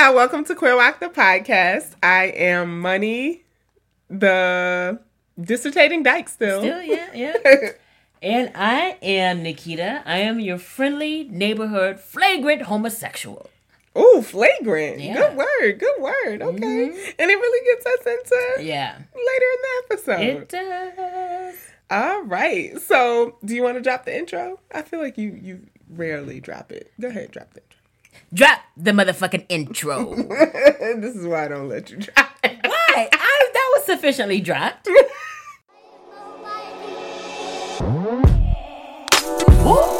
Yeah, welcome to Queer WOC the podcast. I am Money, the dissertating dyke still. Still, yeah, yeah. and I am Nikita. I am your friendly neighborhood flagrant homosexual. Ooh, flagrant. Yeah. Good word. Good word. Okay. Mm-hmm. And it really gets us into Yeah. later in the episode. It does. All right. So, do you want to drop the intro? I feel like you you rarely drop it. Go ahead, drop the Drop the motherfucking intro. this is why I don't let you drop. Why? I, that was sufficiently dropped.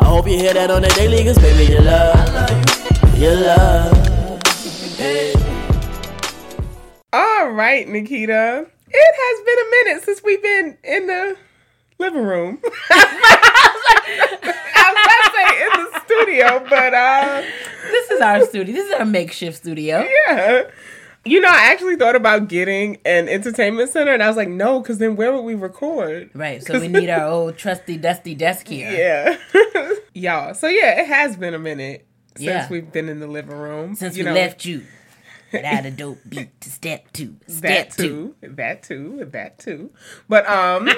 I hope you hear that on the daily, cause baby, you love. You love. All right, Nikita. It has been a minute since we've been in the living room. I was about to say in the studio, but uh, This is our studio. This is our makeshift studio. yeah. You know, I actually thought about getting an entertainment center, and I was like, no, because then where would we record? Right, so we need our old trusty dusty desk here. Yeah. Y'all. So, yeah, it has been a minute since Yeah. we've been in the living room. Since You we know, left you. Without a dope beat to step two. Step that two. too, that too, that too. But um,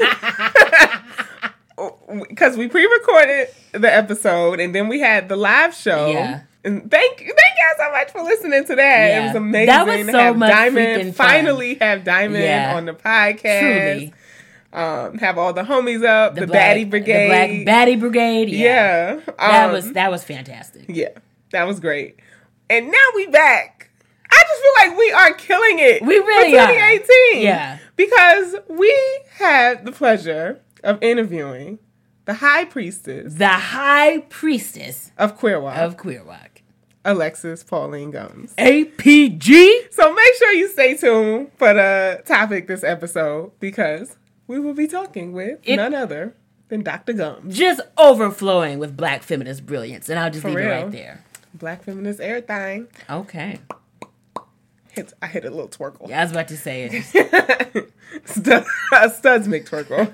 because we pre-recorded the episode and then we had the live show. Yeah. And thank you. thank y'all so much for listening to that. It was amazing. That was to so have much Diamond fun. finally have Diamond Yeah. on the podcast. Truly. Um, have all the homies up, the, black- Baddie Brigade. The Black Baddie Brigade. Yeah. yeah. That Um, was that was fantastic. yeah. That was great. And now we back. I just feel like we are killing it. We really for are. 2018. Yeah. Because we had the pleasure of interviewing the high priestess The high priestess of Queer WOC, of Queer WOC. Alexis Pauline Gumbs. APG. So make sure you stay tuned for the topic this episode because we will be talking with It- none other than Dr. Gumbs. Just overflowing with black feminist brilliance. And I'll just For leave it real. right there. Black feminist everything. Okay. Hit, I hit a little twerkle. Yeah, I was about to say it. Stud, studs make twerkle.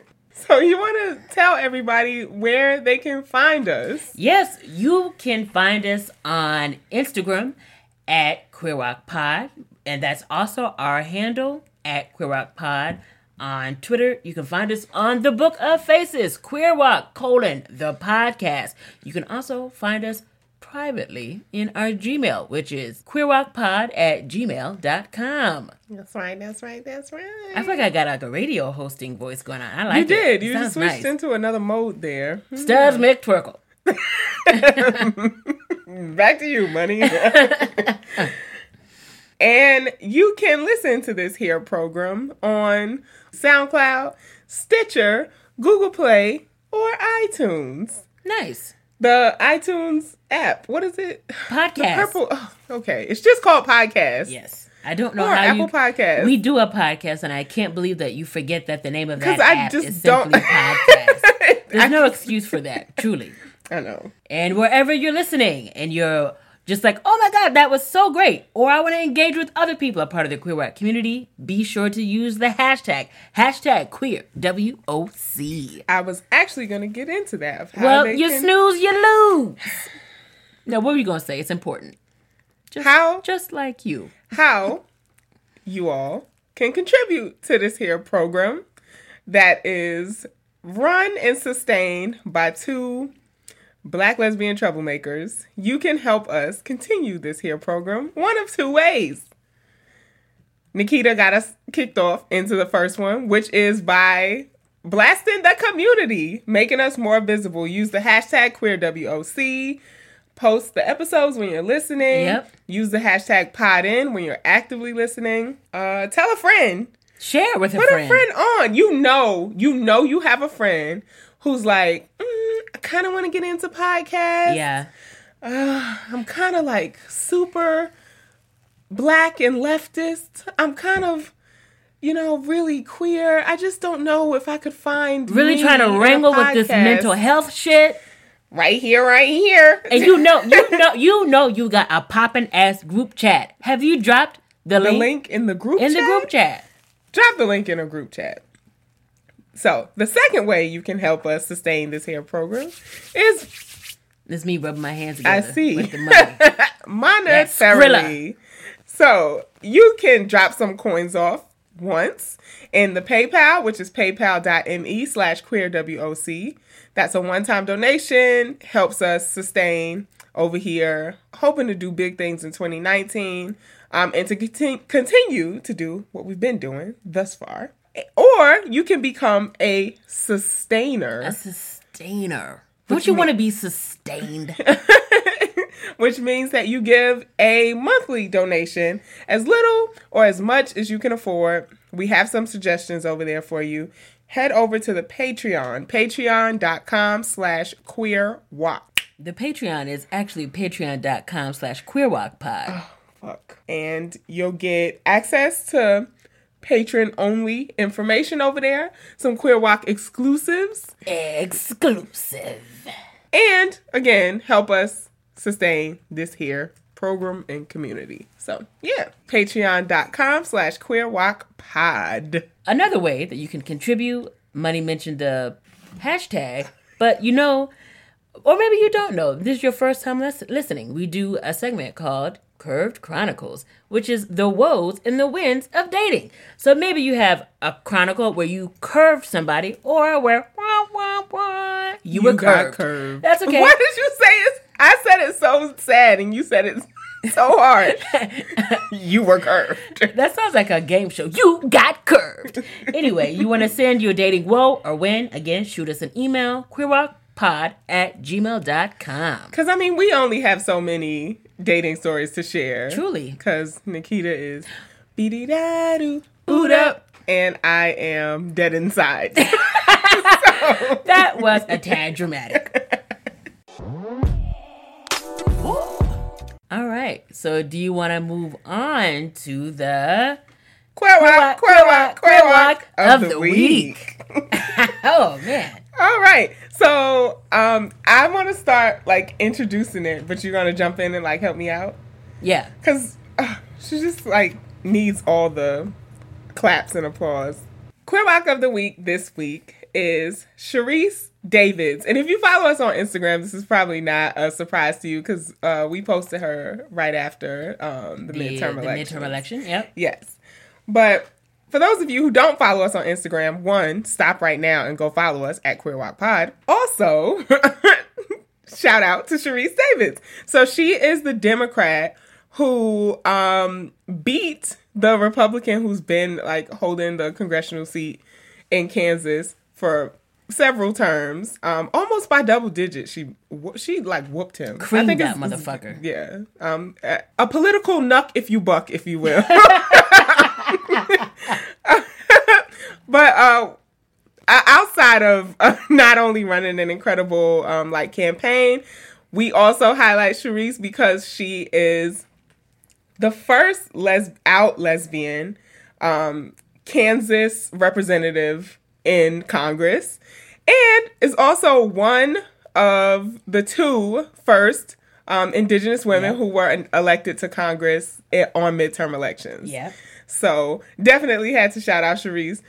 so you want to tell everybody where they can find us? Yes, you can find us on Instagram at QueerWOC Pod, and that's also our handle at QueerWOC Pod. On Twitter, you can find us on the Book of Faces, QueerWOC colon the podcast. You can also find us privately in our Gmail, which is queerwocpod at gmail.com. That's right. That's right. That's right. I feel like I got like a radio hosting voice going on. I like you did. It You just switched nice. into another mode there. Studs make hmm. twerkle. Back to you, money. and you can listen to this here program on SoundCloud, Stitcher, Google Play, or iTunes. Nice. The iTunes app. What is it? The Podcast. purple. Oh, okay, it's just called podcast. Yes. I don't know Or how Apple you Podcast. We do a podcast, and I can't believe that you forget that the name of that I app just is don't- simply podcast. There's I no excuse for that, truly. I know. And wherever you're listening, and you're just like, "Oh my god, that was so great," or I want to engage with other people, a part of the queer WOC community, be sure to use the hashtag hashtag queer W O C. I was actually going to get into that. Well, you can- snooze, you lose. now, what were you gonna say? It's important. Just, How? Just like you. how you all can contribute to this here program that is run and sustained by two black lesbian troublemakers. You can help us continue this here program one of two ways. Nikita got us kicked off into the first one, which is by blasting the community, making us more visible. Use the hashtag QueerWOC. Post the episodes when you're listening. Yep. Use the hashtag PodIn when you're actively listening. Uh, tell a friend. Share with a Put friend. Put a friend on. You know, you know, you have a friend who's like, mm, I kind of want to get into podcasts. Yeah. I'm kind of like super black and leftist. I'm kind of, you know, really queer. I just don't know if I could find Really trying to wrangle with this mental health shit. right here, right here. And you know, you know, you know, you got a popping ass group chat. Have you dropped the, the link, link in the group in the chat? group chat? Drop the link in a group chat. So the second way you can help us sustain this here program is It's me rubbing my hands together. I see. With the money. monetarily. So you can drop some coins off once in the PayPal, which is paypal.me slash queerwoc. That's a one-time donation, helps us sustain over here, hoping to do big things in 2019, um, and to continue to do what we've been doing thus far. Or you can become a sustainer. a sustainer. Don't you want to be sustained? which means that you give a monthly donation as little or as much as you can afford. We have some suggestions over there for you. Head over to the Patreon, patreon.com slash queer WOC. the Patreon is actually patreon.com slash queer queerwocpod. Oh, fuck. And you'll get access to patron only information over there, some queer WOC exclusives, Exclusive. and again, help us sustain this here program and community. So yeah, patreon.com slash queer WOC pod. Another way that you can contribute, Money mentioned the hashtag, but you know, or maybe you don't know, this is your first time listening. We do a segment called Curved Chronicles, which is the woes and the wins of dating. So maybe you have a chronicle where you curved somebody or where wah, wah, wah, you, were You got curved. curved. That's okay. Why did you say it? I said it so sad and you said it so hard. you were curved. That sounds like a game show. You got curved. anyway, you want to send your dating woe or win? Again, shoot us an email, queerwalkpod at gmail.com. Because I mean, we only have so many dating stories to share. Truly. Because Nikita is beady da doo boot up, and I am dead inside. That was a tad dramatic. All right. So, do you want to move on to the queer WOC, queer WOC, queer WOC of, the, week. oh man, All right. So um, I want to start like introducing it, but you're gonna jump in and like help me out yeah. because uh, she just like needs all the claps and applause. Queer WOC of the Week this week is Sharice Davids. And if you follow us on Instagram, this is probably not a surprise to you because uh, we posted her right after um, the, The, midterm the election. midterm election. Yep. Yes. But for those of you who don't follow us on Instagram, one, stop right now and go follow us at Queer WOC Pod. Also, shout out to Sharice Davids. So she is the Democrat who um beat the Republican who's been like holding the congressional seat in Kansas for several terms, um, almost by double digits. She she like whooped him. Creamed that motherfucker. Yeah, um, a, a political nuck if you buck, if you will. but uh, outside of uh, not only running an incredible um, like campaign, we also highlight Sharice because she is the first les- out lesbian um, Kansas representative in Congress, and is also one of the two first um, Indigenous women who were elected to Congress on midterm elections. Yep. So definitely had to shout out Sharice.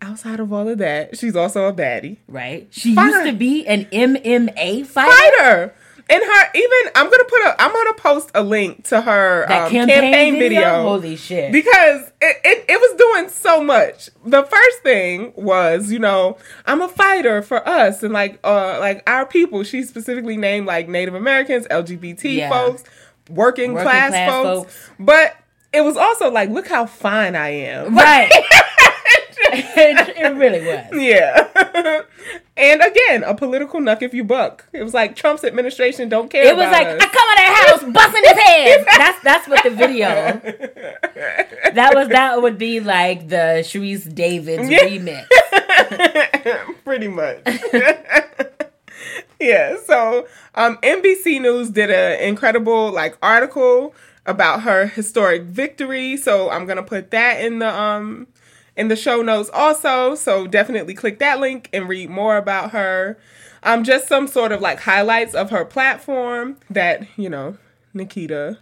Outside of all of that, she's also a baddie. Right. She Fine. used to be an MMA fighter. Fighter. And her even I'm gonna put a I'm gonna post a link to her um, campaign, campaign, video? video. Holy shit. Because it, it, it was doing so much. The first thing was, you know, I'm a fighter for us and like uh like our people. She specifically named like Native Americans, LGBT Yeah. folks, working, Working class, class folks. folks. But it was also like, look how fine I am. right. it, it really was. Yeah. and again, a political nuck if you buck. It was like Trump's administration don't care. It was like us. I come in that house busting his head. That's that's what the video. That was that would be like the Sharice Davids Yeah. remix. Pretty much. yeah. So um, NBC News did an incredible like article about her historic victory. So I'm gonna put that in the um in the show notes also. So definitely click that link and read more about her. Um, just some sort of like highlights of her platform that you know Nikita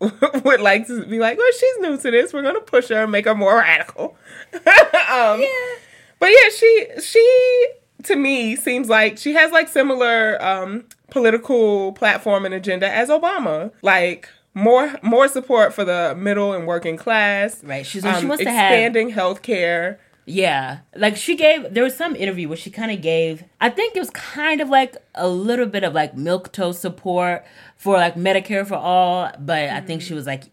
would like to be like, well, she's new to this. We're gonna push her, and make her more radical. um, but yeah, she she to me seems like she has like similar um political platform and agenda as Obama. Like more more support for the middle and working class. Right. She's she Um, wants to have expanding healthcare. Yeah. Like she gave there was some interview where she kind of gave I think it was kind of like a little bit of like milk toast support for like Medicare for all, but I think she was like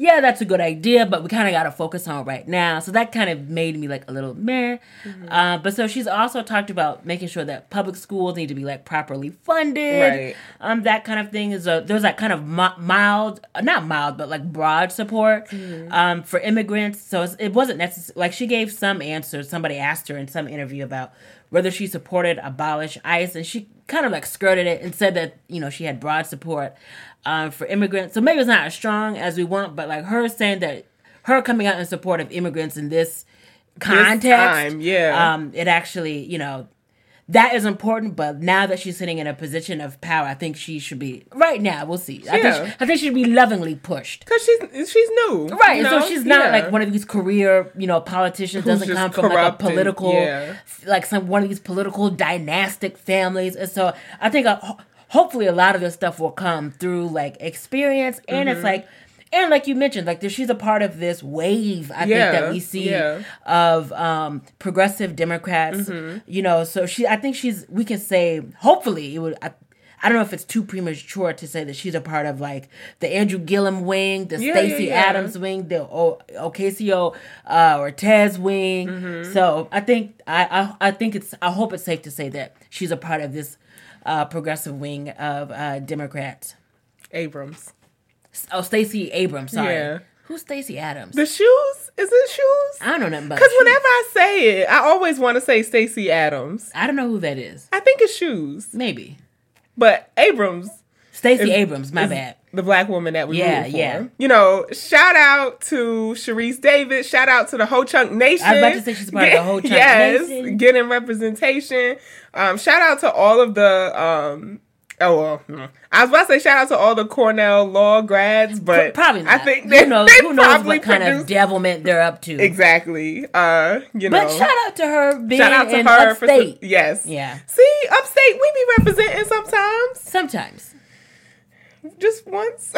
yeah, that's a good idea, but we kind of got to focus on it right now. So that kind of made me like a little meh. Uh, but so she's also talked about making sure that public schools need to be like properly funded. Right. Um, that kind of thing is a, there's that kind of mild, uh, not mild, but like broad support um, for immigrants. So it's, it wasn't necessary. Like she gave some answers. Somebody asked her in some interview about whether she supported abolish ICE, and she kind of like skirted it and said that you know she had broad support um, for immigrants. So maybe it's not as strong as we want, but like her saying that her coming out in support of immigrants in this context, time, yeah. um, it actually you know that is important. But now that she's sitting in a position of power, I think she should be right now. We'll see. I think she, I think she should be lovingly pushed. Cause she's she's new, Right, you and so she's not Yeah. like one of these career, you know, politicians. Who's Doesn't come from like a political, yeah. like some one of these political dynastic families. And so I think ho- hopefully a lot of this stuff will come through like experience, and Mm-hmm. it's like, and like you mentioned, like there, she's a part of this wave. I Yeah, think that we see yeah. of um, progressive Democrats. Mm-hmm. You know, so she, I think she's. We can say hopefully it would. I, I don't know if it's too premature to say that she's a part of like the Andrew Gillum wing, the Yeah, Stacey yeah, yeah. Adams wing, the o- Ocasio uh, Ortez wing. Mm-hmm. So I think I, I I think it's I hope it's safe to say that she's a part of this uh, progressive wing of uh, Democrats. Abrams. Oh, Stacey Abrams. Sorry, Yeah. who's Stacey Adams? The shoes? Is it shoes? I don't know nothing about. Because whenever I say it, I always want to say Stacey Adams. I don't know who that is. I think it's shoes, Maybe but Abrams Stacey Abrams. My is bad. The black woman that we Yeah, for. yeah. You know, shout out to Sharice David. Shout out to the Ho Chunk Nation. I was about to say she's part of the Ho Chunk yes, Nation. getting representation. Um, shout out to all of the. Um, oh well, hmm. I was about to say shout out to all the Cornell law grads, but Probably not. I think they, who knows, they who knows what kind of devilment they're up to. exactly. Uh, you know, But shout out to her being Shout out to in her for upstate. yes, Yeah. See, upstate we be representing sometimes, Sometimes. Just once,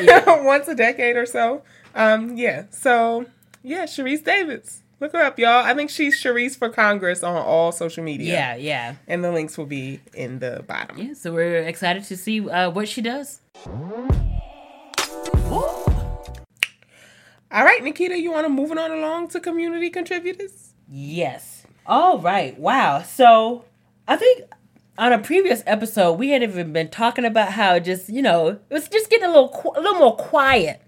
Yeah. once a decade or so. Um, yeah. So yeah, Sharice Davids, look her up, y'all. I think she's Sharice for Congress on all social media. Yeah, yeah. and the links will be in the bottom. Yeah, so we're excited to see uh, what she does. All right, Nikita, you want to moving on along to community contributors? Yes. All right. Wow. So I think on a previous episode we had even been talking about how just you know it was just getting a little a little more quiet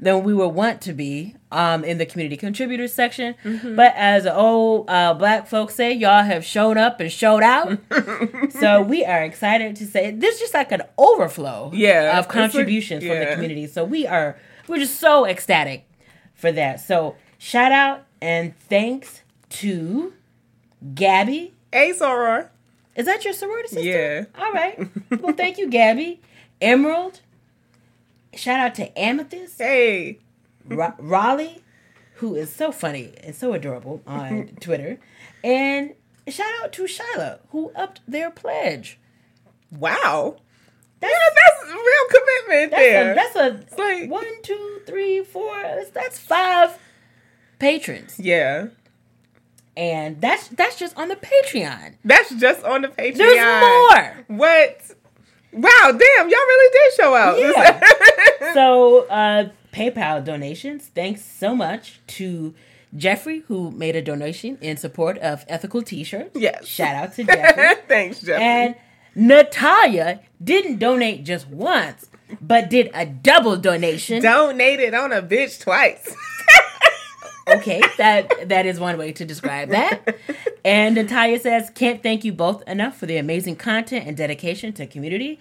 than we were want to be um, in the community contributors section. But as old uh, black folks say, y'all have shown up and showed out. so we are excited to say this is just like an overflow Yeah, of it's like- contributions from the community. So we are we're just so ecstatic for that. So shout out and thanks to Gabby. Hey, Soror. Is that your sorority sister? Yeah. All right. Well, thank you, Gabby. Emerald. Shout out to Amethyst. Hey. Ra- Raleigh, who is so funny and so adorable on Twitter. And shout out to Shyla, who upped their pledge. Wow. That's, Yeah, that's real commitment that's, there. a, that's a It's like- one, two, three, four. That's, that's five patrons. yeah. And that's that's just on the Patreon. That's just on the Patreon. There's more. What? Wow, damn, y'all really did show out. Yeah. so uh PayPal donations. Thanks so much to Jeffrey, who made a donation in support of ethical T-shirts. Yes. Shout out to Jeffrey. Thanks, Jeffrey. and Natalia didn't donate just once, but did a double donation. Donated on a bitch twice. okay, that that is one way to describe that. And Natalia says, "Can't thank you both enough for the amazing content and dedication to community.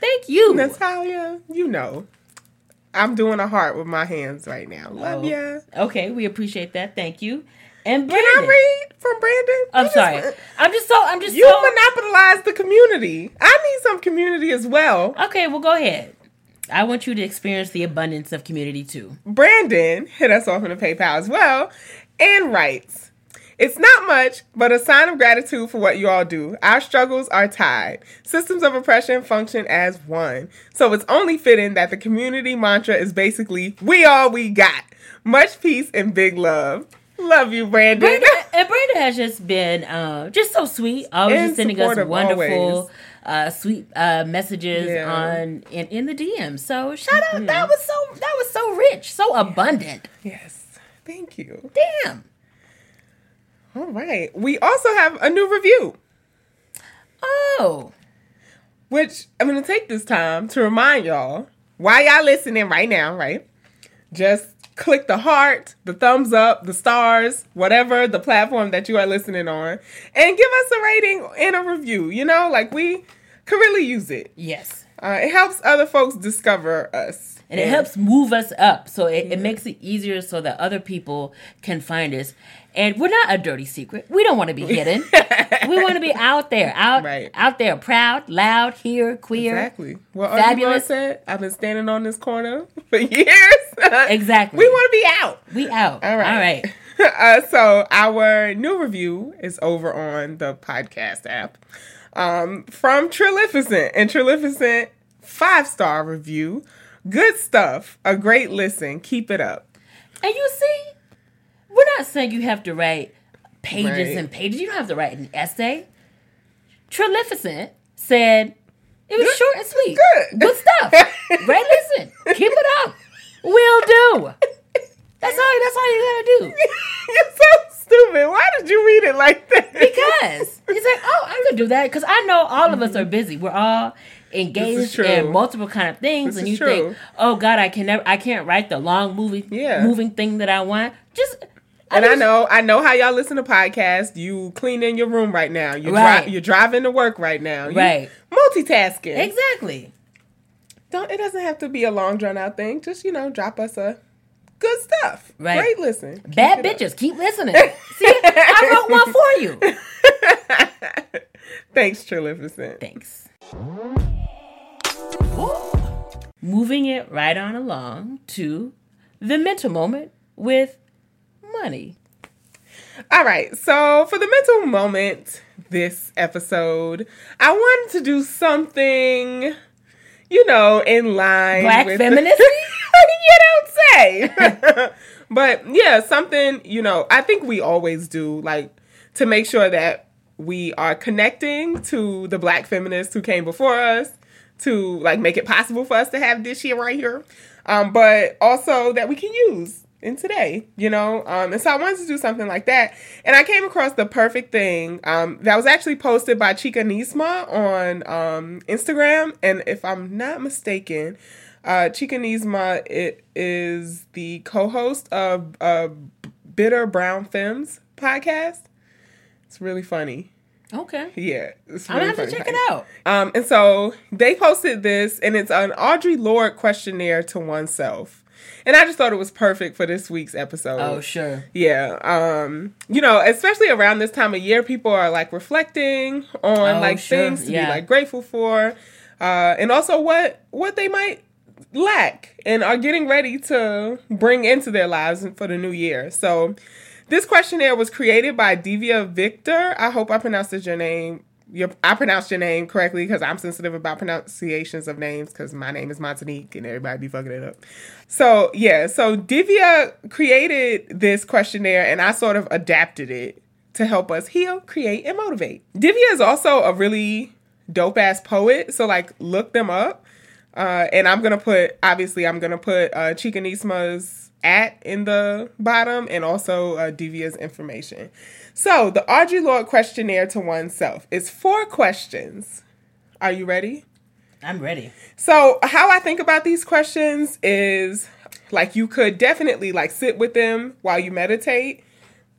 Thank you." Natalia, you know. I'm doing a heart with my hands right now. Love Oh. ya. Okay, we appreciate that. Thank you. And Can Brandon. I read from Brandon? I'm You sorry. just- I'm just so. I'm just You so. monopolize the community. I need some community as well. okay, well, go ahead. I want you to experience the abundance of community too. Brandon hit us off in the PayPal as well and writes, It's not much, but a sign of gratitude for what you all do. Our struggles are tied. Systems of oppression function as one. So it's only fitting that the community mantra is basically, We all we got. Much peace and big love. Love you, Brandon. Brandon, and Brandon has just been uh, just so sweet, always And just sending us wonderful, uh, sweet uh, messages Yeah. on in, in the DM. So shout out, that was so that was so rich, so abundant. yes. Thank you. Damn. All right. We also have a new review. Oh, Which I'm gonna take this time to remind y'all why y'all listening right now, right? Just click the heart, the thumbs up, the stars, whatever the platform that you are listening on, and give us a rating and a review. You know, like we could really use it. yes. Uh, it helps other folks discover us. And it helps move us up. So it, it makes it easier so that other people can find us. And we're not a dirty secret. We don't want to be hidden. we want to be out there, out Right. out there, proud, loud, here, queer. Exactly. Well, Fabulous. Said, I've been standing on this corner for years. Exactly. we want to be out. We out. All right. All right. uh, so our new review is over on the podcast app um, from Trilificent. And Trilificent, five star review. Good stuff. A great listen. Keep it up. And you see, we're not saying you have to write pages Right. and pages. You don't have to write an essay. Trilificent said it was short and sweet. good. Good stuff. Right, listen. Keep it up. We'll do. That's all that's all you gotta do. You're so stupid. Why did you read it like that? Because he's like, oh, I could do that. Because I know all of us are mm-hmm. busy. We're all engaged in multiple kind of things, This and you true. think, oh God, I can never, I can't write the long movie, Yeah. moving thing that I want. Just And I just- know, I know how y'all listen to podcasts. You cleaning your room right now. You're, Right. dri- you're driving to work right now. You Right. Multitasking. exactly. Don't. It doesn't have to be a long drawn out thing. Just you know, drop us a good stuff. Right. Great listen. Keep Bad it up. bitches, keep listening. See, I wrote one for you. Thanks, Trilificent. Thanks. Moving it right on along to the mental moment with money. All right. So for the mental moment this episode, I wanted to do something, you know, in line Black with femininity? you don't say. but yeah, something, you know, I think we always do like to make sure that we are connecting to the black feminists who came before us to like make it possible for us to have this shit right here. Um, but also that we can use in today, you know? Um, and so I wanted to do something like that. And I came across the perfect thing um, that was actually posted by Chicanisma on um, Instagram. And if I'm not mistaken, uh, Chicanisma it is the co-host of uh, Bitter Brown Femmes podcast. It's really funny. Okay. Yeah, it's I'm really gonna have to check it out. Um, and so they posted this, and it's an Audre Lorde questionnaire to oneself. And I just thought it was perfect for this week's episode. Oh, sure. Yeah. Um, you know, especially around this time of year, people are like reflecting on Oh, like sure. things to Yeah. be like grateful for. Uh, and also what what they might lack and are getting ready to bring into their lives for the new year. So this questionnaire was created by Divya Victor. I hope I pronounced your name. Your, I pronounced your name correctly because I'm sensitive about pronunciations of names because my name is Montanique and everybody be fucking it up. So yeah, so Divya created this questionnaire and I sort of adapted it to help us heal, create, and motivate. Divya is also a really dope ass poet, so like look them up. Uh, and I'm gonna put obviously I'm gonna put uh, Chicanisma's at in the bottom and also uh, Divya's information. So the Audre Lorde questionnaire to oneself is four questions. Are you ready? I'm ready. So how I think about these questions is like you could definitely like sit with them while you meditate.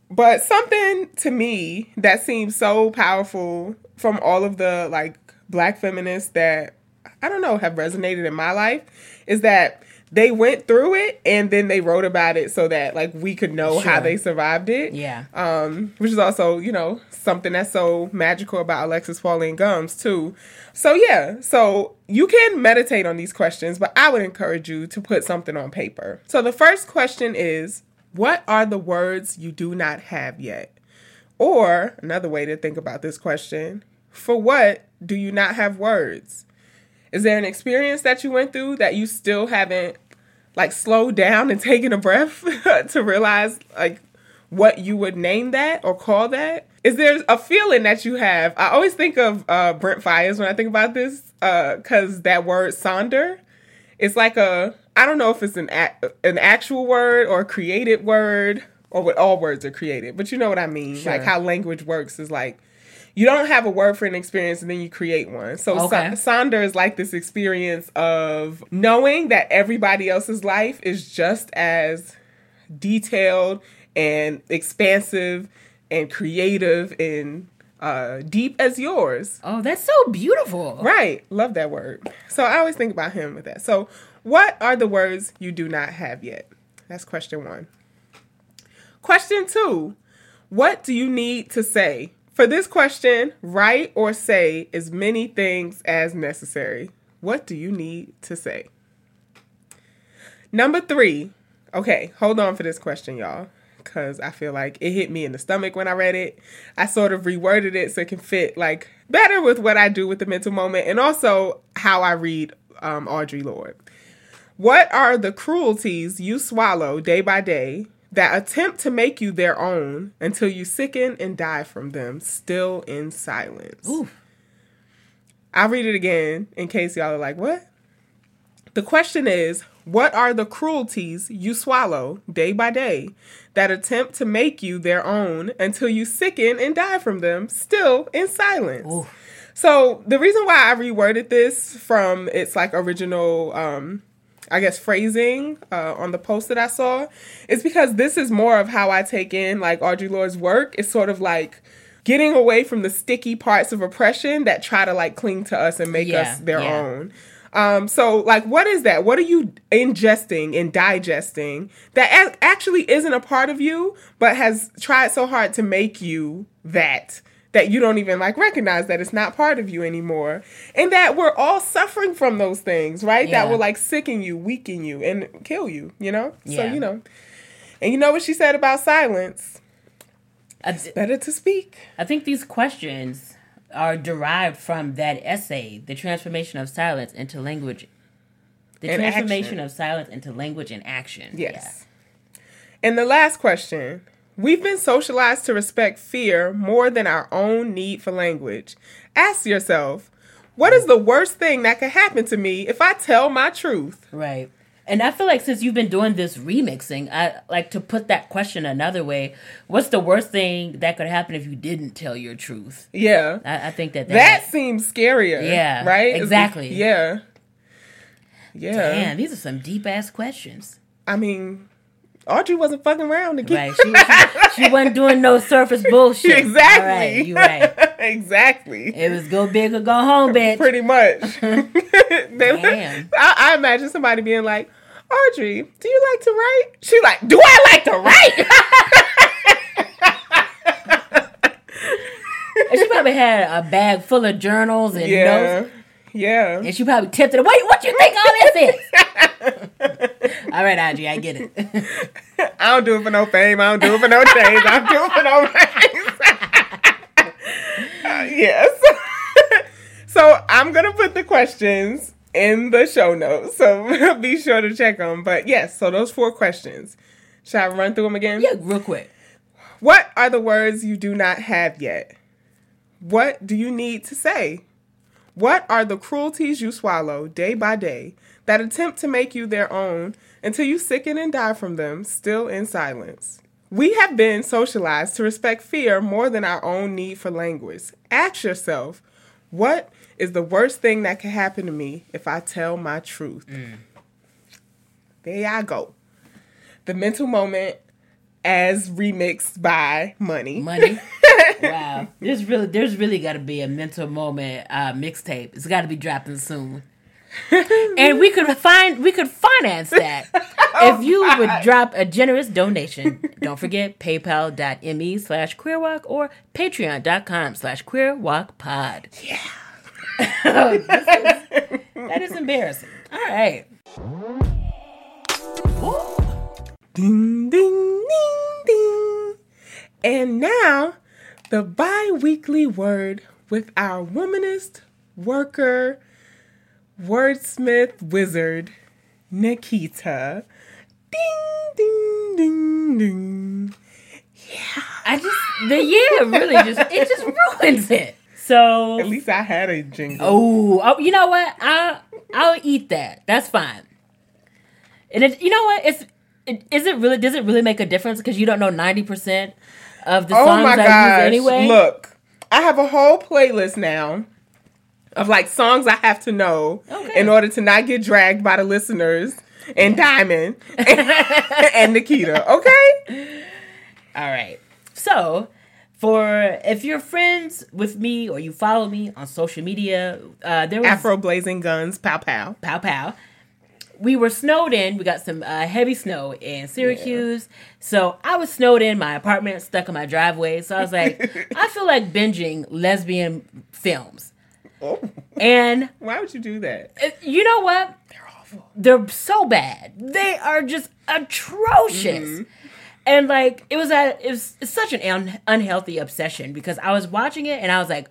But something to me that seems so powerful from all of the like black feminists that I don't know have resonated in my life is that they went through it and then they wrote about it so that like we could know how they survived it. Yeah. Um, which is also, you know, something that's so magical about Alexis Pauline Gumbs too. So yeah, so you can meditate on these questions, but I would encourage you to put something on paper. So the first question is, what are the words you do not have yet? Or another way to think about this question, for what do you not have words? Is there an experience that you went through that you still haven't like slowed down and taken a breath to realize like what you would name that or call that? Is there a feeling that you have? I always think of uh, Brent Fires when I think about this because that word sonder it's like a I don't know if it's an a, an actual word or a created word or what all words are created, but you know what I mean. Sure. Like how language works is like you don't have a word for an experience and then you create one. So Okay. Sa- Sonder is like this experience of knowing that everybody else's life is just as detailed and expansive and creative and uh, deep as yours. Oh, that's so beautiful. Right. Love that word. So I always think about him with that. So, what are the words you do not have yet? That's question one. Question two What do you need to say? For this question, write or say as many things as necessary. What do you need to say? Number three. Okay, hold on for this question, y'all, because I feel like it hit me in the stomach when I read it. I sort of reworded it so it can fit like better with what I do with the mental moment and also how I read um, Audre Lorde. What are the cruelties you swallow day by day that attempt to make you their own until you sicken and die from them, still in silence? Ooh. I'll read it again in case y'all are like, what? The question is, what are the cruelties you swallow day by day that attempt to make you their own until you sicken and die from them, still in silence? Ooh. So the reason why I reworded this from its like original, um, I guess phrasing uh, on the post that I saw is because this is more of how I take in like Audre Lorde's work. It's sort of like getting away from the sticky parts of oppression that try to like cling to us and make Yeah, us their yeah. own. Um, so like, what is that? What are you ingesting and digesting that a- actually isn't a part of you, but has tried so hard to make you that that you don't even like recognize that it's not part of you anymore, and that we're all suffering from those things, right? Yeah. That will like sicken you, weaken you, and kill you. You know. yeah. So you know, and you know what she said about silence? I, Better to speak. I think these questions are derived from that essay, The Transformation of Silence into Language. The And Transformation action. of Silence into Language and Action. Yes. And the last question. We've been socialized to respect fear more than our own need for language. Ask yourself, what is the worst thing that could happen to me if I tell my truth? Right. And I feel like since you've been doing this remixing, I like to put that question another way. What's the worst thing that could happen if you didn't tell your truth? Yeah. I, I think that that, That seems scarier. Yeah, Right? It's- exactly. Yeah. Yeah. man, these are some deep ass questions. I mean, Audre wasn't fucking around to get Right. She, she, she wasn't doing no surface bullshit. Exactly. Right, you right. exactly. It was go big or go home, bitch. Pretty much. Damn. I, I imagine somebody being like, Audre, do you like to write? She like, do I like to write? And she probably had a bag full of journals and yeah. notes. Yeah. And she probably tipped it. Wait, what you think all this is? all right, Audre, I get it. I don't do it for no fame. I don't do it for no change. I do it for no uh, yes. so I'm gonna put the questions in the show notes. So be sure to check them. But yes, so those four questions. Should I run through them again? yeah, real quick. What are the words you do not have yet? What do you need to say? What are the cruelties you swallow day by day that attempt to make you their own until you sicken and die from them, still in silence? We have been socialized to respect fear more than our own need for language. Ask yourself, what is the worst thing that can happen to me if I tell my truth? There I go. The mental moment as remixed by Money. Money. wow. There's really there's really gotta be a mental moment uh mixtape. It's gotta be dropping soon. And we could find we could finance that oh if you would drop a generous donation. Don't forget paypal.me slash queerwoc or patreon.com slash queerwocpod. Yeah. that is embarrassing. All right. Ding, ding, ding, ding. And now, the bi weekly word with our womanist, worker, wordsmith, wizard, Nikita. Ding, ding, ding, ding. Yeah. I just the year really just it just ruins it. So At least I had a jingle. Oh, oh, you know what? I'll I'll eat that. That's fine. And it, you know what? It's it, is it really does it really make a difference because you don't know ninety percent of the Oh songs my I gosh. use anyway? Look, I have a whole playlist now of like songs I have to know Okay. in order to not get dragged by the listeners and Diamond and Nikita. Okay? All right. So, for if you're friends with me or you follow me on social media, uh, there was Afro blazing guns, pow pow. pow pow. We were snowed in. We got some uh, heavy snow in Syracuse. So I was snowed in my apartment, stuck in my driveway. So I was like, I feel like binging lesbian films. Oh, And why would you do that? uh, you know what? They're awful. They're so bad. They are just atrocious. Mm-hmm. And like it was a it was it's such an un- unhealthy obsession because I was watching it and I was like,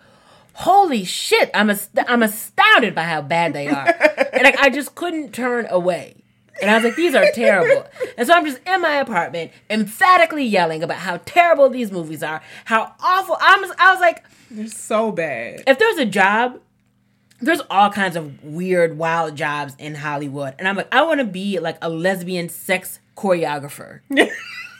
"Holy shit! I'm ast- I'm astounded by how bad they are." and like I just couldn't turn away. And I was like, "These are terrible." And so I'm just in my apartment, emphatically yelling about how terrible these movies are, how awful. I'm I was like, They're so bad. if there's a job, there's all kinds of weird, wild jobs in Hollywood, and I'm like, I want to be like a lesbian sex choreographer.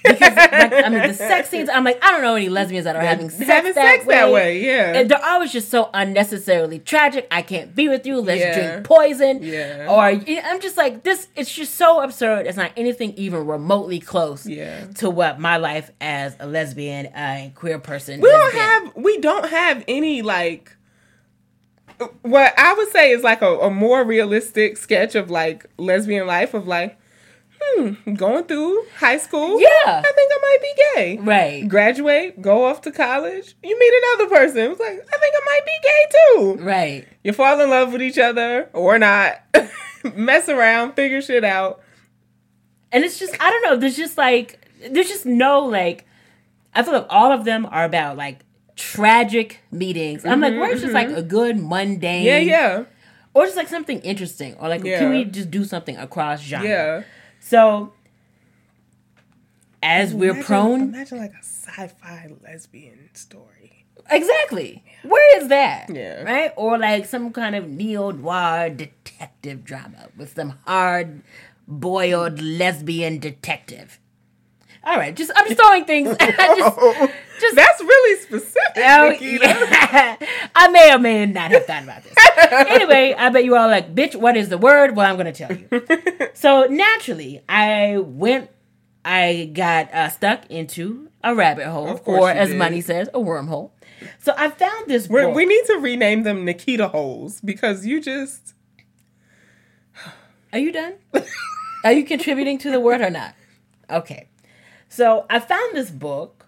because like, I mean, the sex scenes, I'm like, I don't know any lesbians that are having sex, Having that, sex way. that way, yeah. And they're always just so unnecessarily tragic. I can't be with you. Let's Yeah. drink poison. Yeah. Or I'm just like this. It's just so absurd. It's not anything even remotely close Yeah. to what my life as a lesbian uh, and queer person. we don't been. have we don't have any like what I would say is like a, a more realistic sketch of like lesbian life of like hmm going through high school Yeah. I think I might be gay right. graduate go off to college you meet another person it's like I think I might be gay too Right. you fall in love with each other or not mess around figure shit out And it's just I don't know. There's just like there's just no like I feel like all of them are about like tragic meetings. I'm like, where's just like a good mundane, yeah yeah or just like something interesting, or like Yeah. can we just do something across genre? yeah So as we're prone, imagine like a sci-fi lesbian story exactly. Where is that? Yeah. Right? Or like some kind of neo noir detective drama with some hard boiled lesbian detective. All right, just I'm just throwing things. just, just That's really specific, Oh, Nikita. yeah. I may or may not have thought about this. anyway, I bet you all like, bitch, what is the word? Well, I'm going to tell you. so naturally, I went, I got uh, stuck into a rabbit hole, or as did. Money says, a wormhole. So I found this book. we need to rename them Nikita holes because you just Are you done? Are you contributing to the word or not? Okay. So I found this book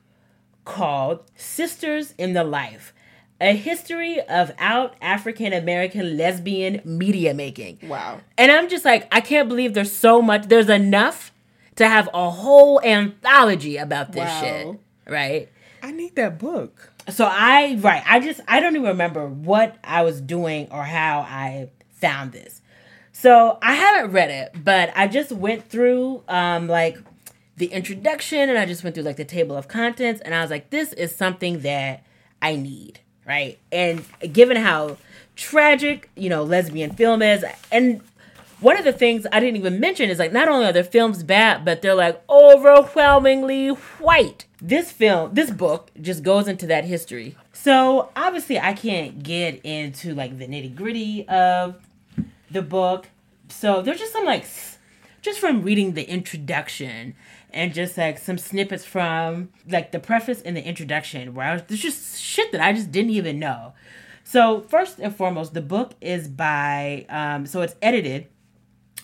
called Sisters in the Life A History of Out African American Lesbian Media Making. wow. And I'm just like, I can't believe there's so much, there's enough to have a whole anthology about this Wow. shit. Right? I need that book. So I right, I just I don't even remember what I was doing or how I found this. So I haven't read it, but I just went through um like the introduction and I just went through like the table of contents and I was like this is something that I need, right? And given how tragic, you know, lesbian film is. And one of the things I didn't even mention is like not only are the films bad, but they're like overwhelmingly white. This film, this book just goes into that history. So obviously I can't get into like the nitty gritty of the book. So there's just some like just from reading the introduction and just like some snippets from like the preface and the introduction where I was, there's just shit that I just didn't even know. So first and foremost, the book is by um, so it's edited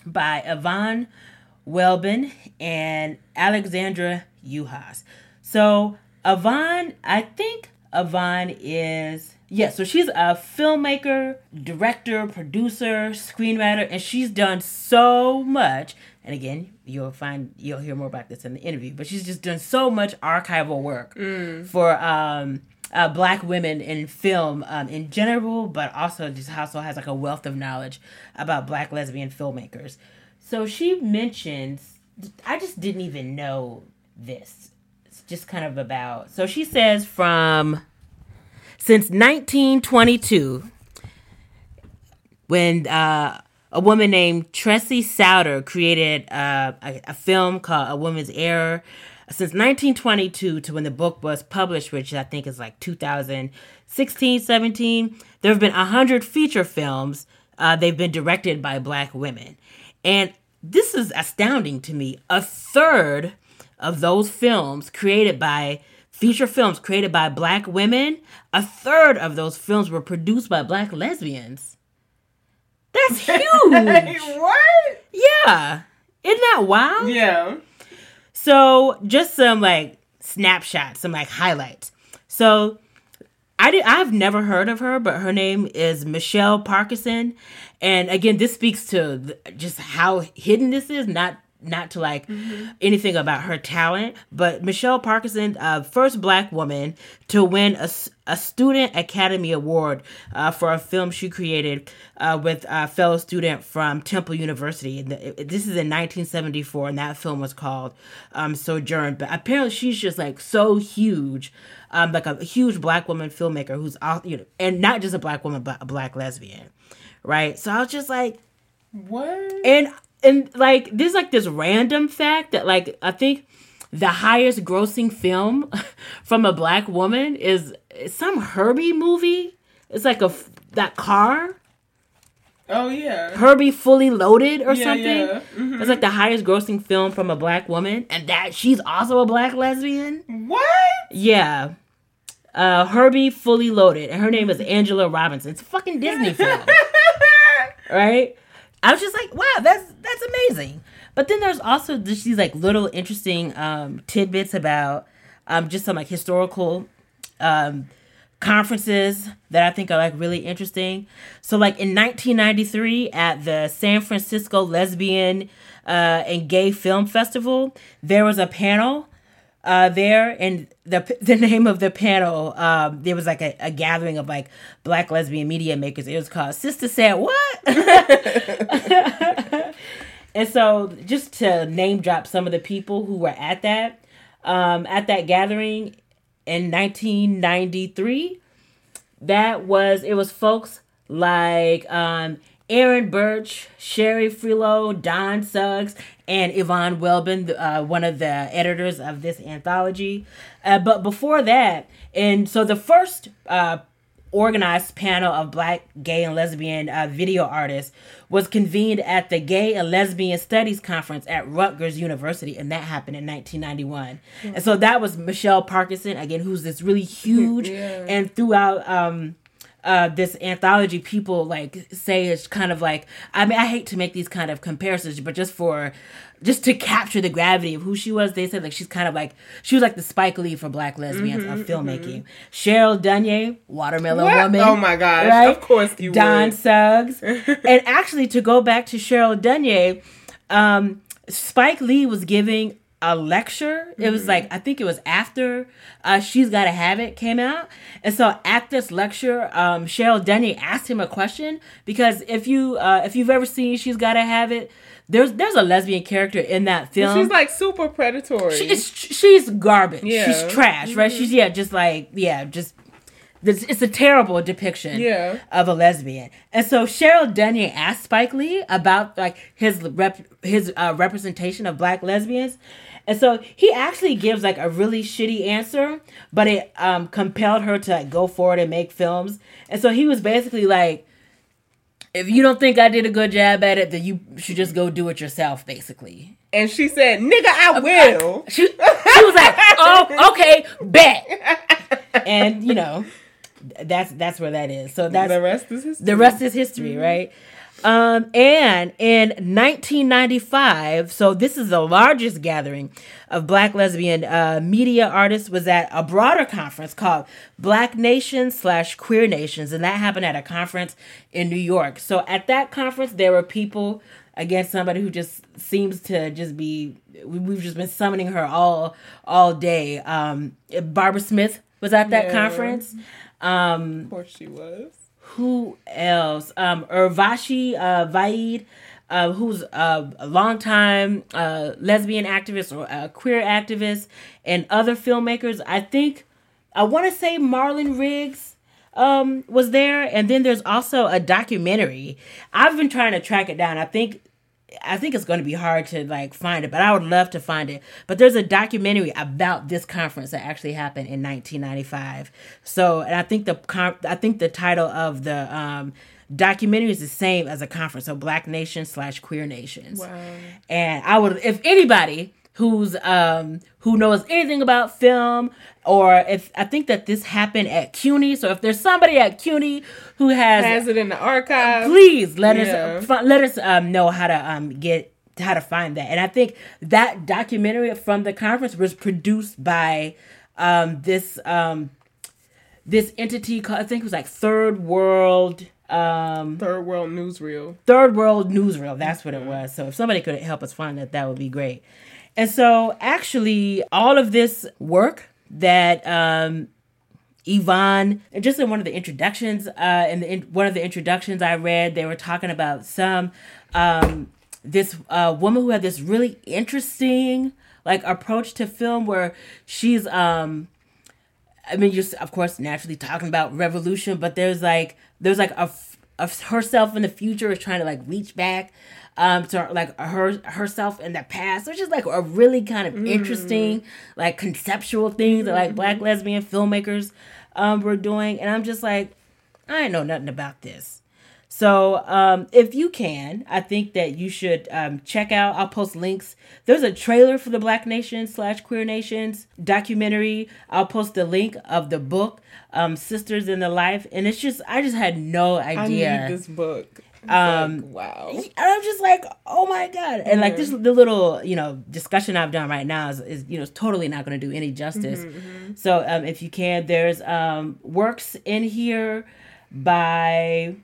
by Yvonne Welbon and Alexandra Juhasz. So Yvonne, I think Yvonne is yeah, so she's a filmmaker, director, producer, screenwriter, and she's done so much. And again, you'll find you'll hear more about this in the interview, but she's just done so much archival work for um uh, black women in film um, in general, but also just also has like a wealth of knowledge about black lesbian filmmakers. So she mentions, I just didn't even know this. It's just kind of about. So she says from since 1922, when uh, a woman named Tressie Souders created uh, a, a film called A Woman's Error. Since 1922 to when the book was published, which I think is like 2016, 17, there have been 100 feature films. Uh, they've been directed by black women. And this is astounding to me. A third of those films created by feature films created by black women, a third of those films were produced by black lesbians. That's huge. what? yeah. Isn't that wild? Yeah. So just some like snapshots, some like highlights. So I did I've never heard of her, but her name is Michelle Parkerson. And again, this speaks to just how hidden this is, not not to like anything about her talent, but Michelle Parkerson, uh, first black woman to win a, a Student Academy Award uh, for a film she created uh, with a fellow student from Temple University. And this is in 1974, and that film was called um, Sojourn. But apparently, she's just like so huge, um, like a huge black woman filmmaker who's, you know, and not just a black woman, but a black lesbian, right? So I was just like, What? and and like there's like this random fact that like I think the highest grossing film from a black woman is some Herbie movie. It's like a that car Oh yeah. Herbie Fully Loaded or Yeah, something. yeah. Mhm. It's like the highest grossing film from a black woman, and that she's also a black lesbian. What? Yeah. Uh, Herbie Fully Loaded, and her name is Angela Robinson. It's a fucking Disney film. right? I was just like, wow, that's that's amazing. But then there's also just these like little interesting um, tidbits about um, just some like historical um, conferences that I think are like really interesting. So like in 1993 at the San Francisco Lesbian uh, and Gay Film Festival, there was a panel uh, there, and the the name of the panel, um, there was like a, a gathering of like black lesbian media makers. It was called Sister Said What? and so, just to name drop some of the people who were at that um, at that gathering in 1993, that was it was folks like um, Aarin Burch, Shari Frilot, Dawn Suggs, and Yvonne Welbon, uh, one of the editors of this anthology. Uh, but before that, and so the first uh, organized panel of black, gay, and lesbian uh, video artists was convened at the Gay and Lesbian Studies Conference at Rutgers University, and that happened in 1991. And so that was Michelle Parkerson, again, who's this really huge, and throughout. Um, uh, this anthology people like say it's kind of like I mean I hate to make these kind of comparisons, but just for just to capture the gravity of who she was, they said like she's kind of like she was like the Spike Lee for black lesbians of filmmaking. Cheryl Dunye, Watermelon What? Woman. Oh my gosh, of course you Dawn would. Suggs. and actually to go back to Cheryl Dunye, um, Spike Lee was giving a lecture. It was like I think it was after uh, "She's Gotta Have It" came out, and so at this lecture, um, Cheryl Dunye asked him a question because if you uh, if you've ever seen "She's Gotta Have It," there's there's a lesbian character in that film. She's like super predatory. She- it's, she's garbage. Yeah. She's trash, right? She's yeah, just like yeah, just This, it's a terrible depiction Yeah. of a lesbian. And so Cheryl Dunye asked Spike Lee about like his rep, his uh, representation of black lesbians. And so he actually gives like a really shitty answer, but it um, compelled her to like, go forward and make films. And so he was basically like, if you don't think I did a good job at it, then you should just go do it yourself, basically. And she said, "Nigga, I will." She, she was like, oh, okay, bet. And, you know, that's that's where that is. So that's the rest is history. the rest is history, right? Um, and in 1995, so this is the largest gathering of black lesbian uh, media artists was at a broader conference called Black Nations slash Queer Nations, and that happened at a conference in New York. So at that conference, there were people again somebody who just seems to just be we- we've just been summoning her all all day. Um, Barbara Smith was at that Yeah. conference. Um, Of course, she was. Who else? Um, Urvashi uh, Vaid, uh, who's uh, a longtime uh, lesbian activist or uh, queer activist, and other filmmakers. I think I want to say Marlon Riggs um, was there, and then there's also a documentary. I've been trying to track it down. I think. I think it's going to be hard to like find it, but I would love to find it. But there's a documentary about this conference that actually happened in 1995. So, and I think the I think the title of the um, documentary is the same as a conference, so Black Nations slash Queer Nations. Wow. And I would, if anybody who's um who knows anything about film, or if I think that this happened at CUNY, so if there's somebody at CUNY who has Has it in the archive? please let Yeah. us let us um, know how to um, get how to find that and i think that documentary from the conference was produced by um, this um, this entity called i think it was like third world um, Third World Newsreel. third world newsreel that's what it was so if somebody could help us find that that would be great and so actually all of this work that um, Yvonne, just in one of the introductions, uh, in, the, in one of the introductions I read, they were talking about some um, this uh, woman who had this really interesting like approach to film where she's um, I mean, just of course, naturally talking about revolution, but there's like there's like a herself in the future is trying to like reach back um to like her herself in the past, which is like a really kind of interesting like conceptual thing that like black lesbian filmmakers um were doing, and I'm just like, I ain't know nothing about this. So, um, if you can, I think that you should um, check out. I'll post links. There's a trailer for the Black Nation slash Queer Nations documentary. I'll post the link of the book, um, Sisters in the Life, and it's just I just had no I idea. need this book. Um, like, wow. And I'm just like, oh my god! And like this, the little you know discussion I've done right now is, is you know totally not going to do any justice. So um, if you can, there's um, works in here by.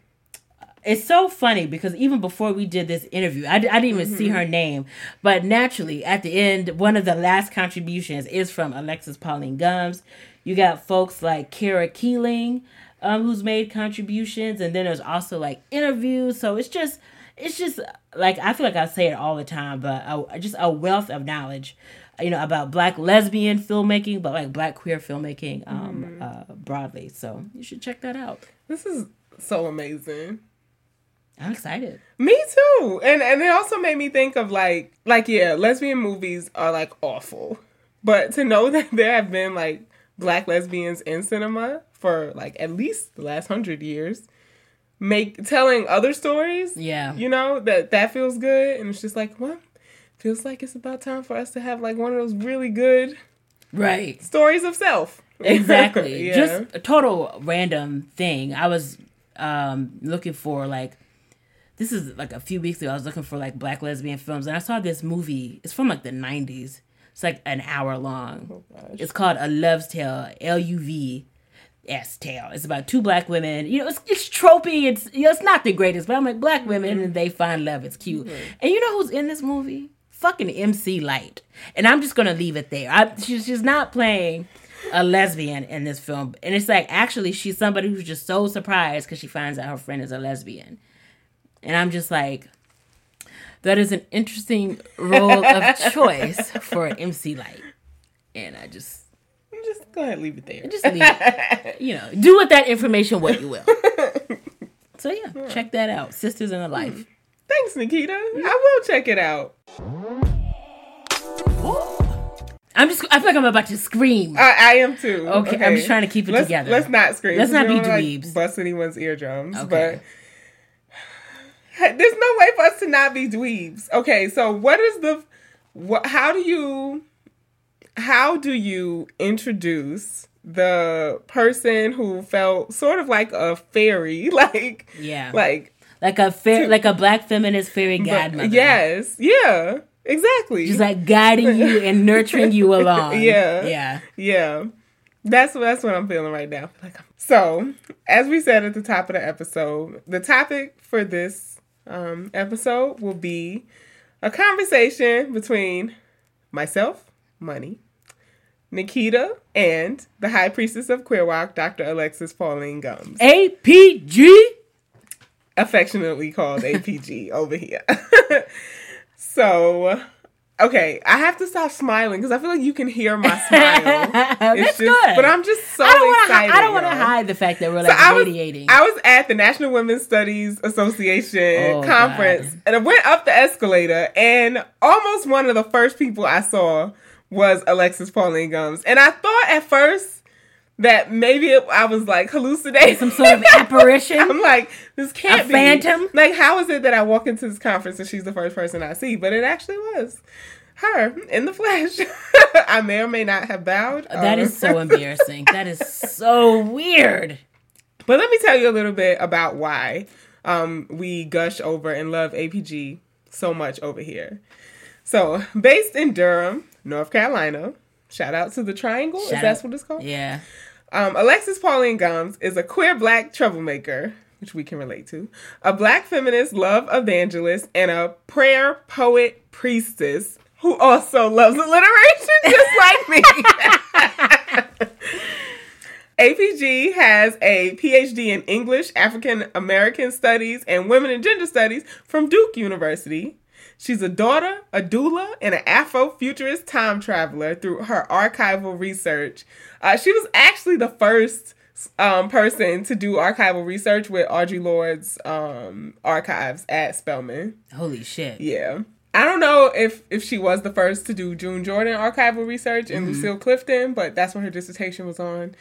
It's so funny because even before we did this interview, I, I didn't even see her name. But naturally, at the end, one of the last contributions is from Alexis Pauline Gumbs. You got folks like Kara Keeling, um, who's made contributions, and then there's also like interviews. So it's just, it's just like I feel like I say it all the time, but a, just a wealth of knowledge, you know, about Black lesbian filmmaking, but like Black queer filmmaking um, uh, broadly. So you should check that out. This is so amazing. I'm excited. Me too. And and it also made me think of like like yeah, lesbian movies are like awful. But to know that there have been like black lesbians in cinema for like at least the last 100 years make telling other stories, Yeah. you know, that that feels good and it's just like, well, feels like it's about time for us to have like one of those really good Right. stories of self. Exactly. Yeah. Just a total random thing. I was um looking for like this is like a few weeks ago I was looking for like black lesbian films and I saw this movie. It's from like the 90s. It's like an hour long. it's called A Love's Tale, L U V S Tale. It's about two black women. You know, it's, it's tropey. It's you know, it's not the greatest, but I'm like black women and they find love. It's cute. Mm-hmm. And you know who's in this movie? Fucking MC Lyte. And I'm just gonna leave it there. I, she's she's not playing a lesbian in this film, and it's like actually she's somebody who's just so surprised because she finds out her friend is a lesbian. And I'm just like, that is an interesting role of choice for MC Lyte. And I just just go ahead, and leave it there. Just leave it. You know, do with that information what you will. So yeah, check that out. Sisters in a hmm. Life. Thanks, Nikita. I will check it out. I'm just. I feel like I'm about to scream. I, I am too. Okay, I'm just trying to keep it let's, together. Let's not scream. Let's not be dweebs. bust anyone's eardrums. Okay. But there's no way for us to not be dweebs. Okay, so what is the what? How do you how do you introduce the person who felt sort of like a fairy, like Yeah. like like a fair, like a black feminist fairy godmother. yes, yeah, exactly. Just like guiding you and nurturing you along. Yeah. Yeah. Yeah. That's that's what I'm feeling right now. Like so, as we said at the top of the episode, the topic for this um, episode will be a conversation between myself, Money, Nikita, and the High Priestess of Queer WOC, Dr. Alexis Pauline Gumbs, APG. affectionately called APG over here. so, okay, I have to stop smiling because I feel like you can hear my smile. That's It's just, good. but I'm just so I don't wanna excited. I don't want to hide the fact that we're So like I was, radiating. I was at the National Women's Studies Association Oh, conference, God. and I went up the escalator, and almost one of the first people I saw was Alexis Pauline Gumbs, and I thought at first that maybe it, I was like hallucinating, Some sort of apparition. I'm like, this can't A be phantom? Like, how is it that I walk into this conference and she's the first person I see? But it actually was her in the flesh. I may or may not have bowed. that is so embarrassing. That is so weird. But let me tell you a little bit about why um, we gush over and love APG so much over here. So, based in Durham, North Carolina, shout out to the Triangle. is Shout that what it's called? Yeah. Um, Alexis Pauline Gumbs is a queer black troublemaker, which we can relate to, a black feminist love evangelist, and a prayer poet priestess who also loves alliteration just like me. APG has a PhD in English, African American Studies, and Women and Gender Studies from Duke University. She's a daughter, a doula, and an Afrofuturist time traveler through her archival research. Uh, she was actually the first um, person to do archival research with Audre Lorde's um, archives at Spelman. Holy shit. Yeah. I don't know if if she was the first to do June Jordan archival research and Lucille Clifton, but that's what her dissertation was on.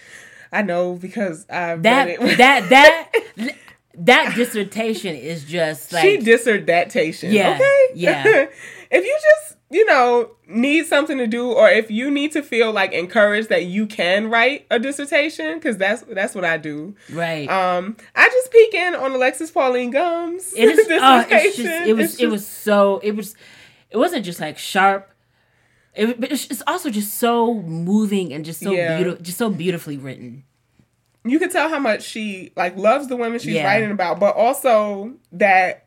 I know because I That read it. that that that dissertation is just like she dissertation. Yeah, Okay. yeah. if you just you know need something to do, or if you need to feel like encouraged that you can write a dissertation, because that's that's what I do. right. Um, I just peek in on Alexis Pauline Gumbs. it is. it's just. It was. It's it was so. It was. It wasn't just like sharp. It, but it's it's also just so moving and just so Yeah. beautiful, just so beautifully written. You can tell how much she like loves the women she's Yeah. writing about, but also that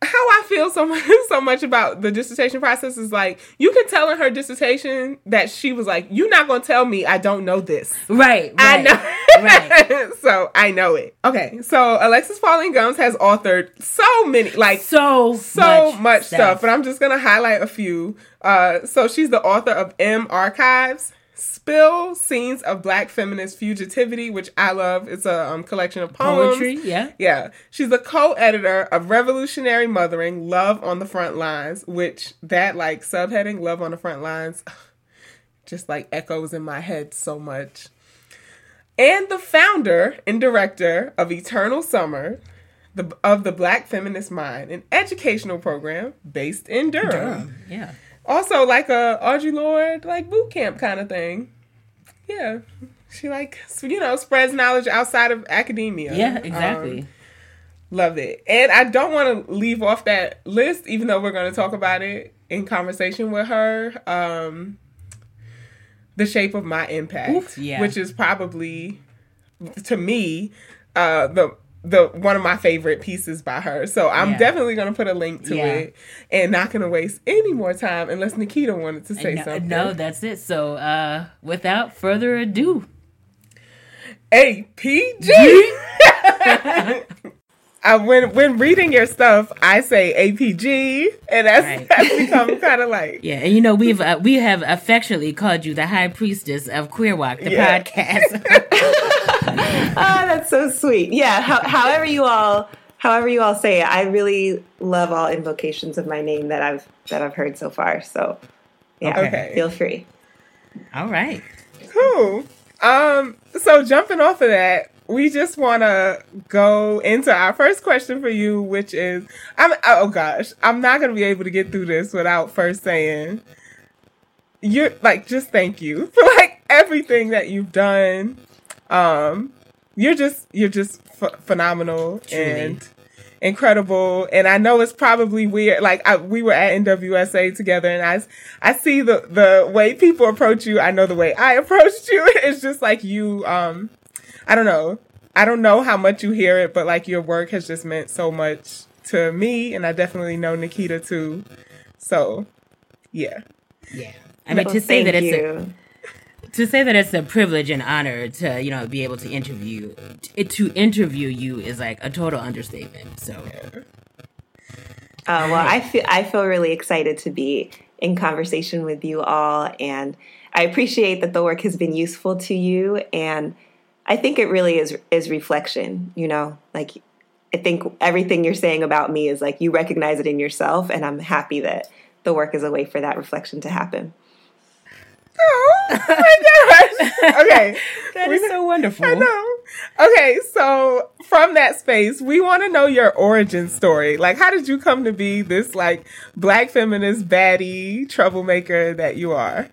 how I feel so much so much about the dissertation process is like you can tell in her dissertation that she was like, "You're not gonna tell me I don't know this." Right. I know, right. so I know it. Okay, so Alexis Pauline Gumbs has authored so many, like So so much, much, stuff. but I'm just gonna highlight a few. Uh, so she's the author of M Archives, Spill Scenes of Black Feminist Fugitivity, which I love. It's a um, collection of poems. poetry. Yeah. Yeah, she's the co-editor of Revolutionary Mothering: Love on the Front Lines, which that like subheading "Love on the Front Lines" just like echoes in my head so much. And the founder and director of Eternal Summer, the of the Black Feminist Mind, an educational program based in Durham. Yeah. Also, like a Audre Lorde like boot camp kind of thing. Yeah, she like you know spreads knowledge outside of academia. Yeah. Um, Exactly. Love it. And I don't want to leave off that list, even though we're going to talk about it in conversation with her. Um, the shape of my impact, Oof, yeah. which is probably to me uh, the the one of my favorite pieces by her. So I'm Yeah. definitely going to put a link to Yeah. it, and not going to waste any more time unless Nikita wanted to say no, something. no, that's it. So, uh, without further ado, APG. I, when when reading your stuff, I say APG, and that's, Right. that's become kind of like Yeah, and you know we've uh, we have affectionately called you the High Priestess of Queer WOC, the Yeah. podcast. Oh, that's so sweet. Yeah, how, however you all however you all say it, I really love all invocations of my name that I've that I've heard so far. So yeah, Okay. feel free. All right. cool. Um, so jumping off of that, we just want to go into our first question for you, which is, I'm oh gosh, I'm not gonna be able to get through this without first saying, you're like just thank you for like everything that you've done. Um, you're just you're just ph phenomenal Truly. and incredible. And I know it's probably weird. Like I, we were at NWSA together, and I I see the the way people approach you. I know the way I approached you. It's just like you. Um, I don't know. I don't know how much you hear it, but like your work has just meant so much to me, and I definitely know Nikita too. So, yeah. Yeah. I mean, Well, to say that thank it's a, you. To say that it's a privilege and honor to you know be able to interview to, interview you is like a total understatement. So Uh, well, I feel I feel really excited to be in conversation with you all, and I appreciate that the work has been useful to you. And I think it really is is reflection. You know, like I think everything you're saying about me is like you recognize it in yourself, and I'm happy that the work is a way for that reflection to happen. Oh my gosh. Okay. that We is so wonderful. I know. Okay, so from that space, we want to know your origin story. Like, how did you come to be this like black feminist baddie troublemaker that you are?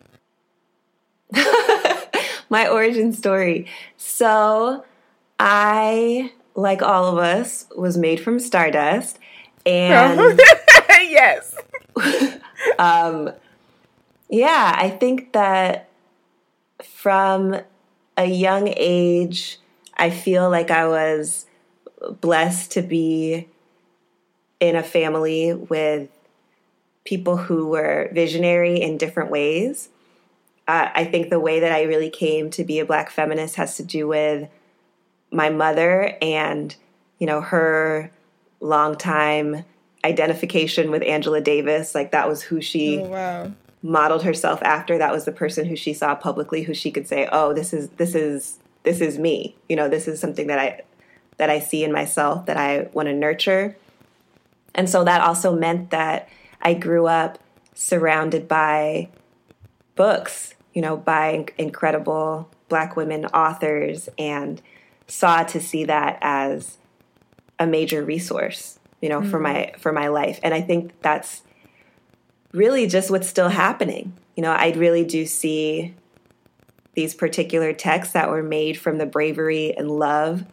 My origin story. So, I, like all of us, was made from stardust, and. yes. um, yeah, I think that from a young age, I feel like I was blessed to be in a family with people who were visionary in different ways. Uh, I think the way that I really came to be a black feminist has to do with my mother and, you know, her long time identification with Angela Davis. Like that was who she Oh, wow. Modeled herself after. That was the person who she saw publicly, who she could say, "Oh, this is this is this is me." You know, this is something that I that I see in myself that I want to nurture. And so that also meant that I grew up surrounded by books, you know, by incredible black women authors and saw to see that as a major resource, you know, for mm-hmm. my for my life. And I think that's really just what's still happening. You know, I really do see these particular texts that were made from the bravery and love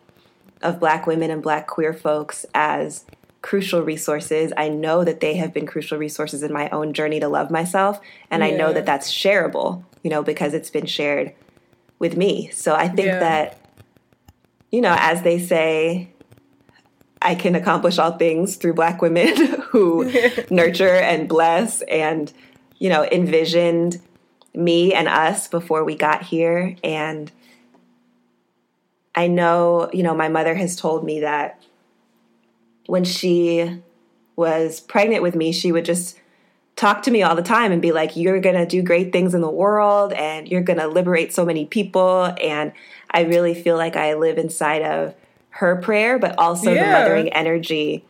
of Black women and Black queer folks as crucial resources. I know that they have been crucial resources in my own journey to love myself. And I know that that's shareable, you know, because it's been shared with me. So I think Yeah. that, you know, as they say, I can accomplish all things through Black women who nurture and bless and, you know, envisioned me and us before we got here. And I know, you know, my mother has told me that when she was pregnant with me, she would just talk to me all the time and be like, You're going to do great things in the world and you're going to liberate so many people. And I really feel like I live inside of her prayer, but also the mothering energy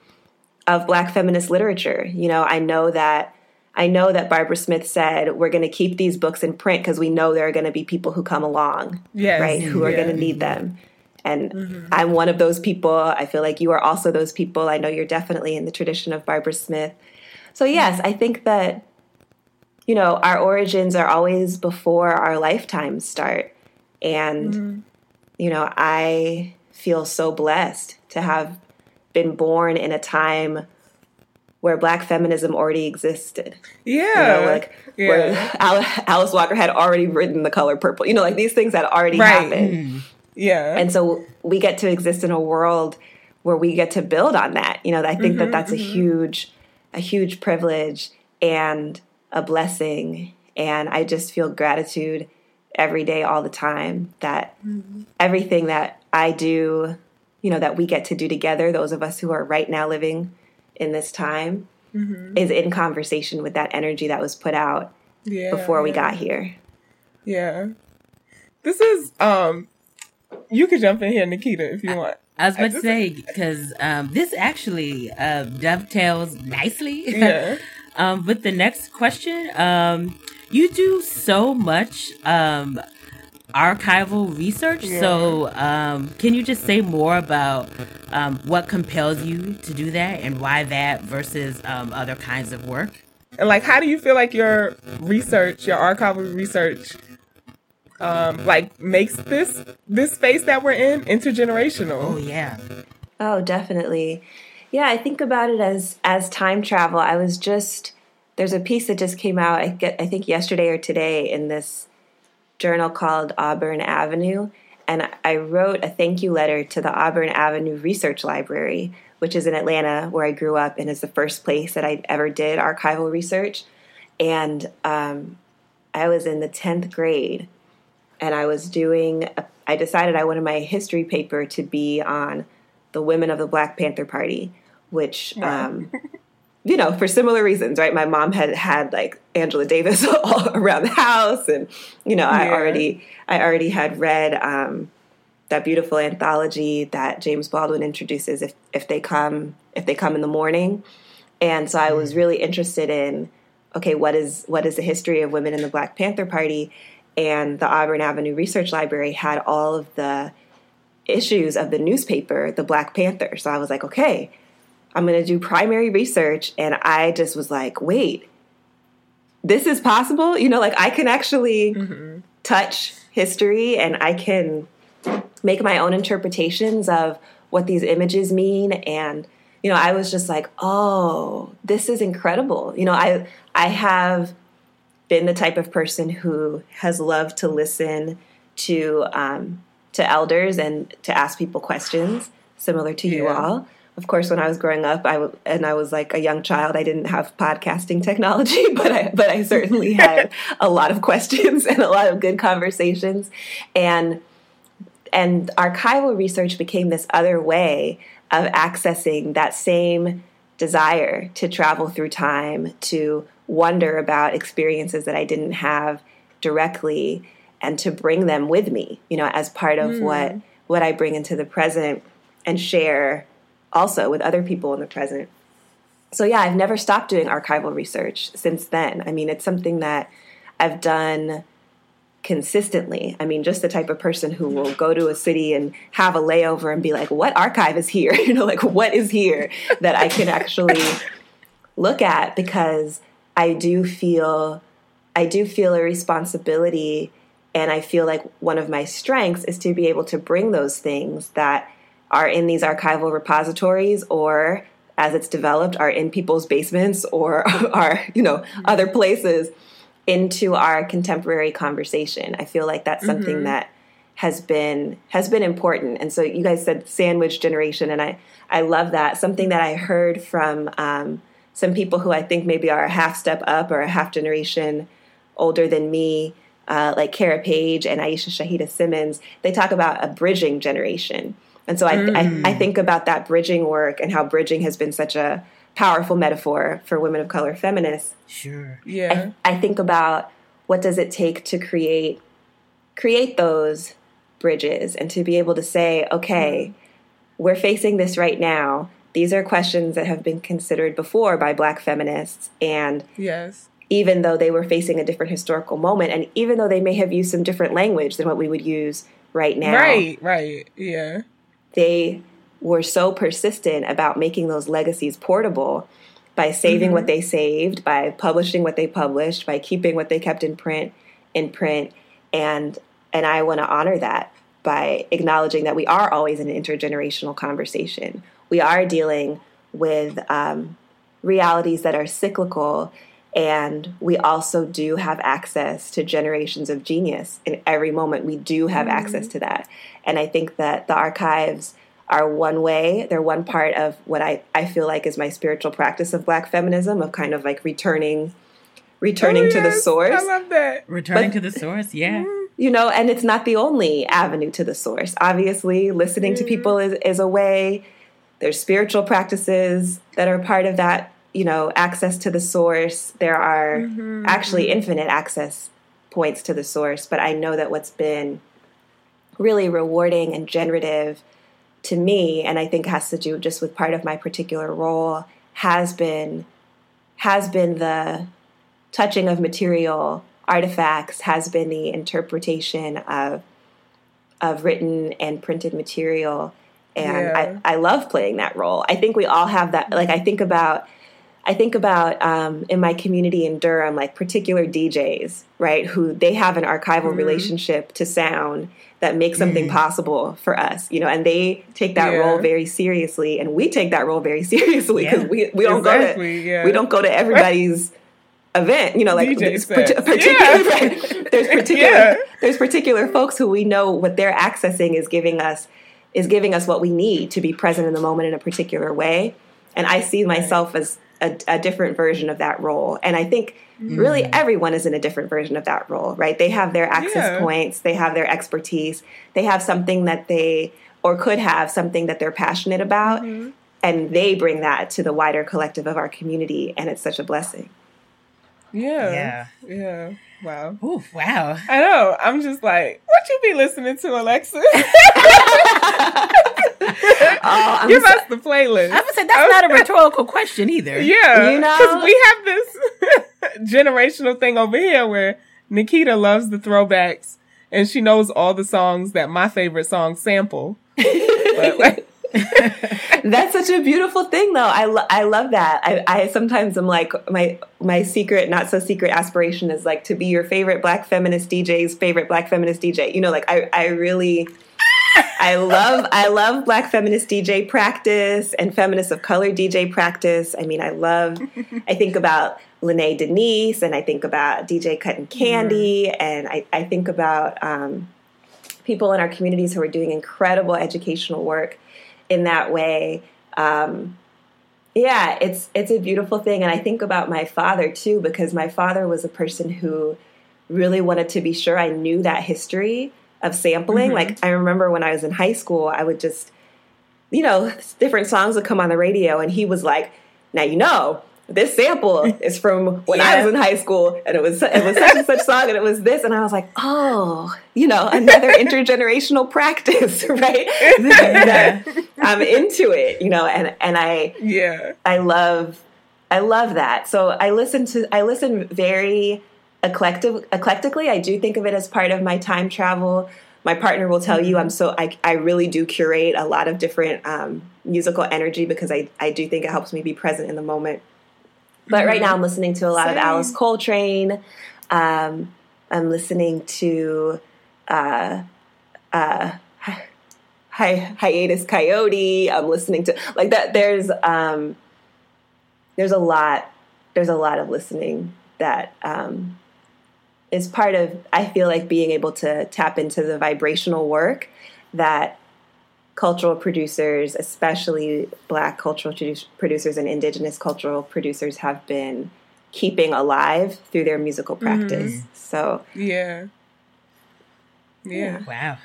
of Black feminist literature. You know, I know that. I know that Barbara Smith said we're going to keep these books in print because we know there are going to be people who come along, Yes. right, who are Yeah. going to need them. And mm-hmm. I'm one of those people. I feel like you are also those people. I know you're definitely in the tradition of Barbara Smith. So, yes, I think that, you know, our origins are always before our lifetimes start. And, mm-hmm. you know, I feel so blessed to have been born in a time where black feminism already existed. Yeah. You know, like yeah. where Alice Walker had already written the color purple. You know, like these things had already Right. happened. Mm. yeah. And so we get to exist in a world where we get to build on that. You know, I think that mm-hmm, that's a mm-hmm. huge, a huge privilege and a blessing. And I just feel gratitude every day, all the time, that mm-hmm. everything that I do, you know that we get to do together those of us who are right now living in this time is in conversation with that energy that was put out Yeah. before we yeah. got here Yeah. This is um you could jump in here, Nikita, if you want. I was about to just- say because um, this actually uh, dovetails nicely Yeah. um, with the next question. Um, you do so much um, archival research, so um, can you just say more about um, what compels you to do that and why that versus um, other kinds of work? And like how do you feel like your research, your archival research um like makes this this space that we're in intergenerational? Oh yeah, Oh, definitely. Yeah, I think about it as as time travel. I was just there's a piece that just came out I get I think yesterday or today in this journal called Auburn Avenue and I wrote a thank you letter to the Auburn Avenue Research Library, which is in Atlanta where I grew up and is the first place that I ever did archival research. And um, I was in the 10th grade and I was doing, a, I decided I wanted my history paper to be on the women of the Black Panther Party, which, um, you know, for similar reasons, right? My mom had had like Angela Davis all around the house, and you know, I already, I already had read um, that beautiful anthology that James Baldwin introduces. If if they come, if they come in the morning, and so I was really interested in, okay, what is what is the history of women in the Black Panther Party? And the Auburn Avenue Research Library had all of the issues of the newspaper, the Black Panther. So I was like, okay, I'm going to do primary research. And I just was like, wait, this is possible? You know, like I can actually touch history and I can make my own interpretations of what these images mean. And, you know, I was just like, oh, this is incredible. You know, I, I have been the type of person who has loved to listen to um, to elders and to ask people questions, similar to you all. Of course, when I was growing up, I w- and I was like a young child, I didn't have podcasting technology, but I but I certainly had a lot of questions and a lot of good conversations, and and archival research became this other way of accessing that same desire to travel through time, to wonder about experiences that I didn't have directly, and to bring them with me, you know, as part of hmm. what what I bring into the present and share also with other people in the present. So yeah, I've never stopped doing archival research since then. I mean, it's something that I've done consistently. I mean, just the type of person who will go to a city and have a layover and be like, what archive is here? You know, like what is here that I can actually look at because I do feel I do feel a responsibility and I feel like one of my strengths is to be able to bring those things that are in these archival repositories or as it's developed are in people's basements or are, you know, other places into our contemporary conversation. I feel like that's something that has been has been important. And so you guys said sandwich generation, and I I love that. Something that I heard from um, some people who I think maybe are a half step up or a half generation older than me, uh, like Cara Page and Aishah Shahidah Simmons. They talk about a bridging generation. And so I, I, I mm. think about that bridging work and how bridging has been such a powerful metaphor for women of color feminists. sure. Yeah. I, I think about what does it take to create create those bridges and to be able to say, okay, we're facing this right now. These are questions that have been considered before by black feminists and yes. even though they were facing a different historical moment and even though they may have used some different language than what we would use right now Right, right. Yeah. They were so persistent about making those legacies portable by saving what they saved, by publishing what they published, by keeping what they kept in print in print and and I want to honor that by acknowledging that we are always in an intergenerational conversation. We are dealing with um, realities that are cyclical, and we also do have access to generations of genius. In every moment, we do have access to that. And I think that the archives are one way, they're one part of what I, I feel like is my spiritual practice of black feminism, of kind of like returning returning Oh, to the source. I love that. Returning But- to the source, yeah. Mm-hmm. you know, and it's not the only avenue to the source. Obviously, listening to people mm-hmm. is, is a way. There's spiritual practices that are part of that, you know, access to the source. There are mm-hmm. actually infinite access points to the source, but I know that what's been really rewarding and generative to me, and I think has to do just with part of my particular role, has been has been the touching of material artifacts, has been the interpretation of of written and printed material. And Yeah. I, I love playing that role. I think we all have that like I think about I think about um, in my community in Durham, like particular DJs, right, who they have an archival relationship to sound that makes something possible for us, you know, and they take that Yeah. role very seriously, and we take that role very seriously because Yeah. we we don't Exactly, go to yeah. we don't go to everybody's event, you know, like particular Yeah. there's particular there's particular folks who we know what they're accessing is giving us is giving us what we need to be present in the moment in a particular way. And I see myself as a, a different version of that role. And I think mm. really everyone is in a different version of that role, right? They have their access Yeah. points, they have their expertise, they have something that they or could have something that they're passionate about. Mm-hmm. And they bring that to the wider collective of our community. And it's such a blessing. Yeah. Yeah. Yeah. Wow. Ooh, wow. I know. I'm just like, what you be listening to, Alexa? Oh, I'm Give us the playlist. I would say that's not a rhetorical question either. Yeah, You know? 'cause we have this generational thing over here where Nikita loves the throwbacks and she knows all the songs that my favorite songs sample. But, like, That's such a beautiful thing, though. I, lo- I love that. I, I sometimes am like my my secret, not so secret aspiration is like to be your favorite Black feminist DJ's favorite Black feminist DJ. You know, like I I really. I love I love black feminist DJ practice and feminist of color DJ practice. I mean, I love I think about Lene Denise and I think about DJ Cutting Candy and I, I think about um, people in our communities who are doing incredible educational work in that way. Um, yeah, it's it's a beautiful thing, and I think about my father too because my father was a person who really wanted to be sure I knew that history of sampling. Mm-hmm. Like I remember when I was in high school, I would just, you know, different songs would come on the radio, and he was like, "Now you know." This sample is from when I was in high school, and it was it was such and such song, and it was this, and I was like, oh, you know, another intergenerational practice, right? That I'm into it, you know, and and I yeah. I love I love that. So I listen to I listen very eclectic eclectically. I do think of it as part of my time travel. My partner will tell you I'm so I I really do curate a lot of different um, musical energy because I I do think it helps me be present in the moment. But right now I'm listening to a lot of Alice Coltrane. Um, I'm listening to uh, uh, hi, Hiatus Kaiyote i'm listening to like that there's um there's a lot there's a lot of listening that um is part of i feel like being able to tap into the vibrational work that cultural producers especially black cultural producers and indigenous cultural producers have been keeping alive through their musical mm-hmm. practice so Yeah. Yeah. Wow.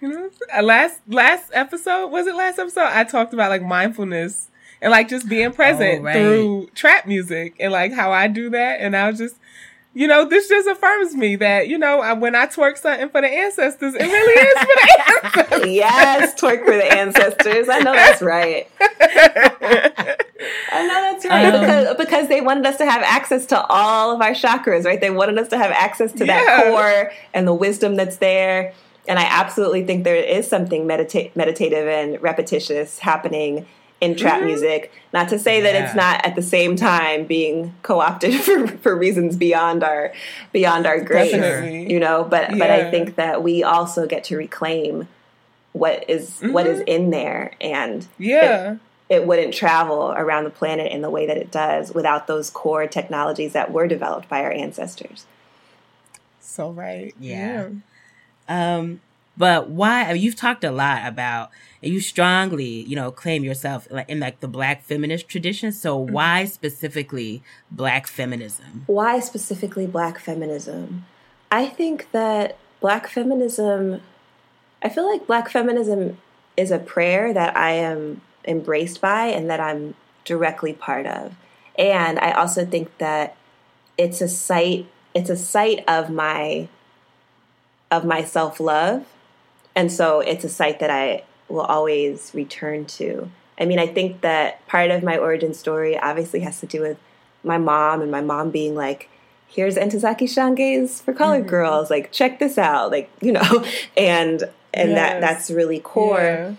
You know, last last episode was it last episode? I talked about like mindfulness and like just being present Oh, right. through trap music and like how I do that. And I was just, you know, this just affirms me that you know I, when I twerk something for the ancestors, it really is for the ancestors. yes twerk for the ancestors i know that's right I know that's right Um, because because they wanted us to have access to all of our chakras, right? They wanted us to have access to that core and the wisdom that's there. And I absolutely think there is something medita- meditative and repetitious happening in trap Mm-hmm. music. Not to say that it's not at the same time being co-opted for, for reasons beyond our beyond our grace, Definitely. you know. But but I think that we also get to reclaim what is what is in there and Mm-hmm. yeah. it wouldn't travel around the planet in the way that it does without those core technologies that were developed by our ancestors. So right. Yeah. Um, but why? I mean, you've talked a lot about, and you strongly, you know, claim yourself in like the Black feminist tradition. So mm-hmm. why specifically Black feminism? Why specifically black feminism? I think that black feminism, I feel like black feminism is a prayer that I am embraced by and that I'm directly part of. And I also think that it's a site it's a site of my of my self-love. And so it's a site that I will always return to. I mean, I think that part of my origin story obviously has to do with my mom and my mom being like, here's Ntozake Shange's for colored Mm-hmm. girls. Like, check this out. Like, you know, and and that that's really core. Yeah.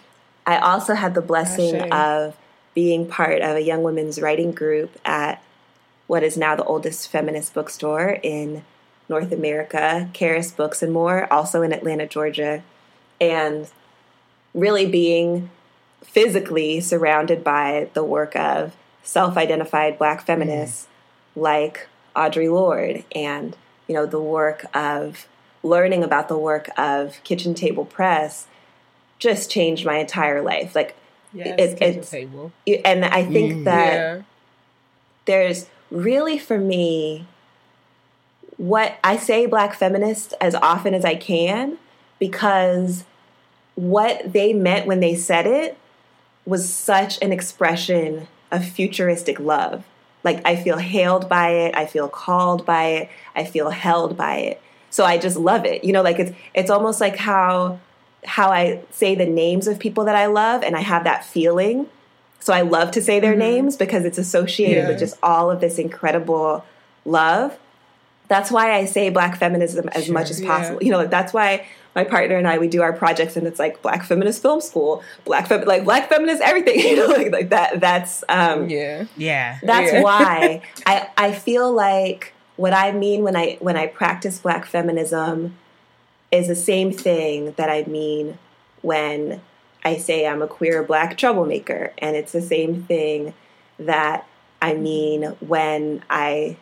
I also had the blessing Ashe. of being part of a young women's writing group at what is now the oldest feminist bookstore in North America, Charis Books and More, also in Atlanta, Georgia. And really being physically surrounded by the work of self identified black feminists like Audre Lorde and you know the work of learning about the work of Kitchen Table Press just changed my entire life like Yes, It- kitchen it's- table. and I think mm. that yeah. there's really for me what I say black feminist as often as I can because what they meant when they said it was such an expression of futuristic love. Like I feel hailed by it, I feel called by it, I feel held by it. So I just love it. You know, like it's it's almost like how how I say the names of people that I love and I have that feeling. So I love to say their mm-hmm. names because it's associated with just all of this incredible love. That's why I say black feminism as much as Yeah. possible. You know, like that's why my partner and I we do our projects and it's like black feminist film school, black fem- like black feminist everything, you know, like, like that that's um Yeah. Yeah. that's Yeah. why I I feel like what I mean when I when I practice black feminism is the same thing that I mean when I say I'm a queer black troublemaker and it's the same thing that I mean when I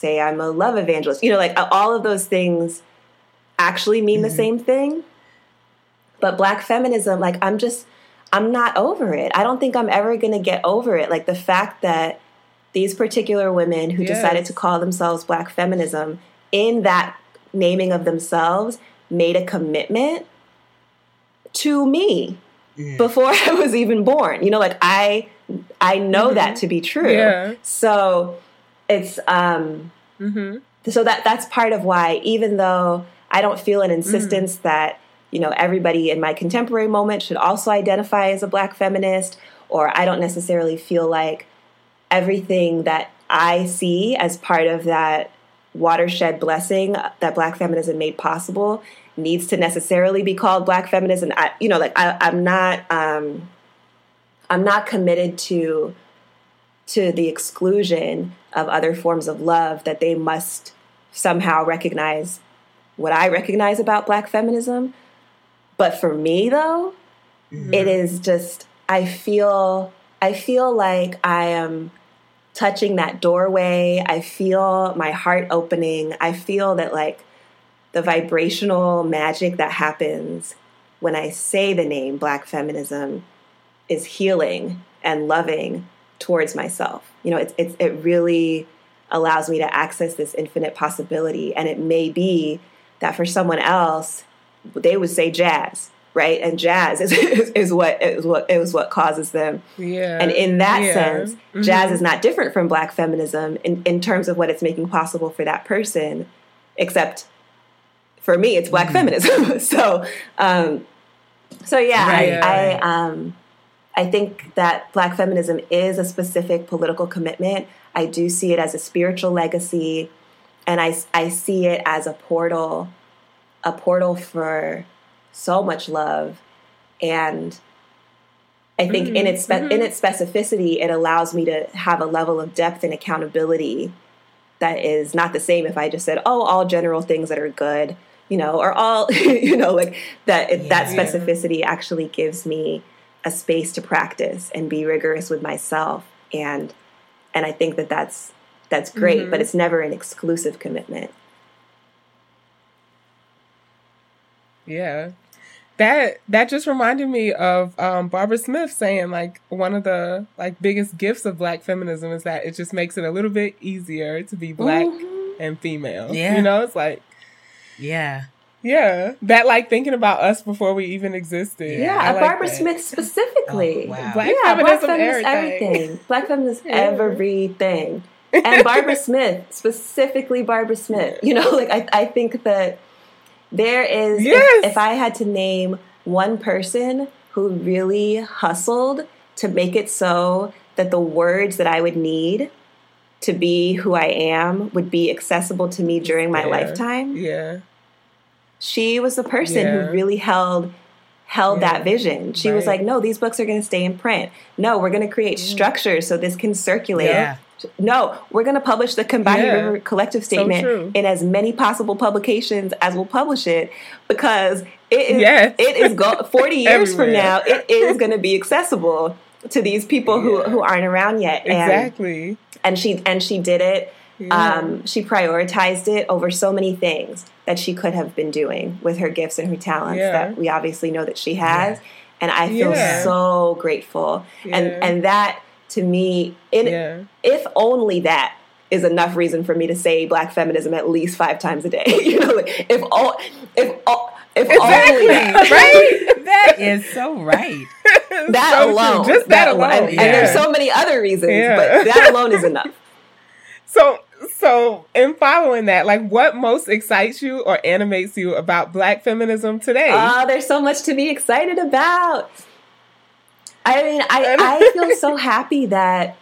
say I'm a love evangelist. You know like uh, all of those things actually mean the mm-hmm. same thing. But black feminism like I'm just I'm not over it. I don't think I'm ever going to get over it. Like the fact that these particular women who decided to call themselves black feminism in that naming of themselves made a commitment to me before I was even born. You know, like I I know that mm-hmm. to be true. Yeah. So it's um Mm-hmm. so that that's part of why even though i don't feel an insistence that you know everybody in my contemporary moment should also identify as a black feminist or i don't necessarily feel like everything that i see as part of that watershed blessing that black feminism made possible needs to necessarily be called black feminism I, you know like I, i'm not um i'm not committed to to the exclusion of other forms of love that they must somehow recognize what I recognize about black feminism. But for me though, mm-hmm. it is just I feel I feel like I am touching that doorway. I feel my heart opening. I feel that like the vibrational magic that happens when I say the name black feminism is healing and loving towards myself. You know, it's, it's it really allows me to access this infinite possibility. And it may be that for someone else, they would say jazz, right? And jazz is, is, is what is what is what causes them. Yeah. And in that Yeah. sense, Mhm. jazz is not different from black feminism in, in terms of what it's making possible for that person, except for me, it's black feminism. so, um, so yeah, Right. I, I, um, I think that black feminism is a specific political commitment. I do see it as a spiritual legacy, and I, I see it as a portal, a portal for so much love, and I think in mm-hmm. its spe- in mm-hmm. its specificity, it allows me to have a level of depth and accountability that is not the same if I just said, "Oh, all general things that are good," you know, or all, you know, like that. It, that Yeah. specificity actually gives me a space to practice and be rigorous with myself, and and I think that that's that's great, but it's never an exclusive commitment. Yeah. That that just reminded me of um, Barbara Smith saying like one of the like biggest gifts of black feminism is that it just makes it a little bit easier to be black and female. Yeah. You know, it's like Yeah. Yeah, that like thinking about us before we even existed. Yeah, I like Barbara that. Smith specifically. Oh, wow. Black yeah, black feminism, feminist everything. everything. Black feminism Yeah. everything. And Barbara Smith, specifically Barbara Smith. You know, like I, I think that there is if- Yes. if, I had to name one person who really hustled to make it so that the words that I would need to be who I am would be accessible to me during my Yeah. lifetime Yeah, she was the person Yeah. who really held held Yeah. that vision. She was like, "No, these books are going to stay in print. No, we're going to create structures so this can circulate. Yeah. No, we're going to publish the Combahee Yeah. River Collective Statement true. in as many possible publications as we'll publish it because it is Yes. it is go- 40 years from now it is going to be accessible to these people who who aren't around yet. And exactly. and she and she did it. Um, she prioritized it over so many things that she could have been doing with her gifts and her talents Yeah. that we obviously know that she has. And I feel Yeah. so grateful. Yeah. And and that to me, in, Yeah. if only that is enough reason for me to say black feminism at least five times a day. you know, like if all if all if only that. right? That is so right. That So true. alone, just that, alone. and, and there's so many other reasons, Yeah. but that alone is enough. So, so in following that, like, what most excites you or animates you about Black feminism today? Oh, there's so much to be excited about. I mean, I, I feel so happy that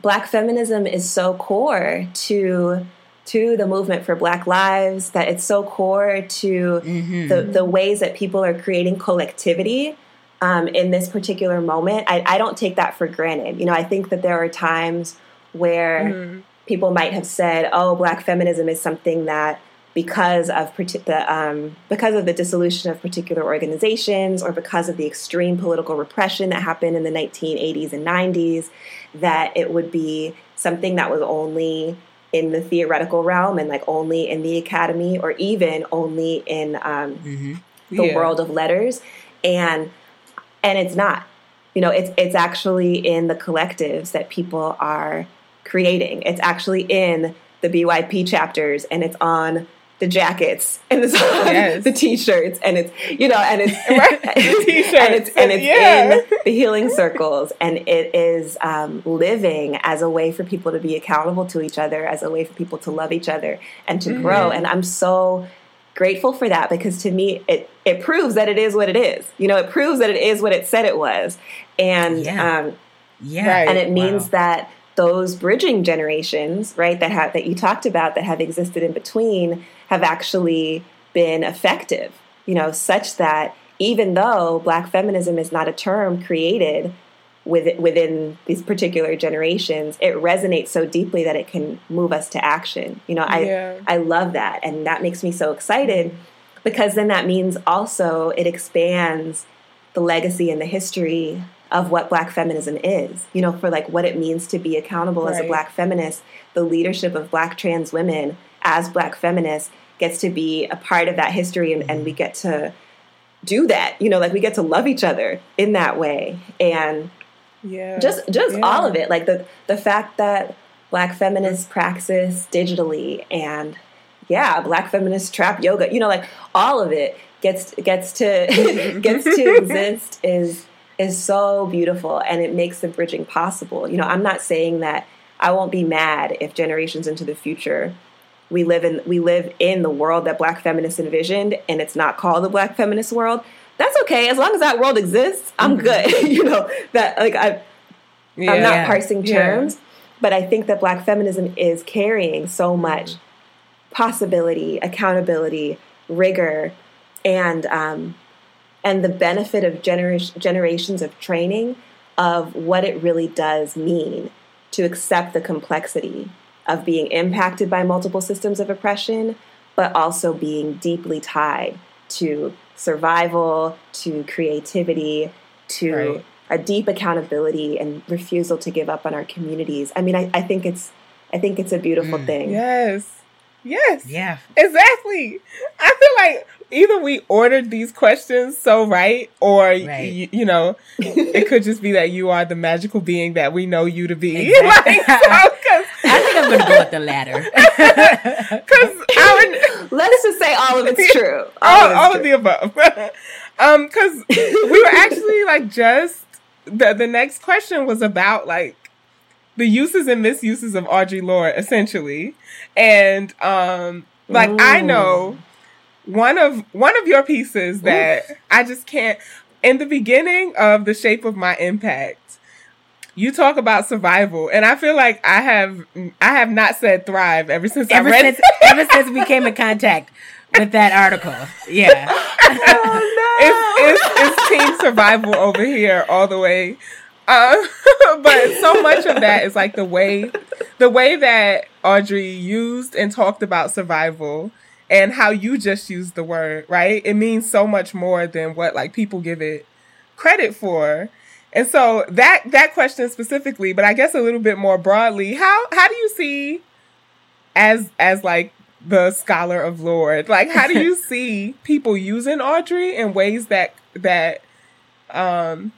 black feminism is so core to to the movement for black lives, that it's so core to the, mm-hmm. the ways that people are creating collectivity um, in this particular moment. I, I don't take that for granted. You know, I think that there are times where mm. People might have said, "Oh, black feminism is something that because of the um, because of the dissolution of particular organizations or because of the extreme political repression that happened in the 1980s and 90s, that it would be something that was only in the theoretical realm and like only in the academy or even only in um, the Yeah. world of letters. And and it's not. You know it's it's actually in the collectives that people are creating it's actually in the byp chapters and it's on the jackets and it's on Yes. the t-shirts and it's you know and it's t-shirts. and it's and it's Yeah. in the healing circles and it is um, living as a way for people to be accountable to each other as a way for people to love each other and to Mm-hmm. grow and i'm so grateful for that because to me it it proves that it is what it is you know it proves that it is what it said it was and Yeah. um, Yeah. Right. and it means Wow. that those bridging generations right that have that you talked about that have existed in between have actually been effective you know such that even though black feminism is not a term created with, within these particular generations it resonates so deeply that it can move us to action you know i Yeah. i love that and that makes me so excited because then that means also it expands the legacy and the history of what black feminism is. You know for like what it means to be accountable as a black feminist the leadership of black trans women as black feminists gets to be a part of that history and, and we get to do that. You know like we get to love each other in that way. And Yeah. just just Yeah. all of it. Like the the fact that black feminists practice digitally and yeah black feminist trap yoga. You know like all of it gets gets to gets to exist is is so beautiful and it makes the bridging possible you know i'm not saying that i won't be mad if generations into the future we live in we live in the world that black feminists envisioned and it's not called the black feminist world that's okay as long as that world exists i'm good you know that like i yeah. I'm not Yeah. parsing Yeah. terms, but I think that black feminism is carrying so much possibility, accountability, rigor, and um, and the benefit of genera- generations of training of what it really does mean to accept the complexity of being impacted by multiple systems of oppression, but also being deeply tied to survival, to creativity, to Right. a deep accountability and refusal to give up on our communities. I mean, I, I think it's I think it's a beautiful mm. thing. Yes. Yes. Yeah. Exactly. I feel like either we ordered these questions so right, or Right. y- you know, it could just be that you are the magical being that we know you to be. Exactly. like, so, 'cause- I think I'm gonna go with the latter. Because would. Let's just say all of it's true. all, of all true. of the above. um, because we were actually like just the the next question was about like the uses and misuses of Audre Lorde, essentially, and um, like I know one of one of your pieces that I just can't. In the beginning of the shape of my impact, you talk about survival, and I feel like I have I have not said thrive ever since ever I read since ever since we came in contact with that article. Yeah. it's, it's, it's team survival over here all the way. Uh, but so much of that is like the way the way that Audre used and talked about survival and how you just used the word, right? It means so much more than what like people give it credit for. And so that that question specifically, but I guess a little bit more broadly, how how do you see as as like the scholar of Lorde, like how do you see people using Audre in ways that that um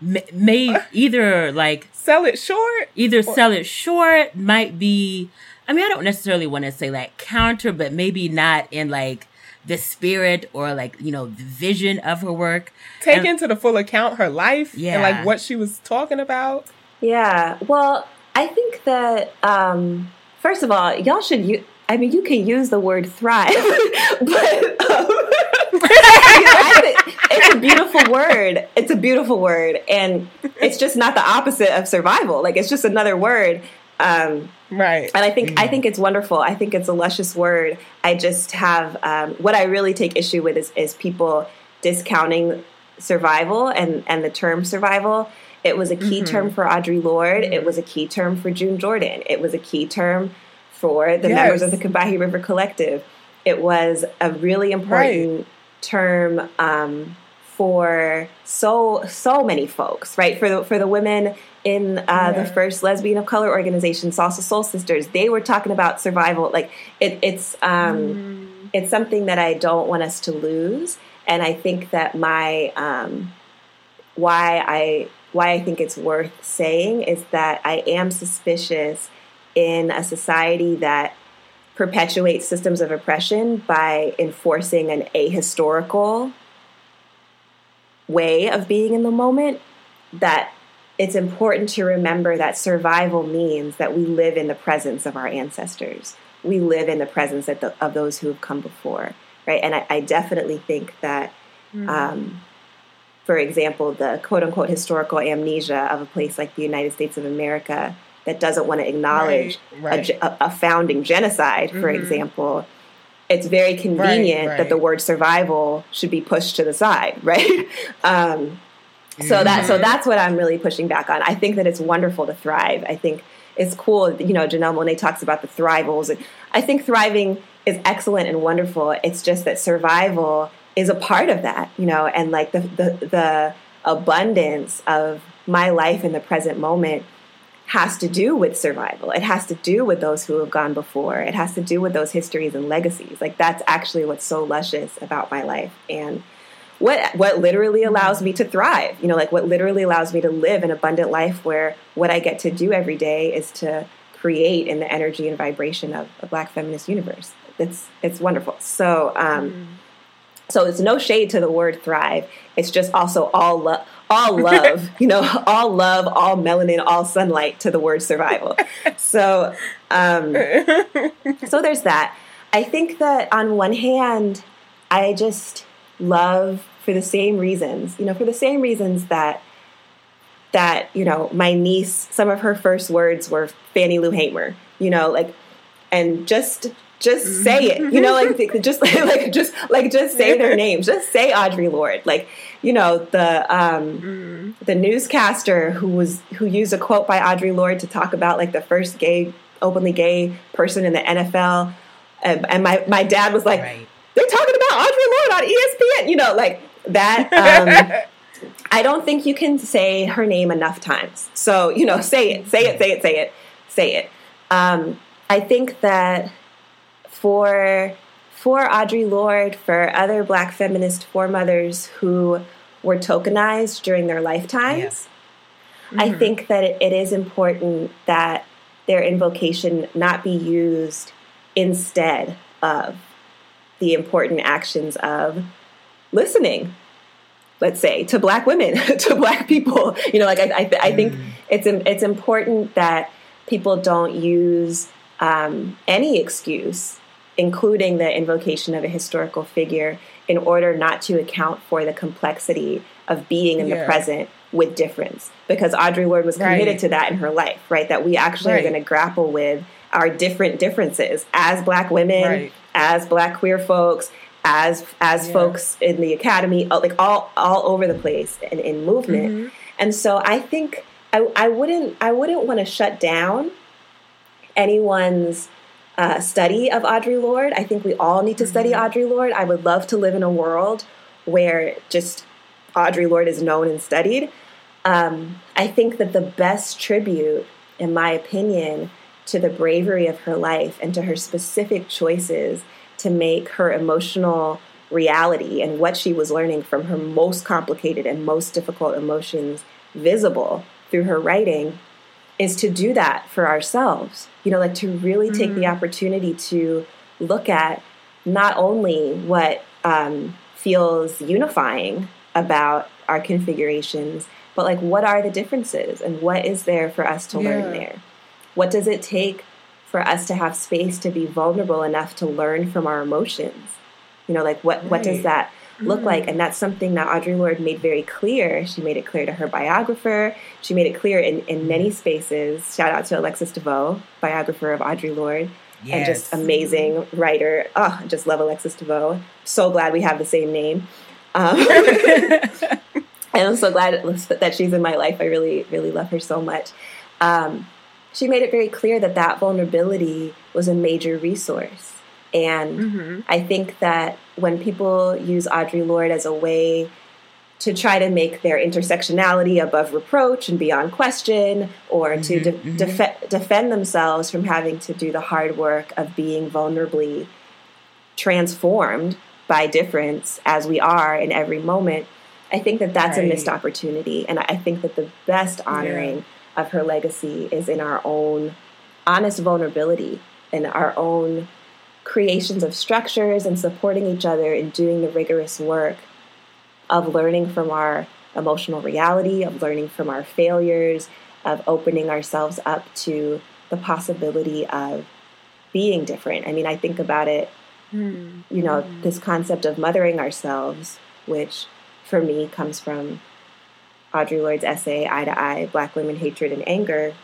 May either like sell it short? either sell it short might be i mean i don't necessarily want to say like counter but maybe not in like the spirit or like you know the vision of her work Take And- into the full account her life Yeah. and like what she was talking about. Yeah. Well, I think that um, first of all, y'all should use. I mean, you can use the word thrive, but um, you know, I think it's a beautiful word. It's a beautiful word, and it's just not the opposite of survival. Like it's just another word. Um, Right. and I think I think it's wonderful. I think it's a luscious word. I just have um, what I really take issue with is, is people discounting survival and and the term survival. It was a key term for Audre Lorde. It was a key term for June Jordan. It was a key term for the Yes. members of the Combahee River Collective. It was a really important term um, for so so many folks, right? For the for the women in uh, the first lesbian of color organization, Salsa Soul Sisters, they were talking about survival. Like it, it's um, it's something that I don't want us to lose, and I think that my um, why I why I think it's worth saying is that I am suspicious in a society that perpetuates systems of oppression by enforcing an ahistorical way of being in the moment that it's important to remember that survival means that we live in the presence of our ancestors. We live in the presence of, the, of those who have come before, right? And I, I definitely think that, um, for example, the quote unquote historical amnesia of a place like the United States of America that doesn't want to acknowledge Right, right. A, a, founding genocide, for example, it's very convenient right. that the word survival should be pushed to the side, right? um, so mm-hmm. that so that's what I'm really pushing back on. I think that it's wonderful to thrive. I think it's cool. You know, Janelle Monáe talks about the thrivals, I think thriving is excellent and wonderful. It's just that survival is a part of that, you know, and like the the, the abundance of my life in the present moment has to do with survival. It has to do with those who have gone before. It has to do with those histories and legacies. Like that's actually what's so luscious about my life and what what literally allows me to thrive. You know, like what literally allows me to live an abundant life where what I get to do every day is to create in the energy and vibration of a black feminist universe. It's it's wonderful. So um so it's no shade to the word thrive. It's just also all love, all love, you know, all love, all melanin, all sunlight to the word survival. So, um, so there's that. I think that on one hand, I just love for the same reasons, you know, for the same reasons that that you know my niece, some of her first words were Fannie Lou Hamer, you know, like, and just just say it you know like just like just like just say their names. Just say audre lorde. Like you know the um the newscaster who was who used a quote by audre lorde to talk about like the first gay openly gay person in the nfl and, and my my dad was like Right. they're talking about audre lorde on espn you know like that um I don't think you can say her name enough times. So, you know, say it, say it, say it, say it, say it. Um, I think that for for Audre Lorde, for other black feminist foremothers who were tokenized during their lifetimes, I think that it, it is important that their invocation not be used instead of the important actions of listening let's say to black women to black people you know like i, I, I think it's it's important that people don't use um, any excuse including the invocation of a historical figure in order not to account for the complexity of being in Yeah. the present with difference because audre lorde was committed Right. to that in her life right that we actually are going to grapple with our different differences as black women Right. as black queer folks as as Yeah. folks in the academy uh, like all all over the place in, in movement. Mm-hmm. and so i think i, I wouldn't i wouldn't want to shut down anyone's uh, study of audre lorde. I think we all need to study audre lorde. I would love to live in a world where just audre lorde is known and studied. Um, I think that the best tribute, in my opinion, to the bravery of her life and to her specific choices to make her emotional reality and what she was learning from her most complicated and most difficult emotions visible through her writing is to do that for ourselves. You know, like to really take the opportunity to look at not only what um, feels unifying about our configurations, but like what are the differences and what is there for us to Yeah. learn there? What does it take for us to have space to be vulnerable enough to learn from our emotions? You know, like what what does that look like? And that's something that Audre Lorde made very clear. She made it clear to her biographer. She made it clear in, in many spaces. Shout out to Alexis De Veaux, biographer of Audre Lorde and just amazing writer. Oh, I just love Alexis De Veaux. So glad we have the same name. Um, and I'm so glad that she's in my life. I really, really love her so much. Um, she made it very clear that that vulnerability was a major resource. And mm-hmm. I think that when people use Audre Lorde as a way to try to make their intersectionality above reproach and beyond question, or to mm-hmm. de- mm-hmm. defe- defend themselves from having to do the hard work of being vulnerably transformed by difference as we are in every moment, I think that that's a missed opportunity. And I think that the best honoring of her legacy is in our own honest vulnerability and our own creations of structures and supporting each other in doing the rigorous work of learning from our emotional reality, of learning from our failures, of opening ourselves up to the possibility of being different. I mean, I think about it, hmm. you know, hmm. this concept of mothering ourselves, which for me comes from Audre Lorde's essay, Eye to Eye Black Women, Hatred, and Anger.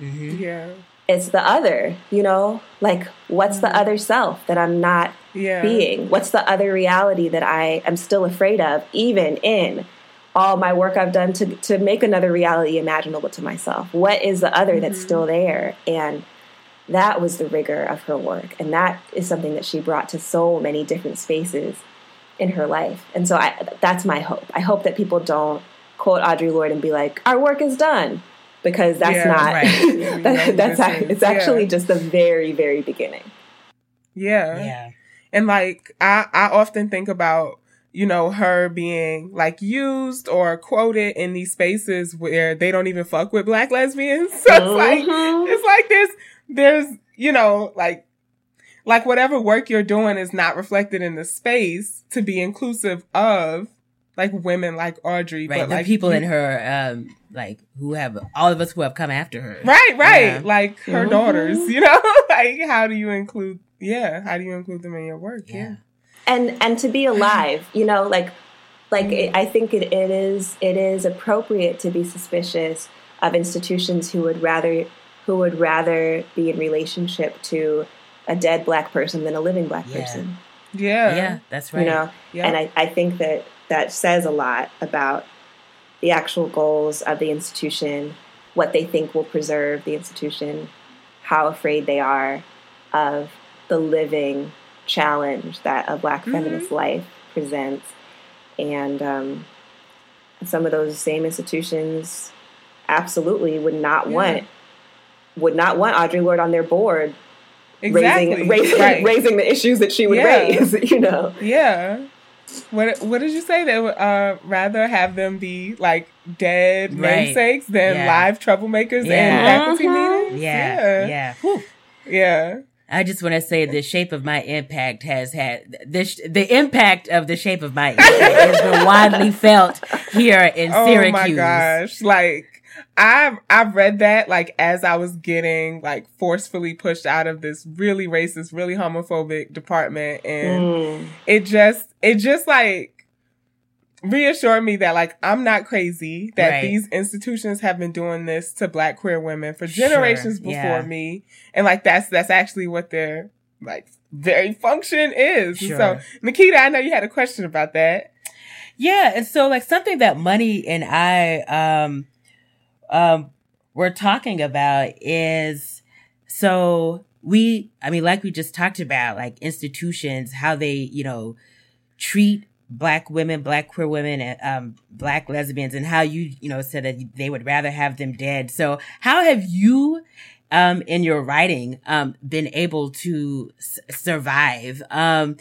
Mm-hmm. Yeah. It's the other, you know, like what's the mm. other self that I'm not Yeah. being? What's the other reality that I am still afraid of, even in all my work I've done to, to make another reality imaginable to myself? What is the other that's mm-hmm. still there? And that was the rigor of her work. And that is something that she brought to so many different spaces in her life. And so I, that's my hope. I hope that people don't quote Audre Lorde and be like, our work is done. Because that's Yeah, not, right. That, that's this it's actually Yeah. just the very, very beginning. Yeah. Yeah. And like I, I often think about, you know, her being like used or quoted in these spaces where they don't even fuck with black lesbians. So it's like Mhm. it's like there's there's, you know, like like whatever work you're doing is not reflected in the space to be inclusive of like women like Audre. Right. But the like people you- in her, um, like who have all of us who have come after her. Right, right. Yeah. Like her Mhm. daughters, you know? like how do you include yeah, how do you include them in your work? Yeah. and and to be alive you know like like it, i think it, it is it is appropriate to be suspicious of institutions who would rather who would rather be in relationship to a dead black person than a living black Yeah. person Yeah. Yeah, that's right. you know Yeah. and I, I think that that says a lot about the actual goals of the institution what they think will preserve the institution how afraid they are of the living challenge that a black feminist life presents and um, some of those same institutions absolutely would not Yeah. want would not want Audre Lorde on their board exactly. raising raising, right. raising the issues that she would Yeah. raise you know Yeah. What what did you say? They would uh, rather have them be like dead Right. namesakes than Yeah. live troublemakers in Yeah. faculty Mhm. meetings? Yeah, Yeah. yeah. Whew. Yeah. I just want to say the shape of my impact has had the sh- the impact of the shape of my impact has been widely felt here in Oh Syracuse. my gosh. Like I've I've read that like as I was getting like forcefully pushed out of this really racist, really homophobic department and Mm. it just it just like reassured me that like I'm not crazy that Right. these institutions have been doing this to black queer women for Sure, generations before yeah. me and like that's that's actually what their like very function is. Sure. So Nikita, I know you had a question about that. Yeah, and so like something that Money and I um um were talking about is so we I mean like we just talked about like institutions how they, you know, treat black women, black queer women and um black lesbians and how you, you know, said that they would rather have them dead. So how have you um in your writing um been able to s- survive? Um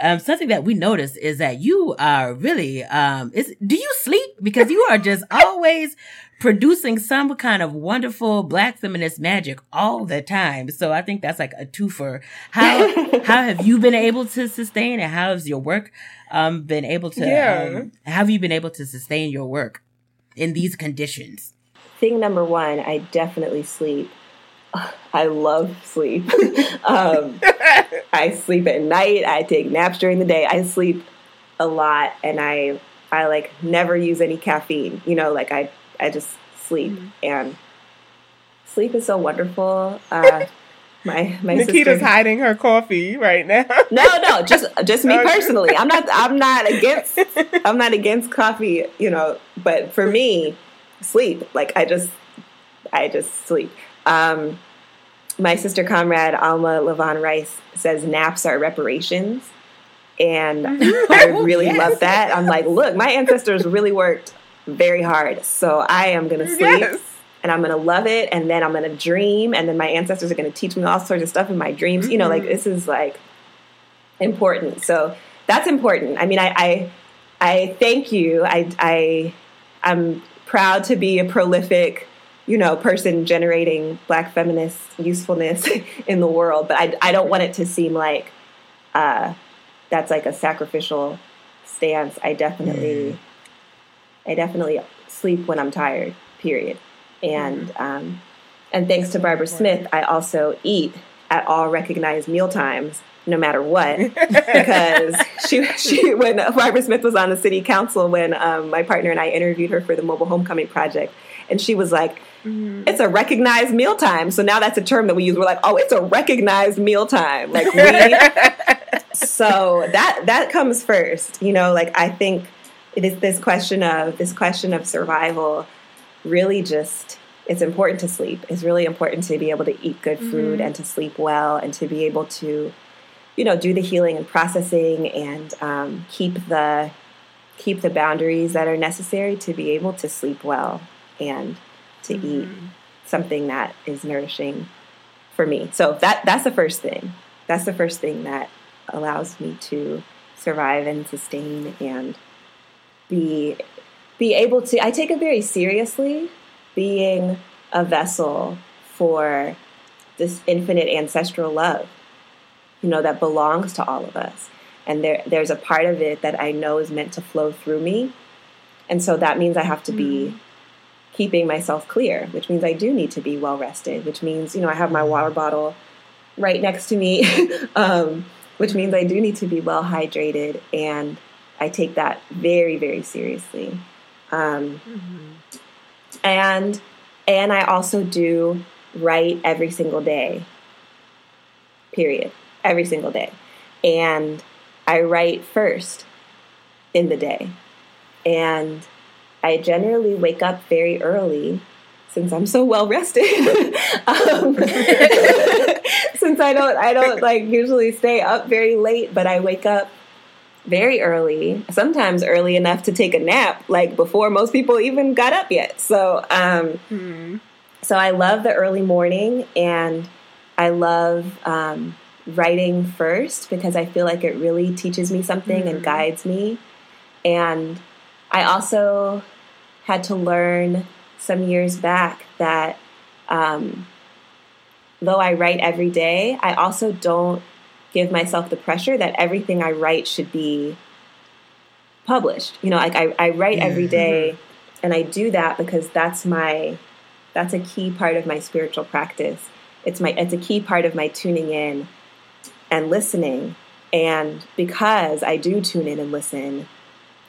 um, something that we noticed is that you are really um is do you sleep because you are just always producing some kind of wonderful black feminist magic all the time so i think that's like a twofer how how have you been able to sustain and how has your work um been able to Yeah. um, how have you been able to sustain your work in these conditions Thing number one, I definitely sleep. I love sleep. um, I sleep at night. I take naps during the day. I sleep a lot, and I I like never use any caffeine. You know, like I I just sleep, and sleep is so wonderful. Uh, my my Nikita's sister, hiding her coffee right now. no, no, just just me personally. I'm not I'm not against I'm not against coffee, you know, but for me, sleep. Like I just I just sleep. Um my sister comrade Alma Levon Rice says naps are reparations. And I really Yes. love that. I'm like, look, my ancestors really worked very hard. So I am gonna sleep yes. and I'm gonna love it, and then I'm gonna dream, and then my ancestors are gonna teach me all sorts of stuff in my dreams. You know, like this is like important. So that's important. I mean, I I, I thank you. I I I'm proud to be a prolific, you know, person generating Black feminist usefulness in the world. But I I don't want it to seem like uh, that's like a sacrificial stance. I definitely I definitely sleep when I'm tired. Period. And um, and thanks to Barbara Smith, I also eat at all recognized meal times, no matter what, because she she when Barbara Smith was on the city council when um, my partner and I interviewed her for the Mobile Homecoming Project, and she was like, "It's a recognized meal time." So now that's a term that we use. We're like, "Oh, it's a recognized meal time." Like we so that that comes first you know like i think it is this question of this question of survival really just it's important to sleep it's really important to be able to eat good food and to sleep well and to be able to you know do the healing and processing and um, keep the keep the boundaries that are necessary to be able to sleep well and to eat mm. something that is nourishing for me. So that that's the first thing. That's the first thing that allows me to survive and sustain and be be able to I take it very seriously being a vessel for this infinite ancestral love you know that belongs to all of us. And there there's a part of it that I know is meant to flow through me. And so that means I have to be mm. Keeping myself clear which means I do need to be well rested which means you know I have my water bottle right next to me um, which means I do need to be well hydrated, and I take that very, very seriously. Um, And and I also do write every single day. Period. Every single day, and I write first in the day, and I generally wake up very early since I'm so well rested. um, since I don't, I don't like usually stay up very late, but I wake up very early. Sometimes early enough to take a nap, like before most people even got up yet. So, um, so I love the early morning, and I love um, writing first because I feel like it really teaches me something and guides me. And I also had to learn some years back that um, though I write every day, I also don't give myself the pressure that everything I write should be published. You know, like I, I write every day and I do that because that's my that's a key part of my spiritual practice. It's my it's a key part of my tuning in and listening. And because I do tune in and listen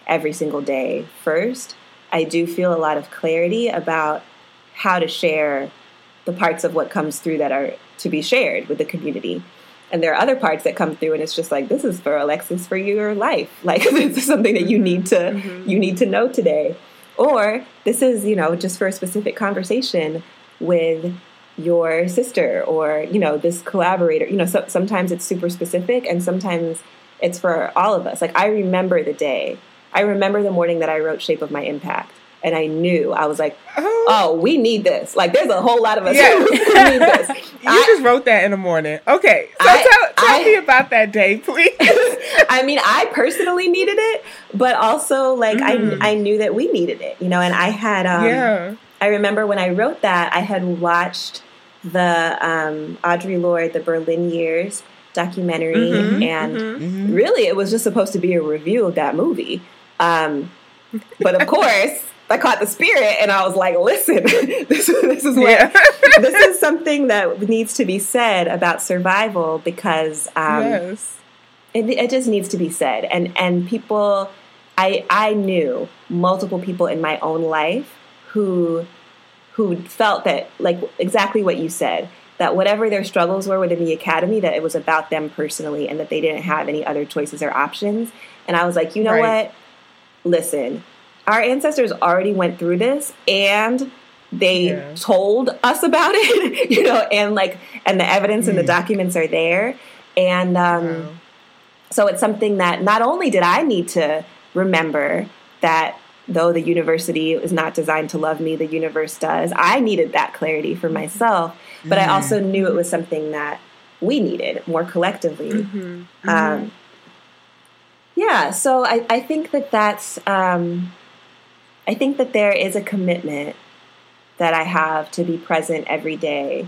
every single day first, I do feel a lot of clarity about how to share the parts of what comes through that are to be shared with the community. And there are other parts that come through and it's just like this is for Alexis for your life. Like this is something that you need to mm-hmm. you need to know today. Or this is, you know, just for a specific conversation with your sister or, you know, this collaborator. You know, so, sometimes it's super specific and sometimes it's for all of us. Like I remember the day. I remember the morning that I wrote Shape of My Impact and I knew I was like, oh, oh we need this. Like, there's a whole lot of us yeah. who need this. you I, just wrote that in the morning. Okay, so I, tell, tell I, me about that day, please. I mean, I personally needed it, but also like mm. I I knew that we needed it, you know. And I had um, yeah. I remember when I wrote that, I had watched the um, Audre Lorde, the Berlin Years documentary, mm-hmm, and mm-hmm. really, it was just supposed to be a review of that movie. Um, but of course I caught the spirit and I was like, listen, this, this is what, yeah. this is something that needs to be said about survival because um, yes. it, it just needs to be said. And, and people, I, I knew multiple people in my own life who, who felt that like exactly what you said, that whatever their struggles were within the academy, that it was about them personally and that they didn't have any other choices or options. And I was like, you know right. what? Listen, our ancestors already went through this and they yeah. told us about it, you know, and like, and the evidence mm. and the documents are there. And um, wow. so it's something that not only did I need to remember that though the university is not designed to love me, the universe does, I needed that clarity for myself, but mm. I also mm-hmm. knew it was something that we needed more collectively. Mm-hmm. Mm-hmm. Um, yeah, so I, I think that that's. Um, I think that there is a commitment that I have to be present every day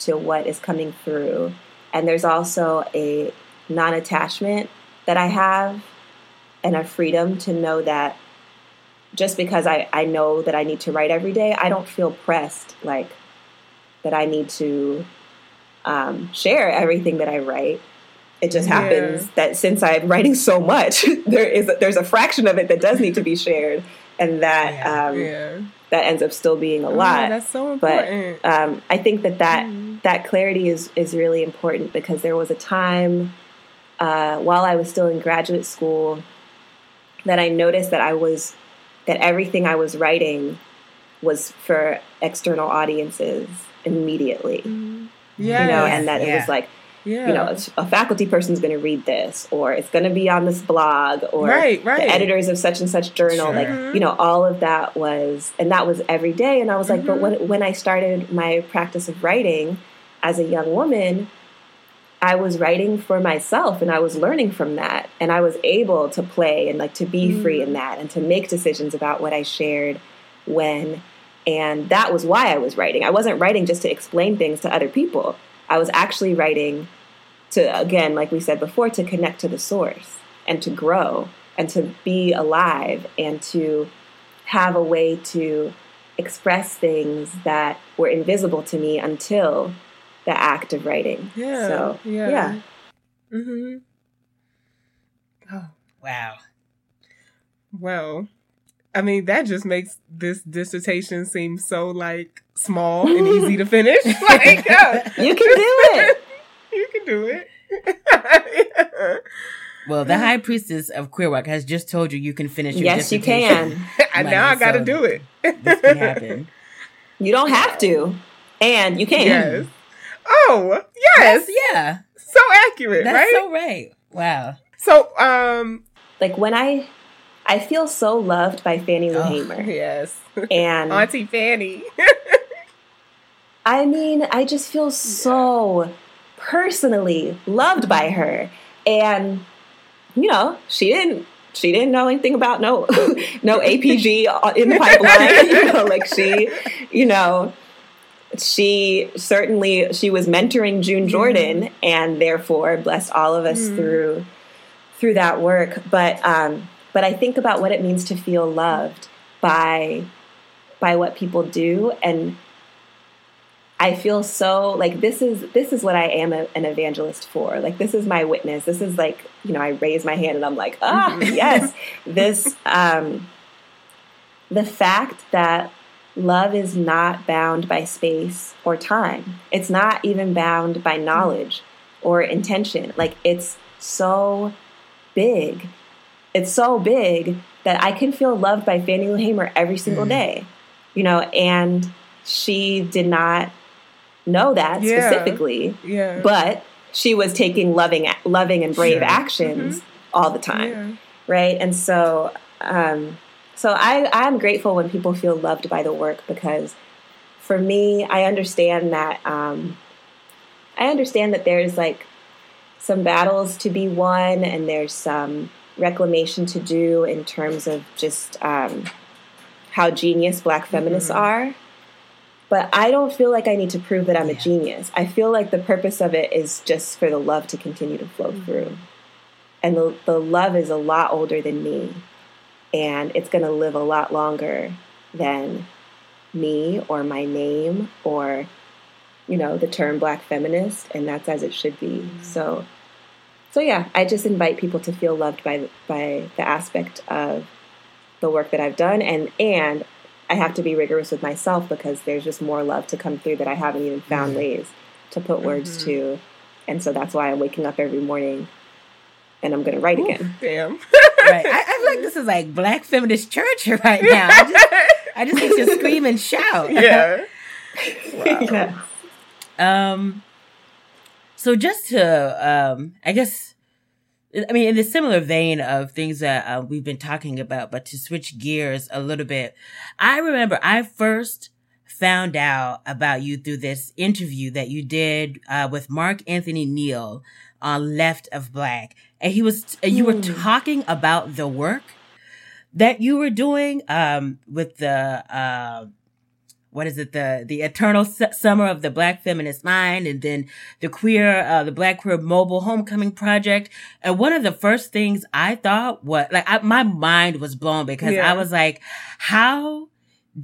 to what is coming through. And there's also a non attachment that I have and a freedom to know that just because I, I know that I need to write every day, I don't feel pressed like that I need to um, share everything that I write. It just yeah. happens that since I'm writing so much, there is there's a fraction of it that does need to be shared and that yeah, um, yeah. that ends up still being a oh, lot. that's so important. But um, I think that that mm. that clarity is is really important because there was a time uh, while I was still in graduate school that I noticed that I was that everything I was writing was for external audiences immediately. Mm. Yeah, you know, and that yeah. it was like yeah. you know, a faculty person is going to read this, or it's going to be on this blog, or right, right. the editors of such and such journal. Sure. Like, you know, all of that was, and that was every day. And I was like, mm-hmm. but when, when I started my practice of writing as a young woman, I was writing for myself and I was learning from that. And I was able to play and like to be mm. free in that and to make decisions about what I shared when. And that was why I was writing. I wasn't writing just to explain things to other people. I was actually writing to, again, like we said before, to connect to the source and to grow and to be alive and to have a way to express things that were invisible to me until the act of writing. Yeah. So, yeah. yeah. Mm-hmm. Oh, wow. Well, I mean, that just makes this dissertation seem so like small and easy to finish. like, yeah. you can do it. you can do it. Well, the high priestess of queer work has just told you you can finish your dissertation. Yes, you can. and now I got to so do it. this can happen. You don't have to, and you can. Yes. Oh, yes. That's, yeah. So accurate, That's right? so right. Wow. So, um, like when I, I feel so loved by Fannie Lou oh, Hamer. Yes. And Auntie Fannie. I mean, I just feel so personally loved by her. And, you know, she didn't she didn't know anything about no no APG in the pipeline. you know, like she, you know, she certainly she was mentoring June Jordan and therefore blessed all of us through through that work. But um, but I think about what it means to feel loved by by what people do and I feel so like this is this is what I am a, an evangelist for. Like this is my witness. This is like you know I raise my hand and I'm like ah yes this um, the fact that love is not bound by space or time. It's not even bound by knowledge or intention. Like it's so big. It's so big that I can feel loved by Fannie Lou Hamer every single day. You know, and she did not know that Yeah. specifically, Yeah. but she was taking loving loving and brave Sure. actions all the time yeah. right and so um so i i'm grateful when people feel loved by the work because for me i understand that um i understand that there's like some battles to be won and there's some reclamation to do in terms of just um how genius black feminists mm-hmm. are but I don't feel like I need to prove that I'm a genius. I feel like the purpose of it is just for the love to continue to flow mm-hmm. through. And the, the love is a lot older than me. And it's going to live a lot longer than me or my name or, you know, the term black feminist. And that's as it should be. Mm-hmm. So, so yeah, I just invite people to feel loved by, by the aspect of the work that I've done. And, and I have to be rigorous with myself because there's just more love to come through that I haven't even found ways to put words to. And so that's why I'm waking up every morning and I'm going to write again. Damn. right. I, I feel like this is like black feminist church right now. I just, I just need to scream and shout. yeah. yeah. Um, so just to, um, I guess, I mean, in the similar vein of things that uh, we've been talking about, but to switch gears a little bit, I remember I first found out about you through this interview that you did uh, with Mark Anthony Neal on Left of Black, and he was, and you were talking about the work that you were doing um, with the. Uh, what is it the the eternal S- summer of the black feminist mind and then the queer uh the black queer mobile homecoming project. And one of the first things i thought was like I, my mind was blown because Yeah. i was like how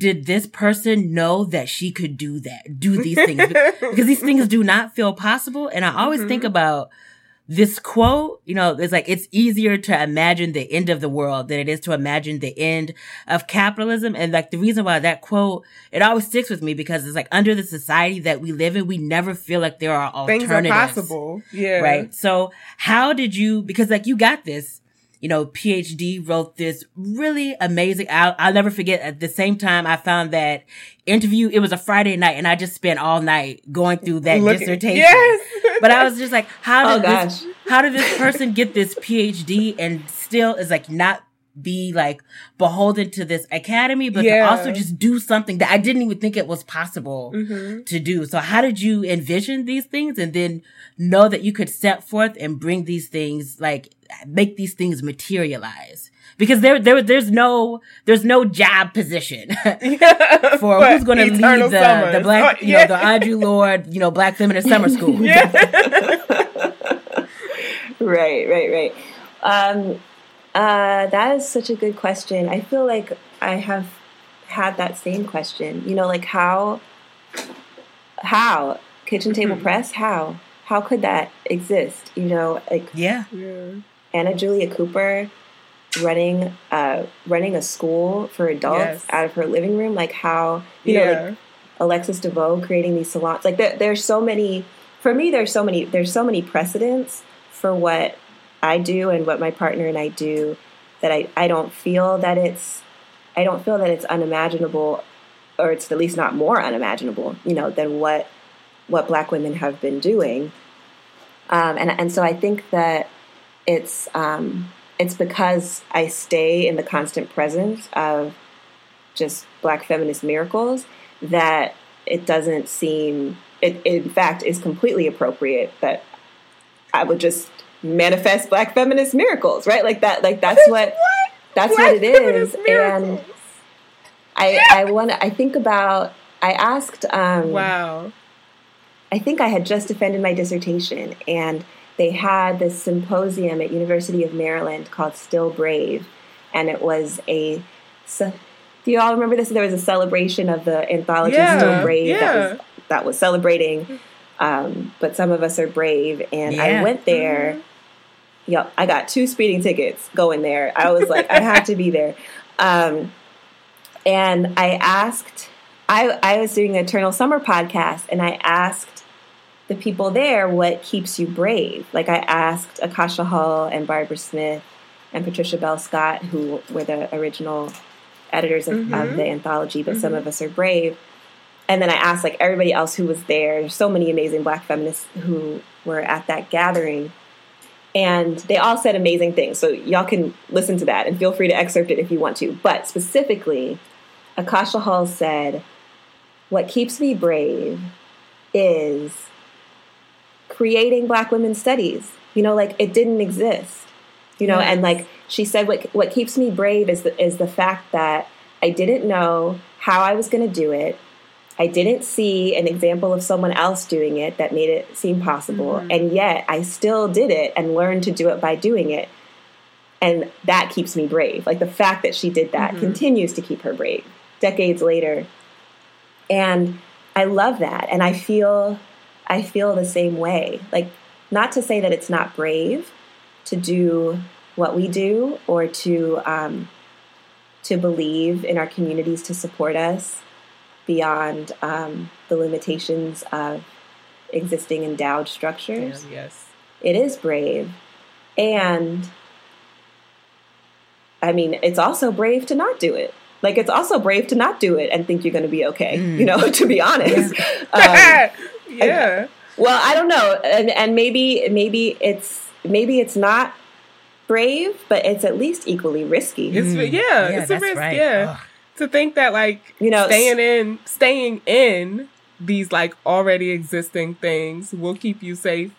did this person know that she could do that do these things? Because these things do not feel possible. And i always think about this quote, you know, it's like it's easier to imagine the end of the world than it is to imagine the end of capitalism. And like the reason why that quote, it always sticks with me because it's like under the society that we live in, we never feel like there are alternatives. Things are possible. Yeah. Right. So how did you, because like you got this, you know, PhD wrote this really amazing. I'll, I'll never forget at the same time I found that interview. It was a Friday night and I just spent all night going through that Look- dissertation. Yes. But I was just like, how Oh, this, gosh. how did this person get this PhD and still is like not be like beholden to this academy, but Yeah. to also just do something that I didn't even think it was possible Mm-hmm. to do. So how did you envision these things and then know that you could set forth and bring these things, like make these things materialize? Because there, there, there's no, there's no job position for who's going to lead the, Summers. the black, Oh, you know, the Audre Lorde, you know, Black Feminist Summer School. right, right, right. Um, uh, that is such a good question. I feel like I have had that same question. You know, like how, how kitchen table press? How? How could that exist? You know, like Yeah. Yeah. Anna Julia Cooper running uh running a school for adults Yes. out of her living room. Like how you know, like Alexis De Veaux creating these salons. Like there, there's so many. For me, there's so many. There's so many precedents for what I do and what my partner and I do that I, I don't feel that it's I don't feel that it's unimaginable or it's at least not more unimaginable, you know, than what what black women have been doing. Um, and and so I think that it's um, it's because I stay in the constant presence of just black feminist miracles that it doesn't seem it in fact is completely appropriate that I would just manifest black feminist miracles, right? Like that like that's what that's Black what it is. miracles. And I I want I think about I asked. Um, Wow. I think I had just defended my dissertation, and they had this symposium at University of Maryland called Still Brave, and it was a. ce- do you all remember this? There was a celebration of the anthology Yeah, Still Brave that was that was celebrating. Um, but some of us are brave, and I went there. Yep, I got two speeding tickets going there. I was like, I had to be there. Um, and I asked, I, I was doing the Eternal Summer podcast, and I asked the people there what keeps you brave. Like I asked Akasha Hull and Barbara Smith and Patricia Bell Scott, who were the original editors of, of the anthology, but some of us are brave. And then I asked like everybody else who was there. There's so many amazing black feminists who were at that gathering. And they all said amazing things. So y'all can listen to that and feel free to excerpt it if you want to. But specifically, Akasha Hull said, What keeps me brave is creating black women's studies. You know, like it didn't exist. You know, and like she said what what keeps me brave is the, is the fact that I didn't know how I was going to do it. I didn't see an example of someone else doing it that made it seem possible. And yet I still did it and learned to do it by doing it. And that keeps me brave. Like the fact that she did that continues to keep her brave decades later. And I love that. And I feel I feel the same way. Like not to say that it's not brave to do what we do or to um, to believe in our communities to support us beyond um, the limitations of existing endowed structures. Yes. It is brave. And I mean, it's also brave to not do it. Like, it's also brave to not do it and think you're going to be okay, you know, to be honest. Um, yeah. well, I don't know. And, and maybe, maybe it's, maybe it's not brave, but it's at least equally risky. It's yeah, Yeah, it's a risk. right. Yeah, Ugh. To think that like You know, staying in, staying in these like already existing things will keep you safe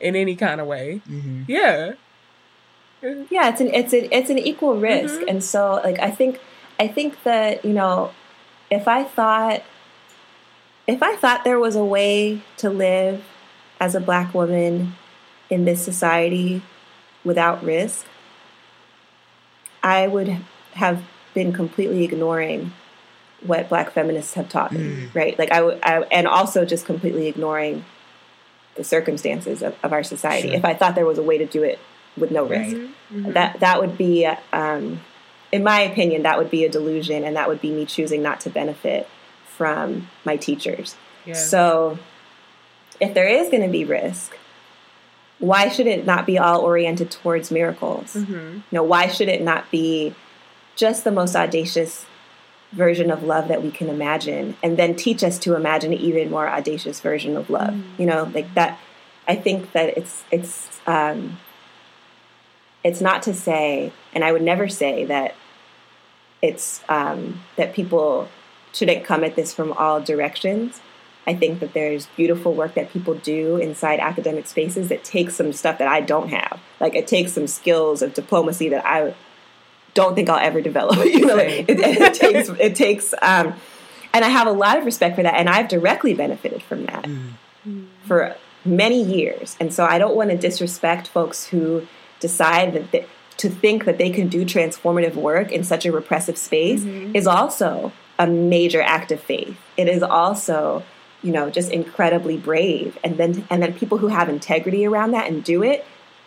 in any kind of way. Mm-hmm. Yeah, yeah it's an it's an it's an equal risk and so like i think i think that you know if i thought if i thought there was a way to live as a black woman in this society without risk i would have been completely ignoring what black feminists have taught me right? Like I I, and also just completely ignoring the circumstances of, of our society. Sure. if i thought there was a way to do it with no risk. That that would be um, in my opinion that would be a delusion and that would be me choosing not to benefit from my teachers. Yeah. so if there is going to be risk why should it not be all oriented towards miracles? Mm-hmm. you know why should it not be just the most audacious version of love that we can imagine and then teach us to imagine an even more audacious version of love. You know like that i think that it's it's um it's not to say and i would never say that it's um that people shouldn't come at this from all directions. I think that there's beautiful work that people do inside academic spaces that takes some stuff that i don't have. Like it takes some skills of diplomacy that i don't think I'll ever develop. you know, it, it takes it takes, um, and I have a lot of respect for that, and I've directly benefited from that for many years. And so I don't want to disrespect folks who decide that they, to think that they can do transformative work in such a repressive space is also a major act of faith. It is also you know just incredibly brave and then and then people who have integrity around that and do it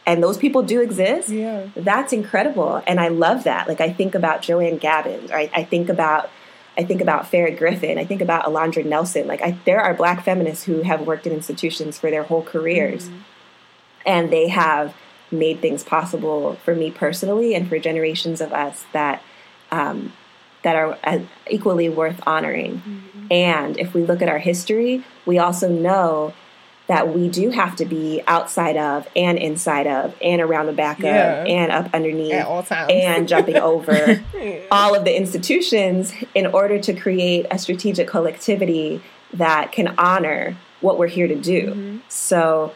and those people do exist Yeah. that's incredible. And i love that. Like i think about joanne gabbins right i think about i think about farah griffin i think about alondra nelson. Like I, there are black feminists who have worked in institutions for their whole careers. And they have made things possible for me personally and for generations of us that um, that are uh, equally worth honoring. And if we look at our history, we also know that we do have to be outside of and inside of and around the back Yeah. of and up underneath At all times. and jumping over all of the institutions in order to create a strategic collectivity that can honor what we're here to do. Mm-hmm. So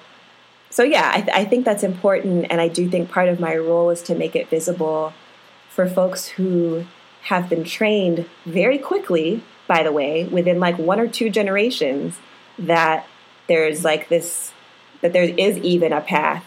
so yeah, I, th- I think that's important, and I do think part of my role is to make it visible for folks who have been trained very quickly by the way, within like one or two generations, that there's like this, that there is even a path,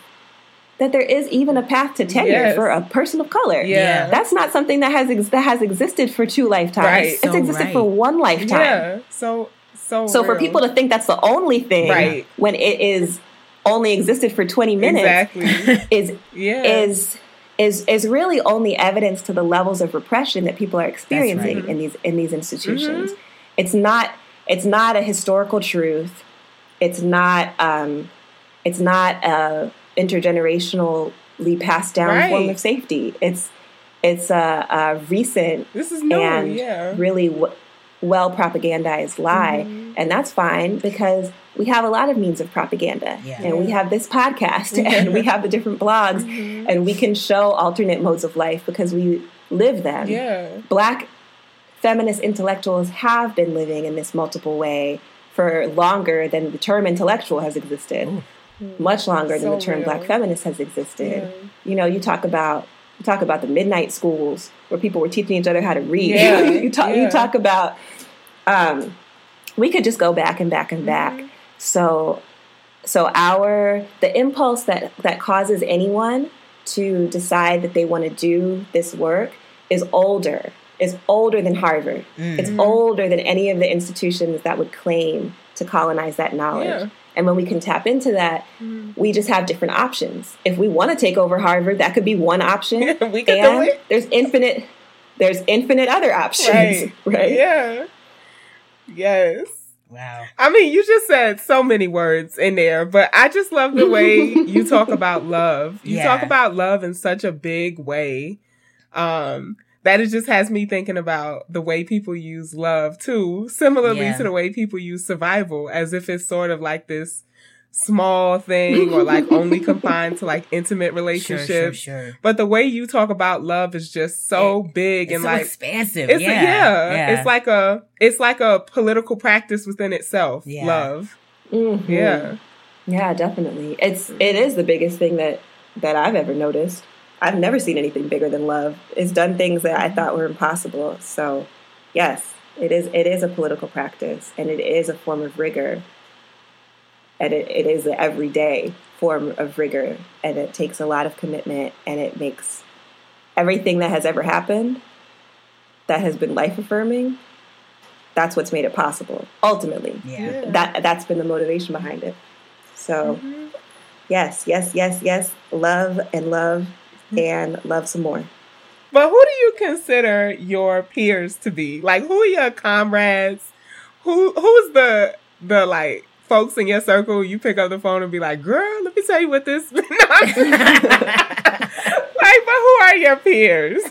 that there is even a path to tenure Yes. for a person of color. Yeah. That's not something that has ex- that has existed for two lifetimes. Right. It's So existed right. for one lifetime. Yeah. So so So for people to think that's the only thing Right. when it is only existed for 20 minutes exactly. is Yeah. is is is really only evidence to the levels of repression that people are experiencing right. in these in these institutions. Mm-hmm. It's not it's not a historical truth. It's not um, it's not a intergenerationally passed down Right. form of safety. It's it's a, a recent this is new. and yeah. really w- well propagandized lie. Mm-hmm. And that's fine because we have a lot of means of propaganda. Yeah. And we have this podcast and we have the different blogs Mm-hmm. and we can show alternate modes of life because we live them. Yeah. Black feminist intellectuals have been living in this multiple way for longer than the term intellectual has existed. Much longer than the term real. black feminist has existed. Yeah. You know, you talk about you talk about the midnight schools where people were teaching each other how to read. Yeah, you talk yeah. you talk about um, we could just go back and back and Mm-hmm. back. So so our the impulse that that causes anyone to decide that they want to do this work is older is older than harvard it's Mm-hmm. older than any of the institutions that would claim to colonize that knowledge Yeah. And when we can tap into that we just have different options if we want to take over harvard that could be one option We could do and it. there's infinite there's infinite other options Right. right, Yeah. Yes. Wow. I mean, you just said so many words in there, but I just love the way you talk about love. You Yeah. talk about love in such a big way. Um, that it just has me thinking about the way people use love too, similarly Yeah. to the way people use survival, as if it's sort of like this small thing or like only confined to like intimate relationships. sure, sure. But the way you talk about love is just so big It's and so like expansive. it's yeah. a, yeah, yeah. it's like a it's like a political practice within itself. Yeah. Love. Mhm. Yeah. Yeah, definitely. It's it is the biggest thing that that I've ever noticed. I've never seen anything bigger than love. It's done things that I thought were impossible. So, yes, it is it is a political practice and it is a form of rigor. And it, it is an everyday form of rigor and it takes a lot of commitment and it makes everything that has ever happened that has been life affirming that's what's made it possible ultimately yeah. that that's been the motivation behind it. So mm-hmm. yes, yes, yes, yes, love and love Mm-hmm. and love some more. But who do you consider your peers to be? Like who are your comrades? Who who's the the like folks in your circle you pick up the phone and be like, girl, let me tell you what this like, but who are your peers?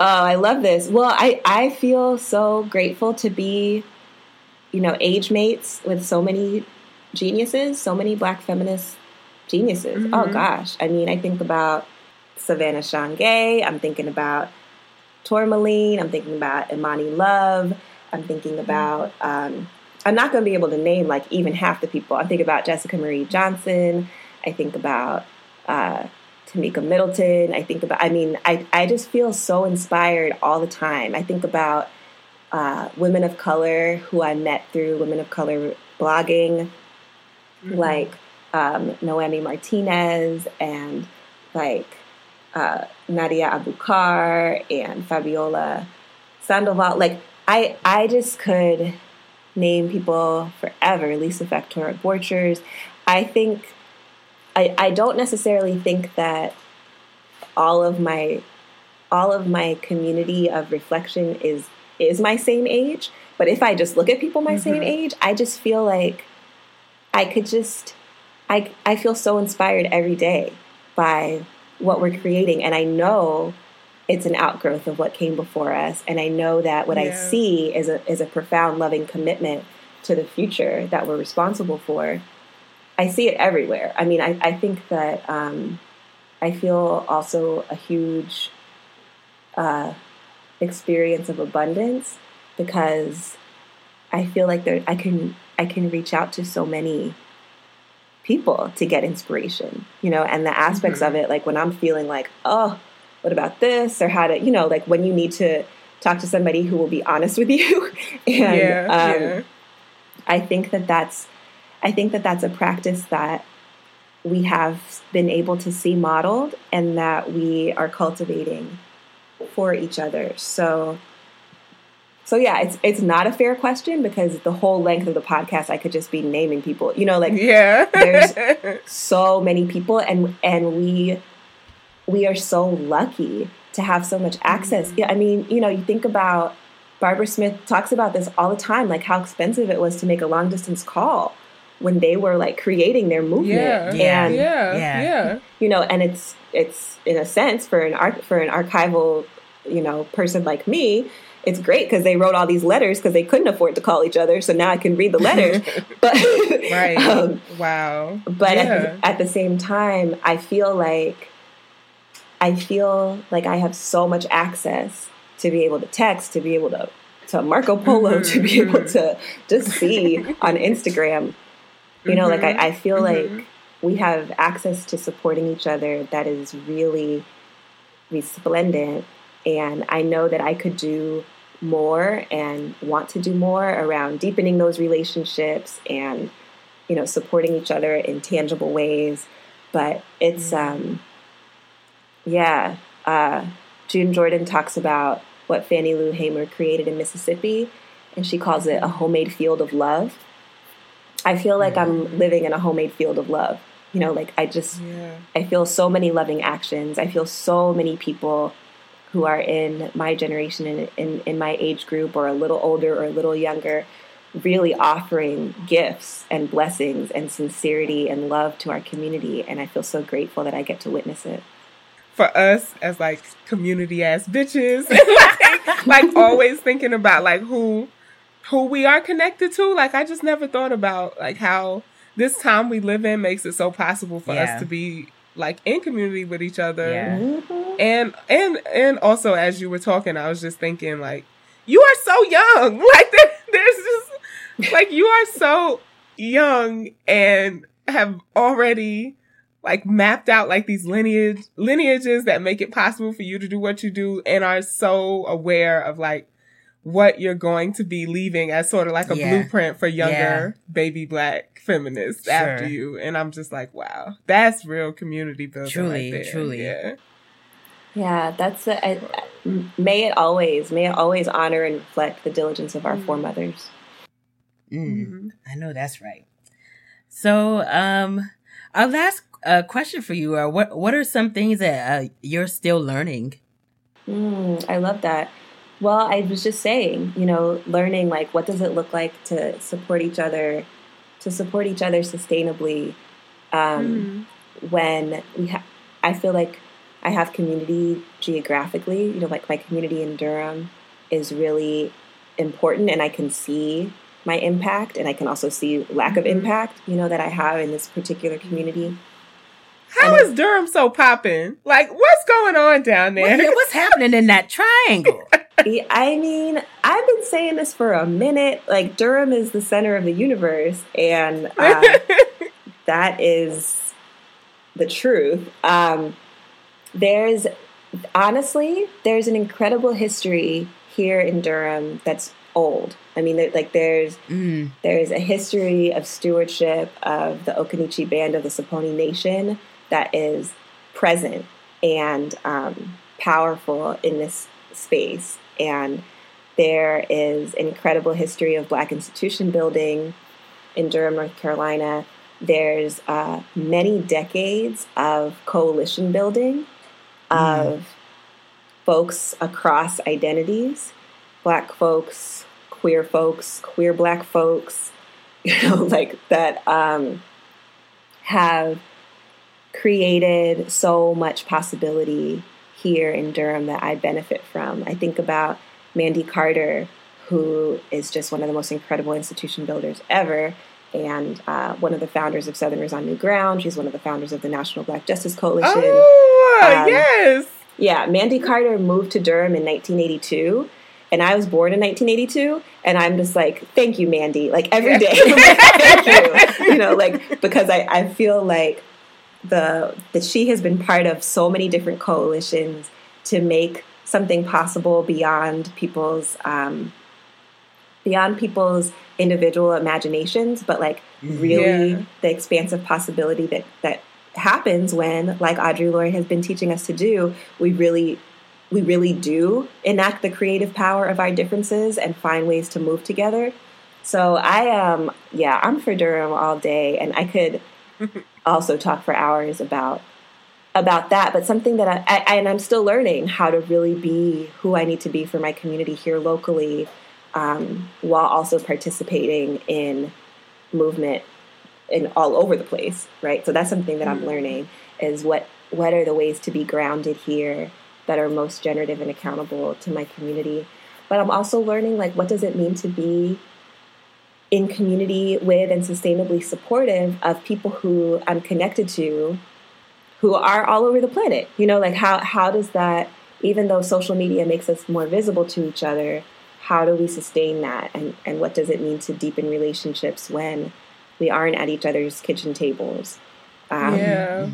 Oh, I love this. Well, I I feel so grateful to be, you know, age mates with so many geniuses, so many Black feminist geniuses. Oh gosh, I mean, I think about Savannah Shange. I'm thinking about Tourmaline. I'm thinking about Imani Love. I'm thinking about. Um, I'm not going to be able to name like even half the people. I think about Jessica Marie Johnson. I think about uh, Tamika Middleton. I think about. I mean, I I just feel so inspired all the time. I think about uh, women of color who I met through women of color blogging, like um, Noemi Martinez and like uh, Nadia Abukar and Fabiola Sandoval. Like I, I just could name people forever. Lisa Factora Borchers. I think I, I don't necessarily think that all of my all of my community of reflection is is my same age. But if I just look at people my same age, I just feel like I could just I I feel so inspired every day by what we're creating and I know it's an outgrowth of what came before us and I know that what I see is a is a profound loving commitment to the future that we're responsible for. I see it everywhere. I mean, I, I think that um, I feel also a huge uh, experience of abundance because I feel like there I can I can reach out to so many people to get inspiration, you know, and the aspects of it, like when I'm feeling like, oh, what about this, or how to, you know, like when you need to talk to somebody who will be honest with you. and yeah, um, yeah. I think that that's I think that that's a practice that we have been able to see modeled and that we are cultivating for each other. So so yeah, it's it's not a fair question because the whole length of the podcast I could just be naming people. You know, like Yeah. There's- so many people and and we we are so lucky to have so much access. Mm. Yeah, I mean, you know, you think about Barbara Smith talks about this all the time, like how expensive it was to make a long distance call when they were like creating their movement. yeah. Yeah. And yeah. Yeah. Yeah. you know, and it's it's in a sense for an arch for an archival, you know, person like me, it's great because they wrote all these letters because they couldn't afford to call each other. So now I can read the letters. but Right. um, wow. but yeah. at, the, at the same time, I feel like I feel like I have so much access to be able to text, to be able to to Marco Polo, to be mm-hmm. able to mm-hmm. just see on Instagram. You know, like I, mm-hmm. I feel like we have access to supporting each other that is really resplendent. And I know that I could do more and want to do more around deepening those relationships and, you know, supporting each other in tangible ways. But it's, um, yeah, uh, June Jordan talks about what Fannie Lou Hamer created in Mississippi, and she calls it a homemade field of love. I feel like I'm living in a homemade field of love. You know, like I just, Yeah. I feel so many loving actions. I feel so many people who are in my generation and in, in my age group or a little older or a little younger really offering gifts and blessings and sincerity and love to our community. And I feel so grateful that I get to witness it. for us as like community ass bitches, like, like always thinking about like who who we are connected to. Like I just never thought about like how this time we live in makes it so possible for Yeah. us to be like in community with each other. Yeah. Mhm. And and and also as you were talking, I was just thinking like you are so young. Like there, there's just like you are so young and have already like mapped out like these lineage lineages that make it possible for you to do what you do and are so aware of like what you're going to be leaving as sort of like a Yeah. blueprint for younger baby black feminists after you and i'm just like wow that's real community building Truly, right there. truly. yeah Yeah, that's a, I, I- may it always, may it always honor and reflect the diligence of our foremothers. Mm, Mhm. I know that's right. So, um, our last uh, question for you are what What are some things that uh, you're still learning? Mm, I love that. Well, I was just saying, you know, learning like what does it look like to support each other, to support each other sustainably. Um, When we have, I feel like I have community geographically. You know, like my community in Durham is really important, and I can see my impact, and I can also see lack of impact. You know that I have in this particular community. How And is Durham so popping? Like, what's going on down What- there? what's happening in that triangle? I mean, I've been saying this for a minute. Like Durham is the center of the universe, and uh, that is the truth. Um, there's honestly, there's an incredible history here in Durham that's old. I mean, there, like there's Mm, there's a history of stewardship of the Occaneechi Band of the Saponi Nation that is present and um, powerful in this space. And there is an incredible history of Black institution building in Durham, North Carolina. There's uh, many decades of coalition building of folks across identities Black folks, queer folks, queer Black folks, you know, like that um, have created so much possibility here in Durham that I benefit from. I think about Mandy Carter, who is just one of the most incredible institution builders ever, and uh, one of the founders of Southerners on New Ground. She's one of the founders of the National Black Justice Coalition. oh, Um, yes. Yeah, Mandy Carter moved to Durham in 1982. And I was born in 1982, and I'm just like, thank you, Mandy. Like every day, like, thank you. You know, like because I, I feel like the that she has been part of so many different coalitions to make something possible beyond people's um, beyond people's individual imaginations, but like really Yeah. the expansive possibility that that happens when, like Audre Lorde has been teaching us to do, we really we really do enact the creative power of our differences and find ways to move together. So I um yeah, I'm for Durham all day and I could also talk for hours about about that, but something that I, I and I'm still learning how to really be who I need to be for my community here locally, um, while also participating in movement in all over the place, right? So that's something that I'm learning is what what are the ways to be grounded here that are most generative and accountable to my community. But I'm also learning like what does it mean to be in community with and sustainably supportive of people who I'm connected to who are all over the planet. You know, like how how does that even though social media makes us more visible to each other, how do we sustain that and and what does it mean to deepen relationships when we aren't at each other's kitchen tables? Um, yeah.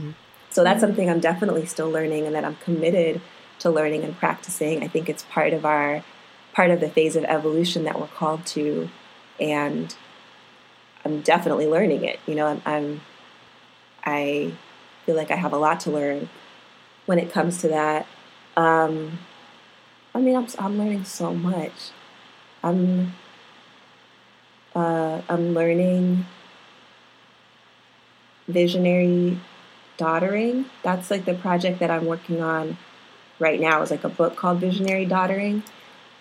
so that's something I'm definitely still learning and that I'm committed to learning and practicing. I think it's part of our part of the phase of evolution that we're called to and I'm definitely learning it. You know, I'm, I'm I feel like I have a lot to learn when it comes to that. Um, I mean, I'm I'm learning so much. I'm uh, I'm learning visionary daughtering. That's like the project that I'm working on right now. Is like a book called Visionary Daughtering.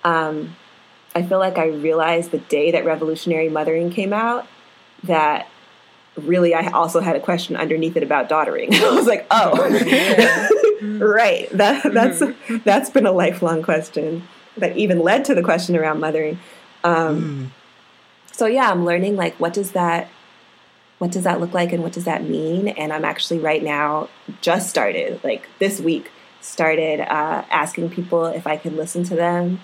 Um, I feel like I realized the day that Revolutionary Mothering came out that really I also had a question underneath it about daughtering. I was like, oh, right. That that's that's been a lifelong question that even led to the question around mothering. Um, So yeah, I'm learning like what does that what does that look like and what does that mean? And I'm actually right now just started like this week started uh, asking people if I could listen to them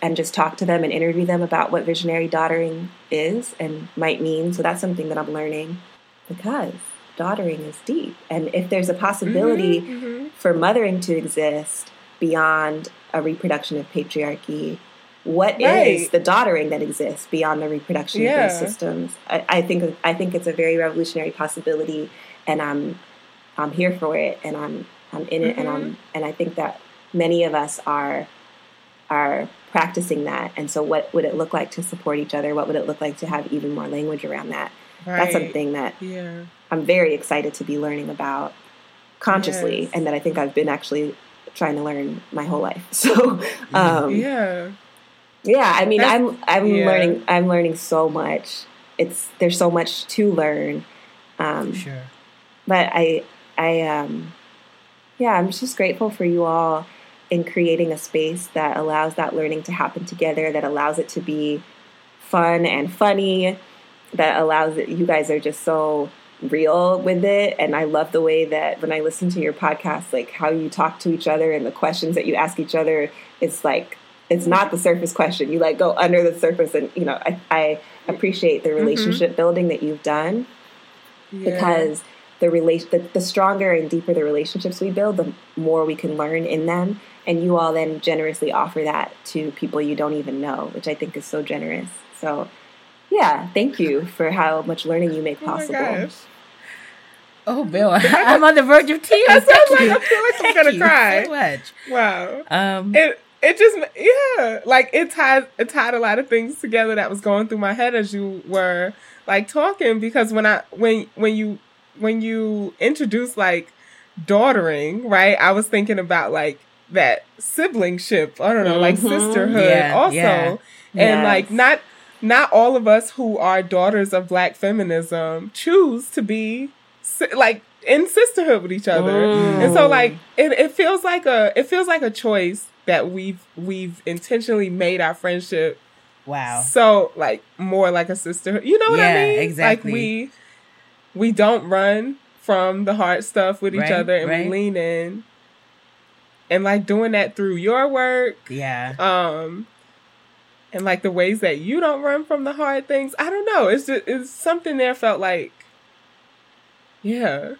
and just talk to them and interview them about what visionary daughtering is and might mean. So that's something that I'm learning because daughtering is deep. And if there's a possibility mm-hmm, mm-hmm. for mothering to exist beyond a reproduction of patriarchy, what is Right. the daughtering that exists beyond the reproduction of those systems? I, I think I think it's a very revolutionary possibility, and I'm I'm here for it, and I'm I'm in it, and I'm mm-hmm. and I think that many of us are are practicing that. And so, what would it look like to support each other? What would it look like to have even more language around that? That's something that Yeah. I'm very excited to be learning about consciously, Yes. and that I think I've been actually trying to learn my whole life. So, um, Yeah. yeah, I mean, That's- I'm I'm yeah. learning I'm learning so much. It's there's so much to learn. Um, Sure. but I I um yeah, I'm just grateful for you all in creating a space that allows that learning to happen together, that allows it to be fun and funny, that allows it you guys are just so real with it. And I love the way that when I listen to your podcast like how you talk to each other and the questions that you ask each other it's like it's not the surface question. You like go under the surface and you know I, I appreciate the mm-hmm. relationship building that you've done yeah. because the the, the stronger and deeper the relationships we build the more we can learn in them and you all then generously offer that to people you don't even know which i think is so generous so yeah thank you for how much learning you make Oh my possible gosh. Oh, Bill, I'm on the verge of tears. I feel like- I feel like I'm gonna you cry. So much. Wow. Um, It it just yeah, like it tied it tied a lot of things together that was going through my head as you were like talking because when I when when you when you introduced like daughtering, right? I was thinking about like that siblingship. I don't know, like Mhm. sisterhood Yeah, also. yeah. And Yes. like not not all of us who are daughters of black feminism choose to be like in sisterhood with each other. And so like it, it feels like a it feels like a choice that we've we've intentionally made our friendship wow. so like more like a sisterhood. You know what I mean? exactly. Like we we don't run from the hard stuff with each Right, other and right. we lean in. And like doing that through your work, Yeah. um and like the ways that you don't run from the hard things. I don't know. It's just it's something there felt like yeah,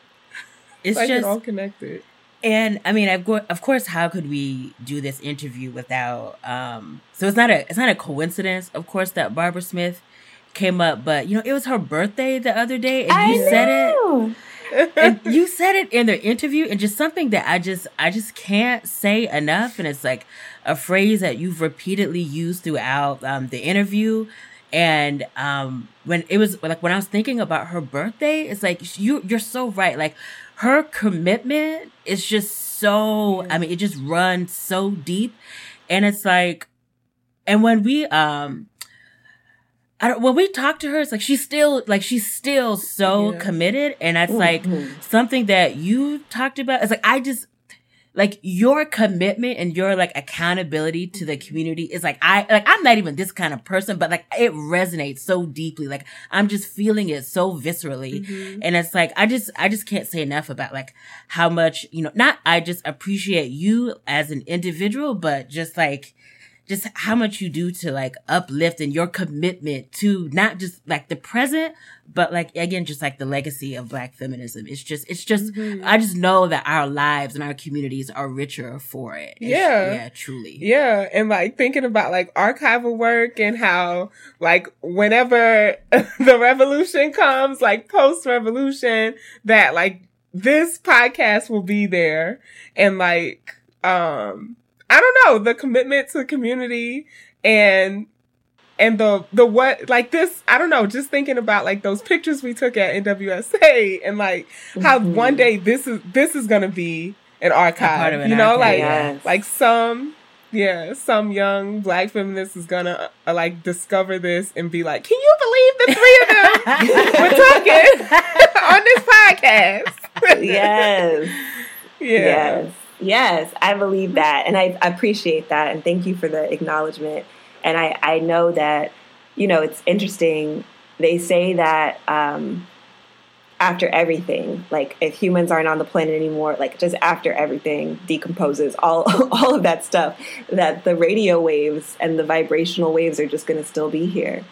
It's like it just all connected. And I mean, of course, of course, how could we do this interview without? Um, so it's not a it's not a coincidence, of course, that Barbara Smith came up. But you know, it was her birthday the other day, and you said it. And you said it in the interview, and just something that I just I just can't say enough. And it's like a phrase that you've repeatedly used throughout um, the interview. And um, when it was like when I was thinking about her birthday, it's like you you're so right. Like her commitment is just so I mean, it just runs so deep. And it's like and when we um I don't, when we talk to her, it's like she's still like she's still so Yeah. committed, and that's like mm-hmm. something that you talked about. It's like I just like your commitment and your like accountability to the community is like I like I'm not even this kind of person, but like it resonates so deeply. Like I'm just feeling it so viscerally, mm-hmm. and it's like I just I just can't say enough about like how much you know. Not I just appreciate you as an individual, but just like just how much you do to like uplift and your commitment to not just like the present, but like again, just like the legacy of black feminism. It's just, it's just, I just know that our lives and our communities are richer for it. It's- Yeah. Yeah, truly. Yeah, and like thinking about like archival work and how like whenever the revolution comes, like post revolution, that like this podcast will be there and like um I don't know, the commitment to community and and the the what like this I don't know, just thinking about like those pictures we took at NWSA and like how one day this is this is gonna be an archive. an you know, archive, like yes. like some yeah, some young black feminist is gonna uh, like discover this and be like, "Can you believe the three of them were talking on this podcast?" yes. yeah, Yes. Yes. I believe that. And I, appreciate that. And thank you for the acknowledgement. And I, I know that, you know, it's interesting. They say that um, after everything, like if humans aren't on the planet anymore, like just after everything decomposes, all, all of that stuff, that the radio waves and the vibrational waves are just going to still be here.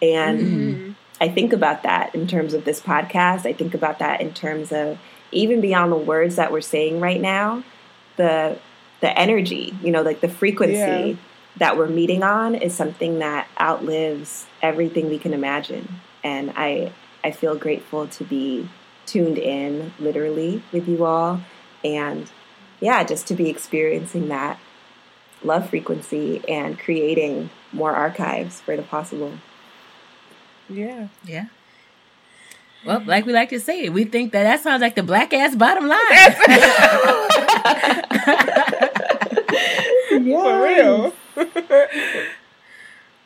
And I think about that in terms of this podcast. I think about that in terms of even beyond the words that we're saying right now, the the energy, you know, like the frequency Yeah. that we're meeting on is something that outlives everything we can imagine. And I I feel grateful to be tuned in literally with you all and yeah, just to be experiencing that love frequency and creating more archives for the possible. yeah. Yeah. Well, like we like to say, we think that that sounds like the black ass bottom line. For real.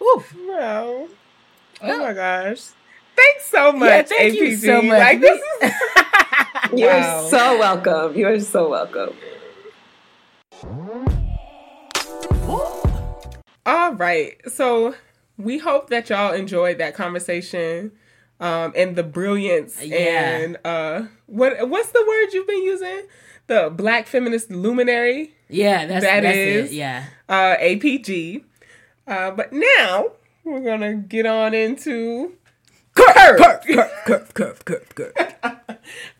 Oof. Wow. Oh my gosh. Thanks so much, Yeah, thank APG. you so much. Like this is You're Wow. so welcome. You're so welcome. All right. So we hope that y'all enjoyed that conversation um, and the brilliance Yeah. and uh, what what's the word you've been using? The black feminist luminary, Yeah, that's, That that's is- it. Yeah. uh, APG. Uh, but now we're gonna get on into curved, curve, curve, curve, curve.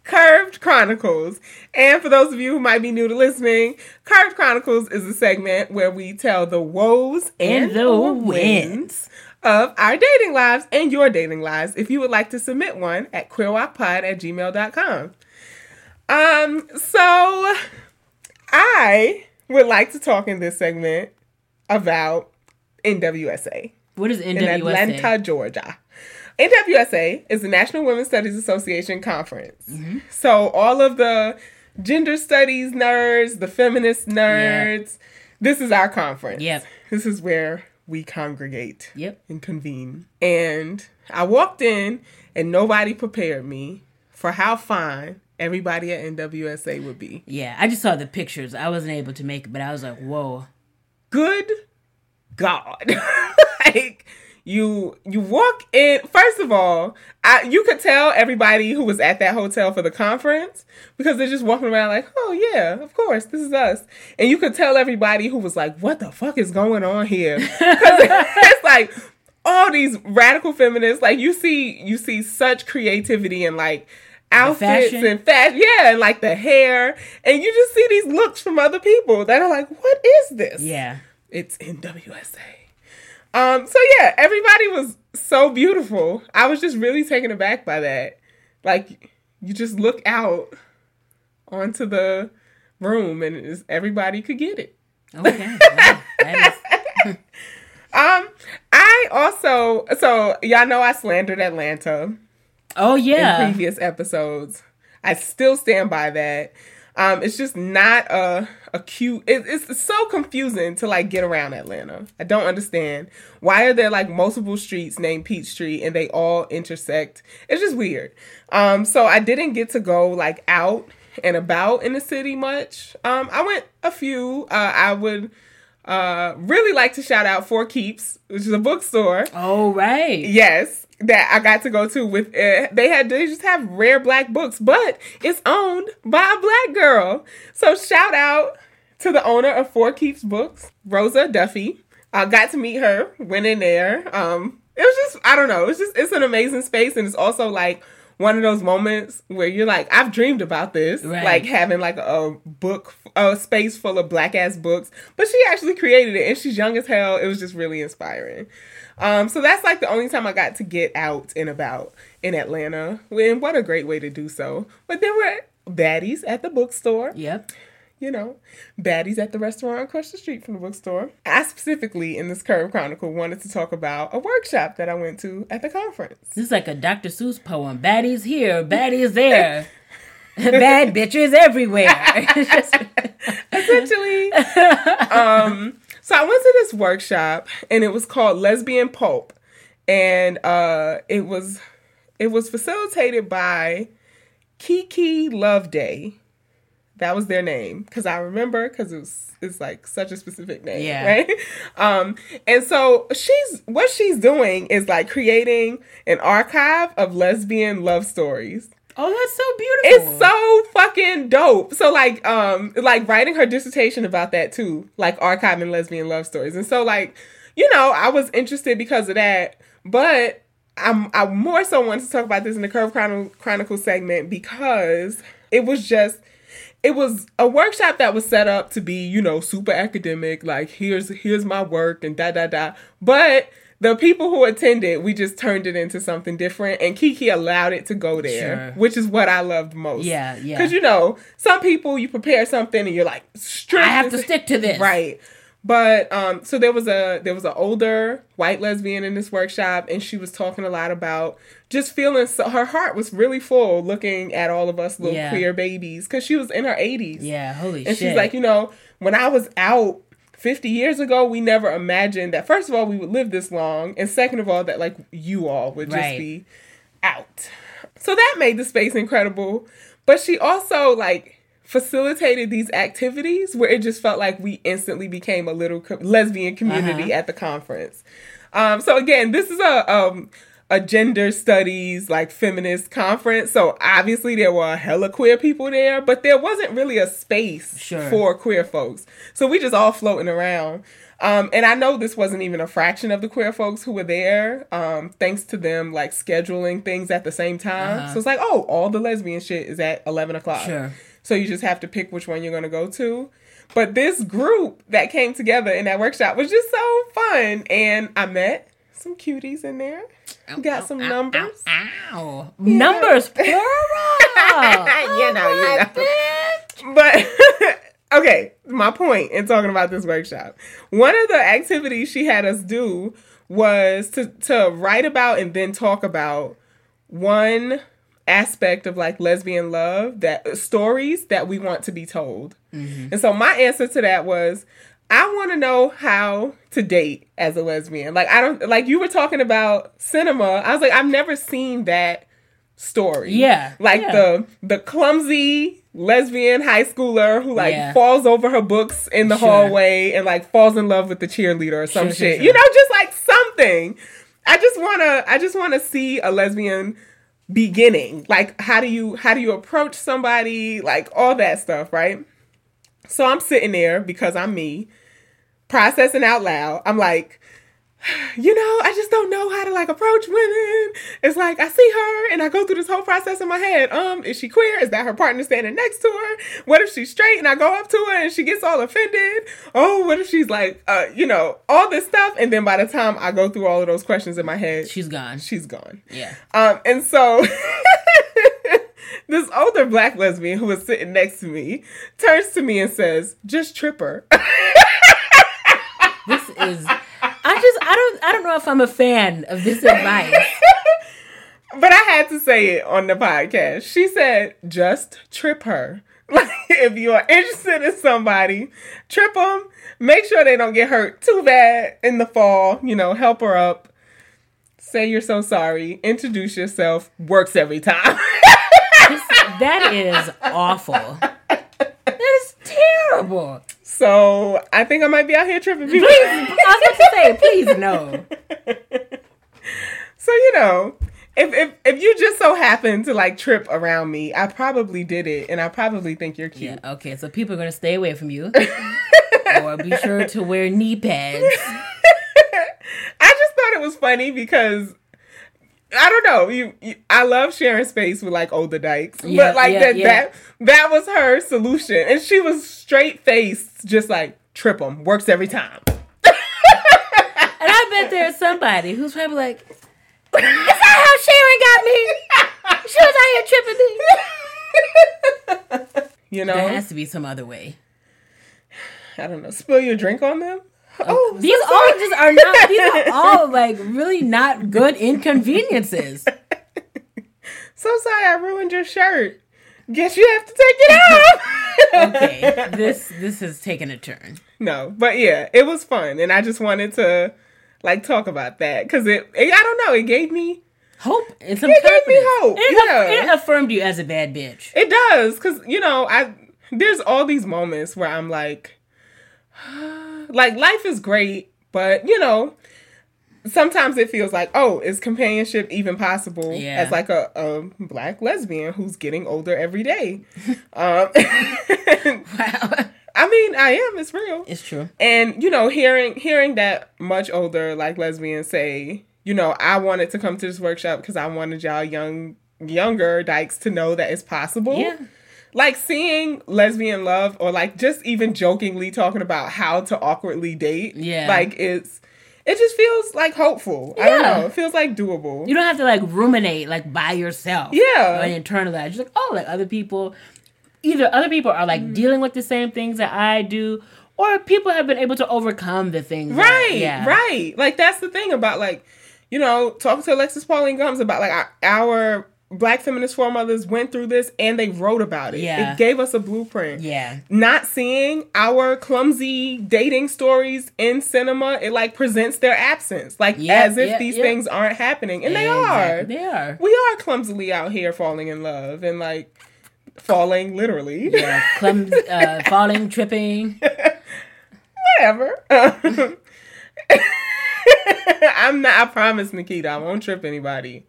Curved Chronicles. And for those of you who might be new to listening, Curved Chronicles is a segment where we tell the woes and, And the or wins. of our dating lives and your dating lives if you would like to submit one at queerwocpod at gmail.com. Um, so I would like to talk in this segment about NWSA What is NWSA? in? Atlanta, Georgia. NWSA is the National Women's Studies Association Conference. Mm-hmm. So all of the gender studies nerds, the feminist nerds, this is our conference. Yep. This is where we congregate Yep. and convene. And I walked in and nobody prepared me for how fine everybody at NWSA would be. Yeah, I just saw the pictures. I wasn't able to make it, but I was like, whoa. good god like you you walk in first of all I, you could tell everybody who was at that hotel for the conference because they're just walking around like oh yeah of course this is us and you could tell everybody who was like what the fuck is going on here because it's like all these radical feminists like you see you see such creativity and like outfits fashion. and fashion. Yeah, and like the hair. And you just see these looks from other people that are like, what is this? Yeah. It's NWSA. Um, so yeah, everybody was so beautiful. I was just really taken aback by that. Like you just look out onto the room and it's, everybody could get it. Okay. Wow, that is, Um, I also so y'all know I slandered Atlanta oh in yeah. previous episodes. I still stand by that. Um, it's just not a a cute. It, it's so confusing to like get around Atlanta. I don't understand why are there like multiple streets named Peach Street and they all intersect. It's just weird. Um, so I didn't get to go like out and about in the city much. Um, I went a few. Uh, I would uh really like to shout out For Keeps, which is a bookstore. Oh right. Yes, that I got to go to with uh, they had they just have rare black books, but it's owned by a black girl. So shout out to the owner of For Keeps Books, Rosa Duffy. I got to meet her, went in there. Um, it was just I don't know, it's just it's an amazing space, and it's also like one of those moments where you're like, I've dreamed about this, Right. like having like a book, a space full of black ass books. But she actually created it, and she's young as hell. It was just really inspiring. Um, so that's like the only time I got to get out and about in Atlanta. And what a great way to do so. But there were baddies at the bookstore, Yep. you know, baddies at the restaurant across the street from the bookstore. I specifically in this Curve Chronicle wanted to talk about a workshop that I went to at the conference. This is like a Dr. Seuss poem. Baddies here, baddies there. Bad bitches everywhere. Essentially. um, so I went to this workshop and it was called Lesbian Pulp, and uh, it was it was facilitated by Kiki Loveday. That was their name because I remember because it was it's like such a specific name, Yeah. right? Um, and so she's what she's doing is like creating an archive of lesbian love stories. Oh, that's so beautiful. It's so fucking dope. So like um like writing her dissertation about that too, like archiving lesbian love stories. And so like, you know, I was interested because of that, but I'm I more so wanted to talk about this in the Curve Chron- Chronicle segment because it was just it was a workshop that was set up to be, you know, super academic, like here's here's my work and da da da. But the people who attended, we just turned it into something different, and Kiki allowed it to go there, Sure. which is what I loved most. Yeah, yeah. Because you know, some people you prepare something and you're like, strict. I have to stick to this. Right. But um, so there was a there was an older white lesbian in this workshop, and she was talking a lot about just feeling so her heart was really full looking at all of us little Yeah. queer babies because she was in her eighties. Yeah, holy And shit. she's like, you know, when I was out 50 years ago, we never imagined that, first of all, we would live this long. And second of all, that like you all would just Right. be out. So that made the space incredible. But she also like facilitated these activities where it just felt like we instantly became a little co- lesbian community at the conference. Um, so again, this is a um, a gender studies like feminist conference. So obviously there were a hella queer people there, but there wasn't really a space Sure. for queer folks. So we just all floating around. Um, and I know this wasn't even a fraction of the queer folks who were there, um, thanks to them like scheduling things at the same time. So it's like, oh, all the lesbian shit is at eleven o'clock. Sure. So you just have to pick which one you're gonna go to. But this group that came together in that workshop was just so fun, and I met some cuties in there. Got some numbers. Ow. Numbers plural. you know, you oh, know. But okay, my point in talking about this workshop. One of the activities she had us do was to to write about and then talk about one aspect of like lesbian love that stories that we want to be told. Mm-hmm. And so my answer to that was I want to know how to date as a lesbian. Like I don't like you were talking about cinema. I was like I've never seen that story. Yeah, Like yeah. the the clumsy lesbian high schooler who like Yeah. falls over her books in the Sure. hallway and like falls in love with the cheerleader or some Sure, shit. sure. You know, just like something. I just wanna I just wanna see a lesbian beginning. Like how do you how do you approach somebody? Like all that stuff, right? So I'm sitting there because I'm me, processing out loud. I'm like, you know, I just don't know how to like approach women. It's like I see her and I go through this whole process in my head. Um, is she queer? Is that her partner standing next to her? What if she's straight and I go up to her and she gets all offended? Oh, what if she's like, uh, you know, all this stuff? And then by the time I go through all of those questions in my head, She's gone. she's gone. Yeah. Um, and so this older black lesbian who was sitting next to me turns to me and says, "Just trip her." Is. I just. I don't. I don't know if I'm a fan of this advice. But I had to say it on the podcast. She said, just trip her. Like, if you are interested in somebody, trip them. Make sure they don't get hurt too bad in the fall. You know, help her up. Say you're so sorry. Introduce yourself. Works every time. That is awful. That is terrible. So I think I might be out here tripping people. Please, I was about to say, please no. So you know, if if if you just so happen to like trip around me, I probably did it, and I probably think you're cute. Yeah. Okay. So people are gonna stay away from you, or be sure to wear knee pads. I just thought it was funny because I don't know. You, you I love sharing space with like older dykes, Yeah, but like yeah, that yeah. that that was her solution, and she was straight faced, just like trip them works every time. And I bet there's somebody who's probably like, "Is that how Sharon got me? She was out here tripping me." You know, There has to be some other way. I don't know. Spill your drink on them. Oh, oh, These all just are not. These are all like really not good inconveniences. so sorry I ruined your shirt. Guess you have to take it off. Okay, this this has taken a turn. No, but yeah, it was fun, and I just wanted to like talk about that because it, it. I don't know. It gave me. Hope and some It gave me hope, It, yeah. it affirmed you as a bad bitch. It does because you know I. There's all these moments where I'm like, like life is great, but you know. Sometimes it feels like, oh, is companionship even possible Yeah. as like a, a black lesbian who's getting older every day? um, Wow, I mean, I am. It's real. it's true. and you know hearing hearing that much older like lesbians say you know i wanted to come to this workshop because i wanted y'all young younger dykes to know that it's possible Yeah. Like seeing lesbian love or like just even jokingly talking about how to awkwardly date Yeah. like it's it just feels like hopeful i don't Yeah. know it feels like doable You don't have to like ruminate like by yourself. Yeah. Or internalize. Just like, oh, like other people, either other people are Mm. like dealing with the same things that I do, or people have been able to overcome the things. that- Right, yeah. right. Like that's the thing about like, you know, talking to Alexis Pauline Gumbs about like our, our black feminist foremothers went through this and they wrote about it. Yeah. It gave us a blueprint. Yeah. Not seeing our clumsy dating stories in cinema, it like presents their absence. Like Yeah, as if yeah, these yeah. things aren't happening. And they are. They are. We are clumsily out here falling in love and like falling literally. Yeah. Clum, uh, falling, tripping. whatever. I'm not. I promise, Nikita, I won't trip anybody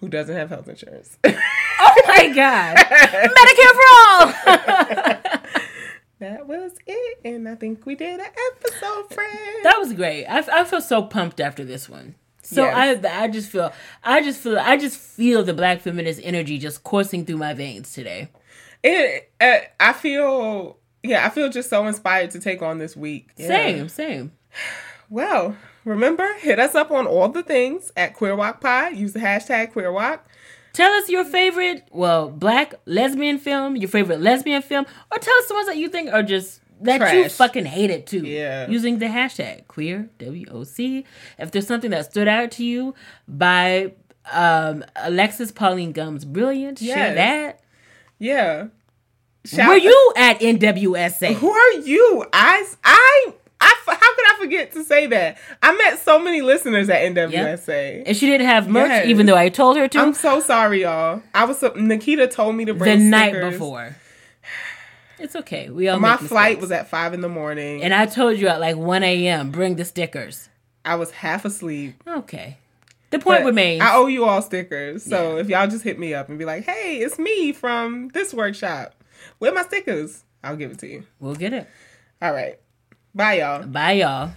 who doesn't have health insurance. Oh my God. Medicare for all. that was it, and I think we did an episode, friend. That was great. I, I feel so pumped after this one. So Yes. I I just feel I just feel I just feel the black feminist energy just coursing through my veins today. it, uh, I feel. Yeah, I feel just so inspired to take on this week. Yeah. Same, same. Well, remember, hit us up on all the things at QueerWOC Pod. Use the hashtag QueerWOC. Tell us your favorite, well, black lesbian film, your favorite lesbian film, or tell us the ones that you think are just that you Trash. fucking hated too. Yeah. Using the hashtag queer W O C. If there's something that stood out to you by um, Alexis Pauline Gumbs, brilliant. Share that. Yeah. Shout- Were you at NWSA? Who are you? I, I, I, how could I forget to say that? I met so many listeners at NWSA. And she didn't have merch, Yes. even though I told her to I'm so sorry, y'all. I was so, Nikita told me to bring the night stickers. before. It's okay. We all My flight was at five in the morning, and I told you at like 1 a.m. Bring the stickers. I was half asleep. Okay. The point But remains. I owe you all stickers. So if y'all just hit me up and be like, "Hey, it's me from this workshop. Where my stickers?" I'll give it to you. we'll get it. All right. Bye, y'all. Bye, y'all.